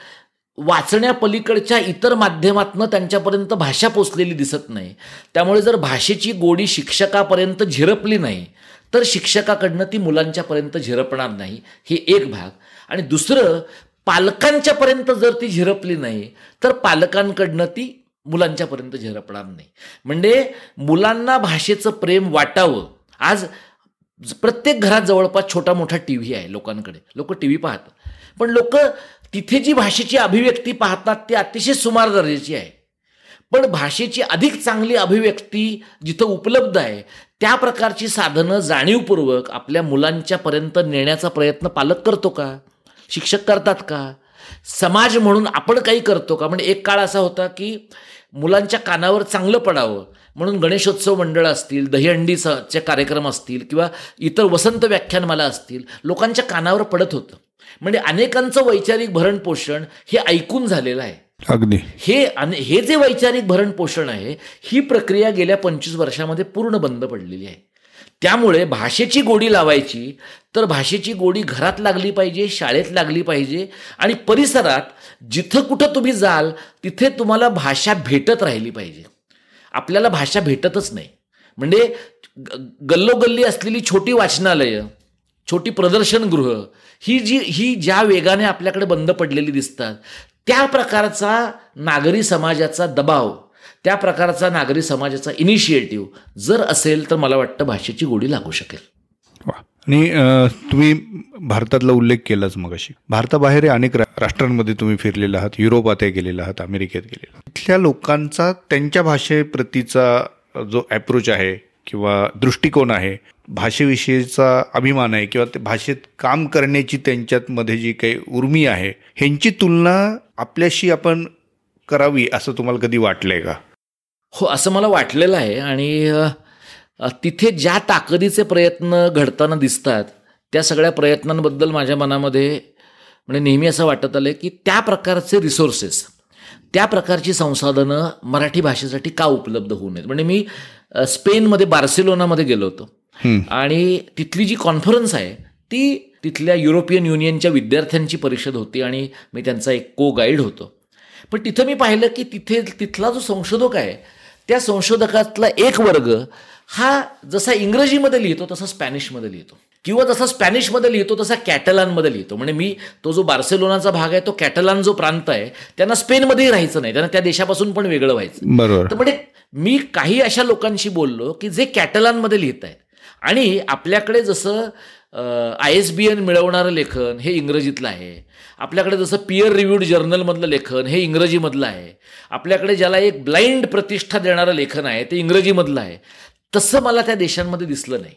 वाचण्यापलीकडच्या इतर माध्यमातनं त्यांच्यापर्यंत भाषा पोचलेली दिसत नाही. त्यामुळे जर भाषेची गोडी शिक्षकापर्यंत झिरपली नाही तर शिक्षकाकडनं ती मुलांच्यापर्यंत झिरपणार नाही. हे एक भाग. आणि दुसरं पालकांच्यापर्यंत जर ती झिरपली नाही तर पालकांकडनं ती मुलांच्यापर्यंत झिरपणार नाही. म्हणजे मुलांना भाषेचं प्रेम वाटावं. आज प्रत्येक घरात जवळपास छोटा मोठा टी व्ही आहे लोकांकडे. लोक टी व्ही पाहतात. पण लोक तिथे जी भाषेची अभिव्यक्ती पाहतात ती अतिशय सुमार दर्जाची आहे. पण भाषेची अधिक चांगली अभिव्यक्ती जिथं उपलब्ध आहे त्या प्रकारची साधनं जाणीवपूर्वक आपल्या मुलांच्यापर्यंत नेण्याचा प्रयत्न पालक करतो का? शिक्षक करतात का? समाज म्हणून आपण काही करतो का? म्हणजे एक काळ असा होता की मुलांच्या कानावर चांगलं पडावं म्हणून गणेशोत्सव मंडळ असतील दहीहंडीचे कार्यक्रम असतील किंवा इतर वसंत व्याख्यानमाला असतील लोकांच्या कानावर पडत होतं. म्हणजे अनेकांचं वैचारिक भरण पोषण हे ऐकून झालेलं आहे. अगदी. हे हे जे वैचारिक भरण पोषण आहे ही प्रक्रिया गेल्या पंचवीस वर्षामध्ये पूर्ण बंद पडलेली आहे. त्यामुळे भाषेची गोडी लावायची तर भाषेची गोडी घरात लागली पाहिजे शाळेत लागली पाहिजे आणि परिसरात जिथं कुठं तुम्ही जाल तिथे तुम्हाला भाषा भेटत राहिली पाहिजे. आपल्याला भाषा भेटतच नाही. म्हणजे गल्लोगल्ली असलेली छोटी वाचनालयं छोटी प्रदर्शनगृह ही जी ही ज्या वेगाने आपल्याकडे बंद पडलेली दिसतात त्या प्रकारचा नागरी समाजाचा दबाव त्या प्रकारचा नागरी समाजाचा इनिशिएटिव्ह जर असेल तर मला वाटतं भाषेची गोडी लागू शकेल. आणि तुम्ही भारतातला उल्लेख केलाच मग अशी भारताबाहेर अनेक राष्ट्रांमध्ये तुम्ही फिरलेला आहात. युरोपातही गेलेला आहात. अमेरिकेत गेलेला तिथल्या लोकांचा त्यांच्या भाषेप्रतीचा जो अप्रोच आहे किंवा दृष्टिकोन आहे भाषेविषयीचा अभिमान आहे किंवा ते भाषेत काम करण्याची त्यांच्यात मध्ये जी काही उर्मी आहे ह्यांची तुलना आपल्याशी आपण करावी असं तुम्हाला कधी वाटलंय का? हो असं मला वाटलेलं आहे. आणि तिथे ज्या ताकदीचे प्रयत्न घडताना दिसतात त्या सगळ्या प्रयत्नांबद्दल माझ्या मनामध्ये म्हणजे नेहमी असं वाटत आलं की त्या प्रकारचे रिसोर्सेस त्या प्रकारची संसाधनं मराठी भाषेसाठी का उपलब्ध होऊ नयेत? म्हणजे मी स्पेनमध्ये बार्सिलोनामध्ये गेलो होतो. आणि तिथली जी कॉन्फरन्स आहे ती तिथल्या युरोपियन युनियनच्या विद्यार्थ्यांची परिषद होती आणि मी त्यांचा एक को गाईड होतो. पण तिथं मी पाहिलं की तिथे तिथला जो संशोधक आहे त्या संशोधकातला एक वर्ग हा जसा इंग्रजीमध्ये लिहितो तसा स्पॅनिशमध्ये लिहितो. किंवा जसा स्पॅनिशमध्ये लिहितो तसा कॅटलानमध्ये लिहितो. म्हणजे मी तो जो बार्सेलोनाचा भाग आहे तो कॅटलान जो प्रांत आहे त्यांना स्पेनमध्येही राहायचं नाही. त्यांना त्या देशापासून पण वेगळं व्हायचं. बरोबर. तर म्हणजे मी काही अशा लोकांशी बोललो की जे कॅटलानमध्ये लिहित आहेत. आणि आपल्याकडे जसं आय एस बी एन मिळवणारं लेखन हे इंग्रजीतलं आहे. आपल्याकडे जसं पियर रिव्ह्यूड जर्नलमधलं लेखन हे इंग्रजीमधलं आहे. आपल्याकडे ज्याला एक ब्लाइंड प्रतिष्ठा देणारं लेखन आहे ते इंग्रजीमधलं आहे. तसं मला त्या देशांमध्ये दिसलं नाही.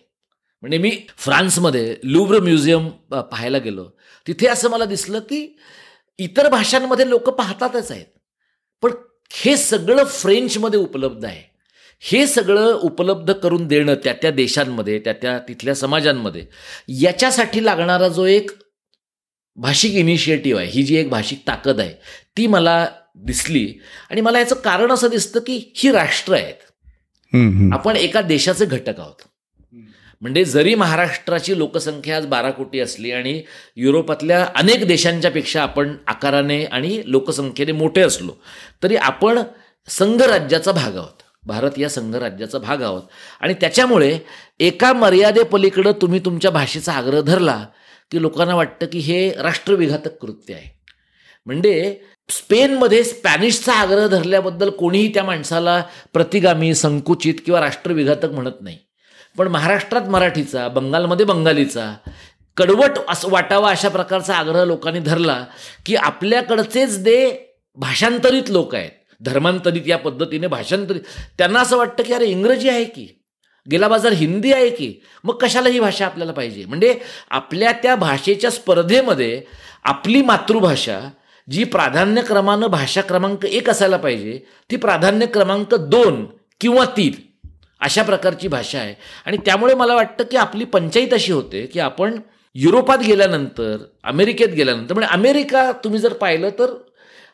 म्हणजे मी फ्रान्समध्ये लुब्र म्युझियम पाहायला गेलो. तिथे असं मला दिसलं की इतर भाषांमध्ये लोक पाहतातच आहेत. पण हे सगळं फ्रेंचमध्ये उपलब्ध आहे. हे सगळं उपलब्ध करून देणं त्या त्या देशांमध्ये त्या त्या तिथल्या समाजांमध्ये याच्यासाठी लागणारा जो एक भाषिक इनिशिएटिव्ह आहे ही जी एक भाषिक ताकद आहे ती मला दिसली. आणि मला याचं कारण असं दिसतं की ही राष्ट्र आहेत. आपण एका देशाचे घटक आहोत. म्हणजे जरी महाराष्ट्राची लोकसंख्या आज बारा कोटी असली आणि युरोपातल्या अनेक देशांच्या पेक्षा आपण आकाराने आणि लोकसंख्येने मोठे असलो तरी आपण संघराज्याचा भाग आहोत. भारत या संघराज्याचा भाग आहोत. आणि त्याच्यामुळे एका मर्यादेपलीकडं तुम्ही तुमच्या भाषेचा आग्रह धरला की लोकांना वाटतं की हे राष्ट्रविघातक कृत्य आहे. म्हणजे स्पेनमध्ये स्पॅनिशचा आग्रह धरल्याबद्दल कोणीही त्या माणसाला प्रतिगामी संकुचित किंवा राष्ट्रविघातक म्हणत नाही. पण महाराष्ट्रात मराठीचा बंगालमध्ये बंगालीचा कडवट असं वाटावा अशा प्रकारचा आग्रह लोकांनी धरला की आपल्याकडचेच दे भाषांतरित लोक आहेत. धर्मांतरित या पद्धतीने भाषांतरित. त्यांना असं वाटतं की अरे इंग्रजी आहे की? गेला बाजार हिंदी आहे की? मग कशाला ही भाषा आपल्याला पाहिजे? म्हणजे आपल्या त्या भाषेच्या स्पर्धेमध्ये आपली मातृभाषा जी प्राधान्यक्रमानं भाषा क्रमांक एक असायला पाहिजे ती प्राधान्य क्रमांक दोन किंवा तीन अशा प्रकारची भाषा आहे. आणि त्यामुळे मला वाटतं की आपली पंचायत अशी होते की आपण युरोपात गेल्यानंतर अमेरिकेत गेल्यानंतर म्हणजे अमेरिका तुम्ही जर पाहिलं तर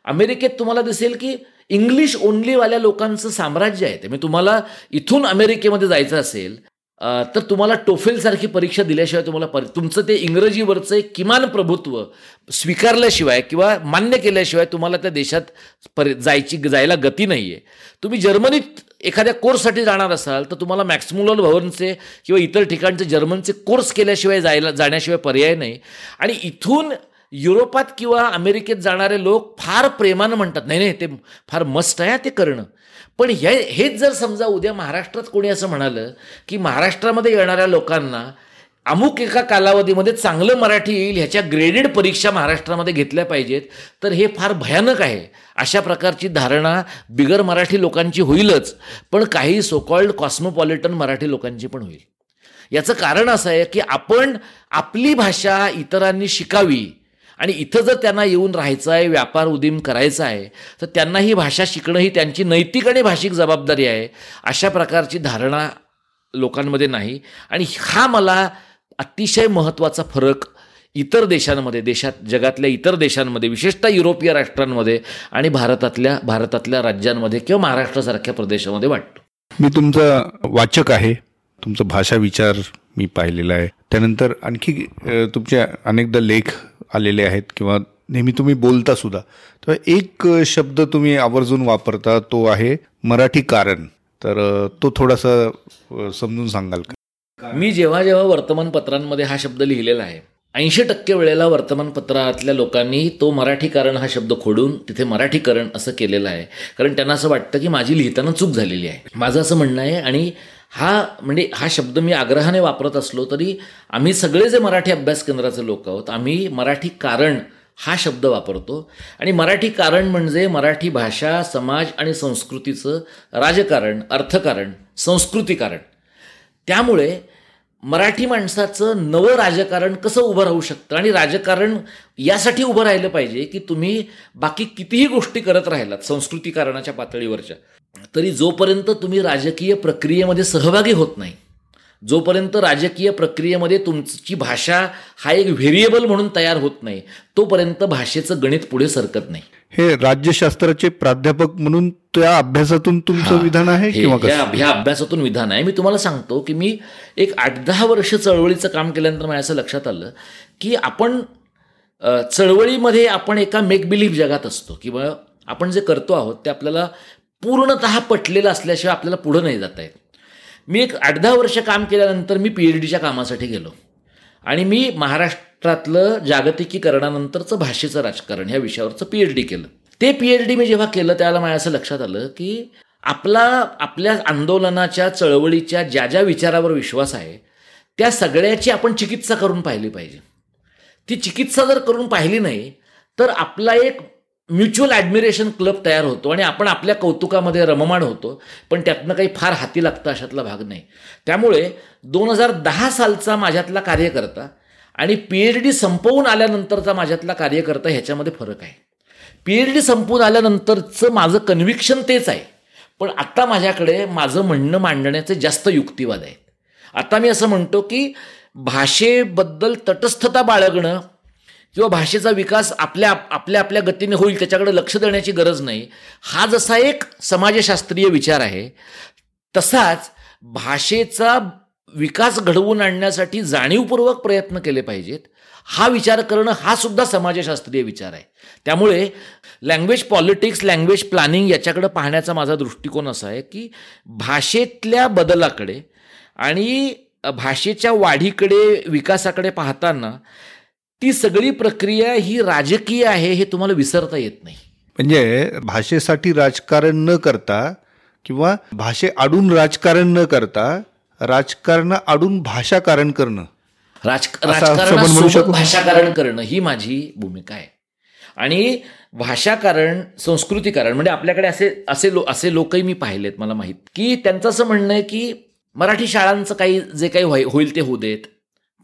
अमेरिकेत तुम्हाला दिसेल की इंग्लिश ओनलीवाल्या लोकांचं साम्राज्य आहे. ते म्हणजे तुम्हाला इथून अमेरिकेमध्ये जायचं असेल तर तुम्हाला टोफेलसारखी परीक्षा दिल्याशिवाय तुम्हाला पर तुमचं ते इंग्रजीवरचं एक किमान प्रभुत्व स्वीकारल्याशिवाय किंवा मान्य केल्याशिवाय तुम्हाला त्या देशात पर जायची जायला गती नाही आहे तुम्ही जर्मनीत एखाद्या कोर्ससाठी जाणार असाल तर तुम्हाला मॅक्सिमुलर भवनचे किंवा इतर ठिकाणचे जर्मनचे कोर्स केल्याशिवाय जायला जाण्याशिवाय पर्याय नाही. आणि इथून युरोपात किंवा अमेरिकेत जाणारे लोक फार प्रेमानं म्हणतात नाही नाही ते फार मस्त आहे ते करणं. पण हे हेच जर समजा उद्या महाराष्ट्रात कोणी असं म्हणालं की महाराष्ट्रामध्ये येणाऱ्या लोकांना अमुक एका कालावधीमध्ये चांगलं मराठी येईल ह्याच्या ग्रेडेड परीक्षा महाराष्ट्रामध्ये घेतल्या पाहिजेत तर हे फार भयानक आहे. अशा प्रकारची धारणा बिगर मराठी लोकांची होईलच पण काही सोकॉल्ड कॉस्मोपॉलिटन मराठी लोकांची पण होईल. याचं कारण असं आहे की आपण आपली भाषा इतरांनी शिकावी आणि इथं जर त्यांना येऊन राहायचं आहे व्यापार उदीम करायचा आहे तर त्यांना ही भाषा शिकणं ही त्यांची नैतिक आणि भाषिक जबाबदारी आहे. अशा प्रकारची धारणा लोकांमध्ये नाही. आणि हा मला अतिशय महत्त्वाचा फरक इतर देशांमध्ये देशात जगातल्या इतर देशांमध्ये विशेषतः युरोपीय राष्ट्रांमध्ये आणि भारतातल्या भारतातल्या राज्यांमध्ये किंवा महाराष्ट्रासारख्या प्रदेशामध्ये वाटतो. मी तुमचा वाचक आहे. तुमचं भाषा विचार मी पाहिलेला आहे. त्यानंतर आणखी तुमचे अनेकदा लेख आलेले आहेत किंवा नेहमी तुम्ही बोलता सुद्धा. तर एक शब्द तुम्ही आवर्जून वापरता तो आहे मराठी कारण. तर तो थोडासा समजून सांगाल का? मी जेव्हा जेव्हा वर्तमानपत्रांमध्ये हा शब्द लिहिलेला आहे ऐंशी टक्के वेळेला वर्तमानपत्रातल्या लोकांनी तो मराठी कारण हा शब्द खोडून तिथे मराठीकरण असं केलेलं आहे. कारण त्यांना असं वाटतं की माझी लिहिताना चूक झालेली आहे. माझं असं म्हणणं आहे आणि हा म्हणजे हा शब्द मी आग्रहाने वापरत असलो तरी आम्ही सगळे जे मराठी अभ्यास केंद्राचे लोक आहोत आम्ही मराठी कारण हा शब्द वापरतो. आणि मराठी कारण म्हणजे मराठी भाषा समाज आणि संस्कृतीचं राजकारण अर्थकारण संस्कृतीकारण त्यामुळे मराठी माणसाचं नवं राजकारण कसं उभं राहू शकतं? आणि राजकारण यासाठी उभं राहिलं पाहिजे की तुम्ही बाकी कितीही गोष्टी करत राहिलात संस्कृतीकरणाच्या पातळीवरच्या. तरी जोपर्यंत तुम्ही राजकीय प्रक्रियेमध्ये सहभागी होत नाही जोपर्यंत राजकीय प्रक्रियेमध्ये तुमची भाषा हा एक व्हेरिएबल म्हणून तयार होत नाही तोपर्यंत भाषेचं गणित पुढे सरकत नाही. हे राज्यशास्त्राचे प्राध्यापक म्हणून त्या अभ्यासातून तुमचं विधान आहे ह्या अभ्यासातून विधान आहे. मी तुम्हाला सांगतो की मी एक आठ दहा वर्ष चळवळीचं काम केल्यानंतर मला असं लक्षात आलं की आपण चळवळीमध्ये आपण एका मेक बिलीव्ह जगात असतो. किंवा आपण जे करतो आहोत ते आपल्याला पूर्णत पटलेलं असल्याशिवाय आपल्याला पुढं नाही जाता येत. मी एक आठ दहा वर्ष काम केल्यानंतर मी पी एच डीच्या कामासाठी गेलो. आणि मी महाराष्ट्रातलं जागतिकीकरणानंतरचं भाषेचं राजकारण ह्या विषयावरचं पी एच डी केलं. ते पी एच डी मी जेव्हा केलं त्याला मला असं लक्षात आलं की आपला आपल्या आंदोलनाच्या चळवळीच्या ज्या ज्या विचारावर विश्वास आहे त्या सगळ्याची आपण चिकित्सा करून पाहिली पाहिजे. ती चिकित्सा जर करून पाहिली नाही तर आपला एक म्युच्युअल ॲडमिरेशन क्लब तयार होतो आणि आपण आपल्या कौतुकामध्ये रममाण होतो पण त्यातनं काही फार हाती लागतं अशातला भाग नाही. त्यामुळे दोन हजार दहा सालचा माझ्यातला कार्यकर्ता आणि पी एच डी संपवून आल्यानंतरचा माझ्यातला कार्यकर्ता ह्याच्यामध्ये फरक आहे. पी एच डी संपवून आल्यानंतरचं माझं कन्व्हिक्शन तेच आहे. पण आत्ता माझ्याकडे माझं म्हणणं मांडण्याचे जास्त युक्तिवाद आहेत. आता मी असं म्हणतो की भाषेबद्दल तटस्थता बाळगणं किंवा भाषेचा विकास आपल्या आपल्या आपल्या गतीने होईल त्याच्याकडे लक्ष देण्याची गरज नाही. हा जसा एक समाजशास्त्रीय विचार आहे तसाच भाषेचा विकास घडवून आणण्यासाठी जाणीवपूर्वक प्रयत्न केले पाहिजेत. हा विचार करणं हा सुद्धा समाजशास्त्रीय विचार आहे. त्यामुळे लँग्वेज पॉलिटिक्स लँग्वेज प्लॅनिंग याच्याकडे पाहण्याचा माझा दृष्टिकोन असा आहे की भाषेतल्या बदलाकडे आणि भाषेच्या वाढीकडे विकासाकडे पाहताना ती सगळी प्रक्रिया ही राजकीय आहे हे तुम्हाला विसरता येत नाही. म्हणजे भाषेसाठी राजकारण न करता किंवा भाषे आडून राजकारण न करता राजकारण आडून भाषाकारण करणं. राजकारण भाषाकारण करणं ही माझी भूमिका आहे. आणि भाषाकारण संस्कृतीकारण म्हणजे आपल्याकडे असे असे लो असे लोकही मी पाहिलेत मला माहीत. की त्यांचं असं म्हणणं आहे की मराठी शाळांचं काही जे काही होईल ते होऊ देत.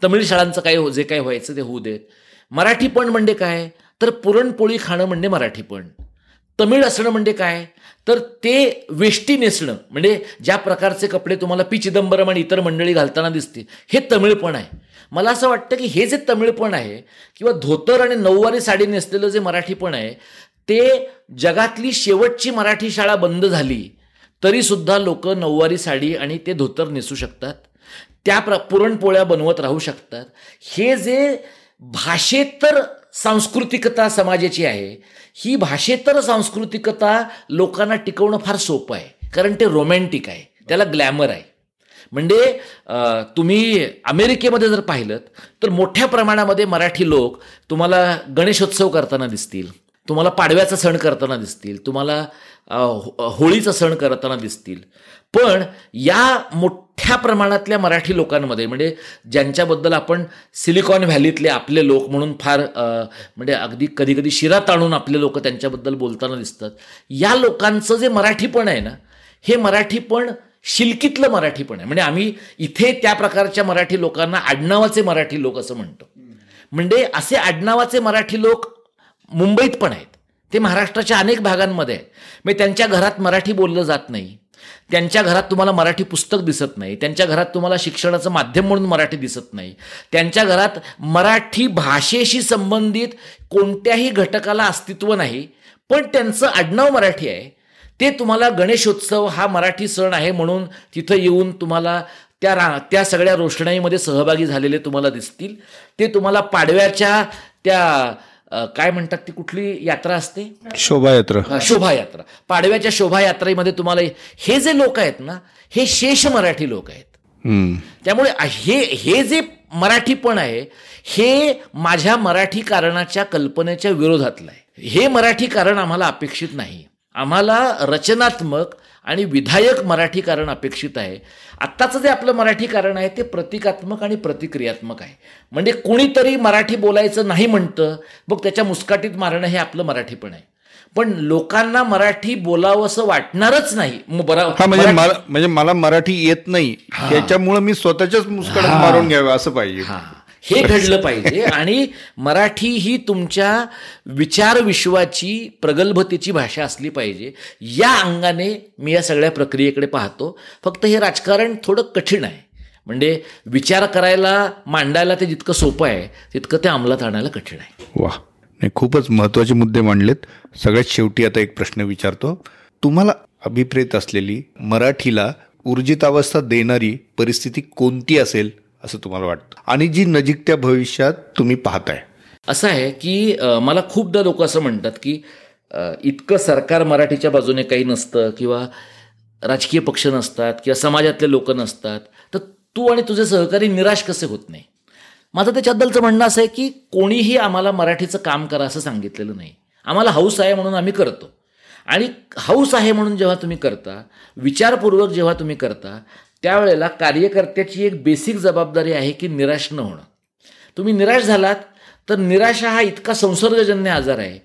तमिळ शाळांचं काय हो जे काय व्हायचं ते होऊ देत. मराठीपण म्हणजे काय? तर पुरणपोळी खाणं म्हणजे मराठीपण तमिळ असणं म्हणजे काय? तर ते वेष्टी नेसणं म्हणजे ज्या प्रकारचे कपडे तुम्हाला पी चिदंबरम आणि इतर मंडळी घालताना दिसते हे तमिळपण आहे. मला असं वाटतं की हे जे तमिळपण आहे किंवा धोतर आणि नऊवारी साडी नेसलेलं जे मराठीपण आहे ते जगातली शेवटची मराठी शाळा बंद झाली तरीसुद्धा लोक नऊवारी साडी आणि ते धोतर नेसू शकतात. त्या प्र पुरणपोळ्या बनवत राहू शकतात. हे जे भाषेतर सांस्कृतिकता समाजाची आहे ही भाषेतर सांस्कृतिकता लोकांना टिकवणं फार सोपं आहे कारण ते रोमॅन्टिक आहे त्याला ग्लॅमर आहे. म्हणजे तुम्ही अमेरिकेमध्ये जर पाहिलं तर मोठ्या प्रमाणामध्ये मराठी लोक तुम्हाला गणेशोत्सव करताना दिसतील तुम्हाला पाडव्याचा सण करताना दिसतील तुम्हाला हो-, होळीचा सण करताना दिसतील. पण या मोठ्या प्रमाणातल्या मराठी लोकांमध्ये म्हणजे ज्यांच्याबद्दल आपण सिलिकॉन व्हॅलीतले आपले लोक म्हणून फार म्हणजे अगदी कधी कधी ताणून आपले लोक त्यांच्याबद्दल बोलताना दिसतात. या लोकांचं जे मराठीपण आहे ना हे मराठीपण शिल्कीतलं मराठीपण आहे. म्हणजे आम्ही इथे त्या प्रकारच्या मराठी लोकांना आडनावाचे मराठी लोक असं म्हणतो. म्हणजे असे आडनावाचे मराठी लोक मुंबईत पण आहेत. ते महाराष्ट्राच्या अनेक भागांमध्ये आहेत. म्हणजे त्यांच्या घरात मराठी बोललं जात नाही. त्यांच्या घरात तुम्हाला मराठी पुस्तक दिसत नाही. त्यांच्या घरात तुम्हाला शिक्षणाचं माध्यम म्हणून मराठी दिसत नाही. त्यांच्या घरात मराठी भाषेशी संबंधित कोणत्याही घटकाला अस्तित्व नाही. पण त्यांचं आडनाव मराठी आहे. ते तुम्हाला गणेशोत्सव हा मराठी सण आहे म्हणून तिथं येऊन तुम्हाला त्या रा त्या सगळ्या रोषणाईमध्ये सहभागी झालेले तुम्हाला दिसतील. ते तुम्हाला पाडव्याच्या त्या काय म्हणतात ती कुठली यात्रा असते? शोभायात्रा. शोभायात्रा. पाडव्याच्या शोभायात्रेमध्ये तुम्हाला हे जे लोक आहेत ना हे शेष मराठी लोक आहेत. त्यामुळे हे हे जे मराठीपण आहे हे माझ्या मराठी कारणाच्या कल्पनेच्या विरोधातलं आहे. हे मराठी कारण आम्हाला अपेक्षित नाही. आम्हाला रचनात्मक आणि विधायक मराठी कारण अपेक्षित आहे. आत्ताचं जे आपलं मराठी कारण आहे ते प्रतिकात्मक आणि प्रतिक्रियात्मक आहे. म्हणजे कुणीतरी मराठी बोलायचं नाही म्हणतं मग त्याच्या मुस्काटीत मारणं हे आपलं मराठीपण आहे. पण लोकांना मराठी बोलावं असं वाटणारच नाही. म्हणजे मला म्हणजे मला मराठी येत नाही. त्याच्यामुळे मी स्वतःच्याच मुस्काटात मारून घ्यावं असं पाहिजे. हे घडलं पाहिजे. आणि मराठी ही तुमच्या विचार विश्वाची प्रगल्भतेची भाषा असली पाहिजे. या अंगाने मी या सगळ्या प्रक्रियेकडे पाहतो. फक्त हे राजकारण थोडं कठीण आहे. म्हणजे विचार करायला मांडायला ते जितकं सोपं आहे तितकं ते अंमलात आणायला कठीण आहे. वा नाही खूपच महत्त्वाचे मुद्दे मांडलेत. सगळ्यात शेवटी आता एक प्रश्न विचारतो. तुम्हाला अभिप्रेत असलेली मराठीला ऊर्जितावस्था देणारी परिस्थिती कोणती असेल? असं तुम्हाला वाटतं? आणि जी नजीकच्या भविष्यात तुम्ही पाहताय? असं आहे की मला खूपदा लोक असं म्हणतात की इतकं सरकार मराठीच्या बाजूने काही नसतं किंवा राजकीय पक्ष नसतात किंवा समाजातले लोक नसतात तर तू आणि तुझे सहकारी निराश कसे होत नाही? माझं त्याच्याबद्दलचं म्हणणं असं आहे की कोणीही आम्हाला मराठीचं काम करा असं सांगितलेलं नाही. आम्हाला हौस आहे म्हणून आम्ही करतो. आणि हौस आहे म्हणून जेव्हा तुम्ही करता विचारपूर्वक जेव्हा तुम्ही करता त्यावेळेला कार्यकर्त्याची एक बेसिक जबाबदारी आहे की निराश न होणं. तुम्ही निराश झालात तर निराशा हा इतका संसर्गजन्य आजार आहे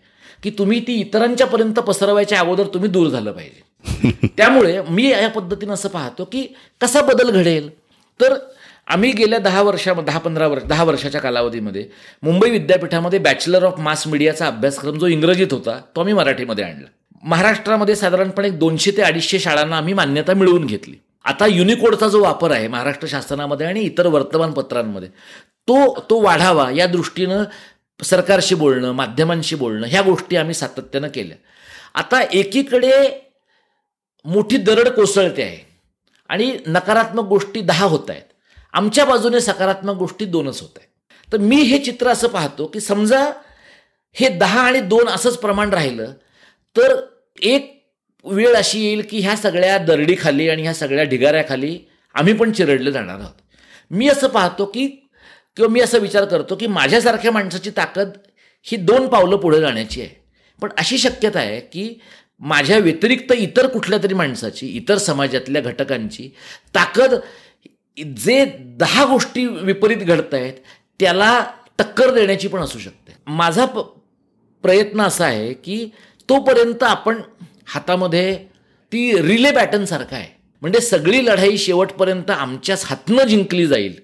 की तुम्ही ती इतरांच्यापर्यंत पसरवायच्या अगोदर तुम्ही दूर झालं पाहिजे. त्यामुळे मी या पद्धतीनं असं पाहतो की कसा बदल घडेल? तर आम्ही गेल्या दहा वर्षा दहा पंधरा वर्ष दहा वर्षाच्या कालावधीमध्ये मुंबई विद्यापीठामध्ये बॅचलर ऑफ मास मीडियाचा अभ्यासक्रम जो इंग्रजीत होता तो आम्ही मराठीमध्ये आणला. महाराष्ट्रामध्ये साधारणपणे दोनशे ते अडीचशे शाळांना आम्ही मान्यता मिळवून घेतली. आता युनिकोडचा जो वापर आहे महाराष्ट्र शासनामध्ये आणि इतर वर्तमानपत्रांमध्ये तो तो वाढावा या दृष्टीनं सरकारशी बोलणं माध्यमांशी बोलणं ह्या गोष्टी आम्ही सातत्यानं केल्या. आता एकीकडे मोठी दरड कोसळते आहे आणि नकारात्मक गोष्टी दहा होत आहेत. आमच्या बाजूने सकारात्मक गोष्टी दोनच होत आहेत. तर मी हे चित्र असं पाहतो की समजा हे दहा आणि दोन असंच प्रमाण राहिलं तर एक वेळ अशी येईल की ह्या सगळ्या दरडीखाली आणि ह्या सगळ्या ढिगाऱ्याखाली आम्ही पण चिरडले जाणार आहोत. मी असं पाहतो की किंवा मी असा विचार करतो की माझ्यासारख्या माणसाची ताकद ही दोन पावलं पुढे जाण्याची आहे. पण अशी शक्यता आहे की माझ्या व्यतिरिक्त इतर कुठल्या तरी माणसाची इतर समाजातल्या घटकांची ताकद जे दहा गोष्टी विपरीत घडत आहेत त्याला टक्कर देण्याची पण असू शकते. माझा प प्रयत्न असा आहे की तोपर्यंत आपण हातामध्ये ती रिले बॅटनसारखं आहे. म्हणजे सगळी लढाई शेवटपर्यंत आमच्याच हातनं जिंकली जाईल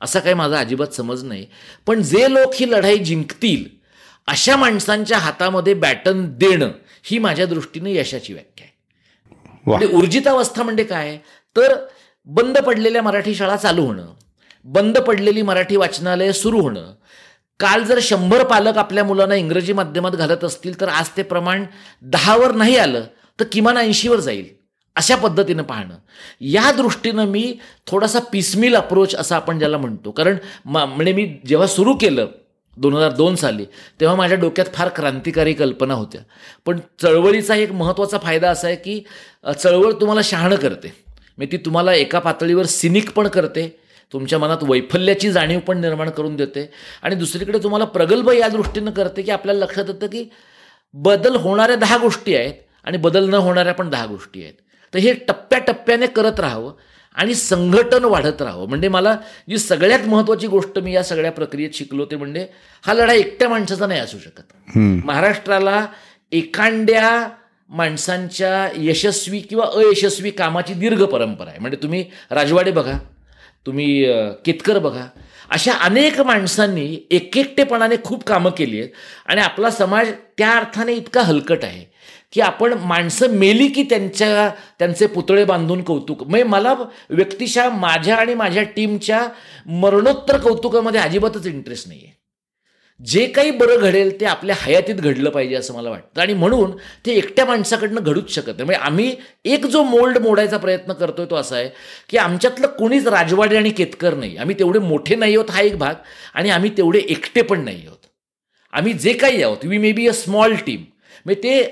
असा काही माझा अजिबात समज नाही. पण जे लोक ही लढाई जिंकतील अशा माणसांच्या हातामध्ये बॅटन देणं ही माझ्या दृष्टीने यशाची व्याख्या आहे. म्हणजे ऊर्जितावस्था म्हणजे काय? तर बंद पडलेल्या मराठी शाळा चालू होणं बंद पडलेली मराठी वाचनालयं सुरू होणं काल जर शंभर पालक आपल्या मुलांना इंग्रजी माध्यमात घालत असतील तर आज ते प्रमाण दहावर नाही आलं तर किमान ऐंशीवर जाईल अशा पद्धतीनं पाहणं. या दृष्टीनं मी थोडासा पिसमिल अप्रोच असं आपण ज्याला म्हणतो. कारण म्हणजे मी जेव्हा सुरू केलं दोन हजार दोन साली तेव्हा माझ्या डोक्यात फार क्रांतिकारी कल्पना होत्या. पण चळवळीचा एक महत्त्वाचा फायदा असा आहे की चळवळ तुम्हाला शहाणं करते. म्हणजे ती तुम्हाला एका पातळीवर सिनिक पण करते तुमच्या मनात वैफल्याची जाणीव पण निर्माण करून देते. आणि दुसरीकडे तुम्हाला प्रगल्भ या दृष्टीनं करते की आपल्याला लक्षात येतं की बदल होणाऱ्या दहा गोष्टी आहेत आणि बदल न होणाऱ्या पण दहा गोष्टी आहेत. तर हे टप्प्याटप्प्याने करत राहावं आणि संघटन वाढत राहावं. म्हणजे मला जी सगळ्यात महत्त्वाची गोष्ट मी या सगळ्या प्रक्रियेत शिकलो ते म्हणजे हा लढा एकट्या माणसाचा नाही असू शकत. महाराष्ट्राला एकांड्या माणसांच्या यशस्वी किंवा अयशस्वी कामाची दीर्घ परंपरा आहे. म्हणजे तुम्ही राजवाडे बघा. तुम्ही केतकर बघा. अशा अनेक माणसांनी एकएकटेपणाने खूप कामं केली आहेत. आणि आपला समाज त्या अर्थाने इतका हलकट आहे की आपण माणसं मेली की त्यांच्या त्यांचे पुतळे बांधून कौतुक. म्हणजे मला व्यक्तिशः माझ्या आणि माझ्या टीमच्या मरणोत्तर कौतुकामध्ये अजिबातच इंटरेस्ट नाही आहे जे काही बरं घडेल ते आपल्या हयातीत घडलं पाहिजे असं मला वाटतं. आणि म्हणून ते एकट्या माणसाकडनं घडूच शकत नाही. म्हणजे आम्ही एक जो मोल्ड मोडायचा प्रयत्न करतोय तो असा आहे की आमच्यातलं कोणीच राजवाडे आणि केतकर नाही. आम्ही तेवढे मोठे नाही आहोत हा एक भाग आणि आम्ही तेवढे एकटे पण नाही आहोत. आम्ही जे काही आहोत we may be a small team म्हणजे ते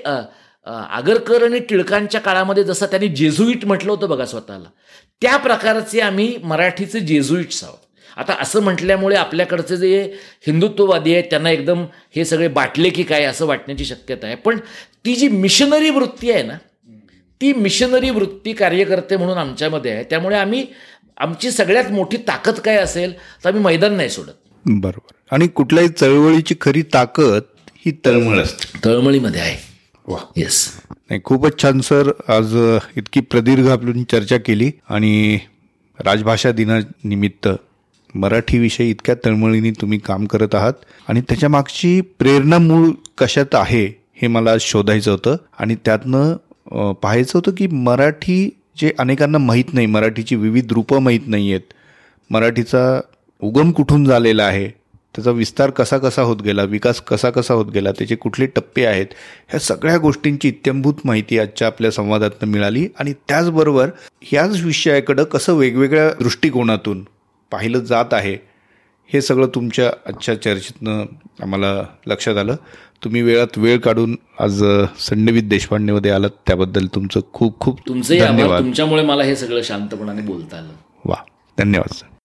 आगरकर आणि टिळकांच्या काळामध्ये जसं त्यांनी जेझुईट म्हटलं होतं बघा स्वतःला. त्या प्रकारचे आम्ही मराठीचे जेझुईट्स आहोत. आता असं म्हटल्यामुळे आपल्याकडचे जे हिंदुत्ववादी आहेत त्यांना एकदम हे सगळे बाटले की काय असं वाटण्याची शक्यता आहे. पण ती जी मिशनरी वृत्ती आहे ना ती मिशनरी वृत्ती कार्यकर्ते म्हणून आमच्यामध्ये आहे. त्यामुळे आम्ही आमची सगळ्यात मोठी ताकद काय असेल तर आम्ही मैदान नाही सोडत. बरोबर. आणि कुठल्याही चळवळीची खरी ताकद ही तळमळ असते. तळमळीमध्ये आहे. वा. येस नाही खूपच छान सर. आज इतकी प्रदीर्घ आपली चर्चा केली आणि राजभाषा दिनानिमित्त मराठीविषयी इतक्या तळमळीने तुम्ही काम करत आहात आणि त्याच्या मागची प्रेरणा मूळ कशात आहे हे मला शोधायचं होतं. आणि त्यातनं पाहायचं होतं की मराठी जे अनेकांना माहीत नाही मराठीची विविध रूपं माहीत नाही आहेत मराठीचा उगम कुठून झालेला आहे त्याचा विस्तार कसा कसा होत गेला विकास कसा कसा होत गेला त्याचे कुठले टप्पे आहेत ह्या सगळ्या गोष्टींची इत्यंभूत माहिती आजच्या आपल्या संवादातनं मिळाली. आणि त्याचबरोबर ह्याच विषयाकडं कसं वेगवेगळ्या दृष्टिकोनातून पाहिलं जात आहे. हे सगळं तुमच्या आजच्या चर्चेतनं आम्हाला लक्षात आलं. तुम्ही वेळात वेळ काढून आज संडेवित देशपांडेमध्ये आलात. त्याबद्दल तुमचं खूप खूप तुमचंही आभार. धन्यवाद. तुमच्यामुळे मला हे सगळं शांतपणाने बोलता आलं. वा. धन्यवाद सर.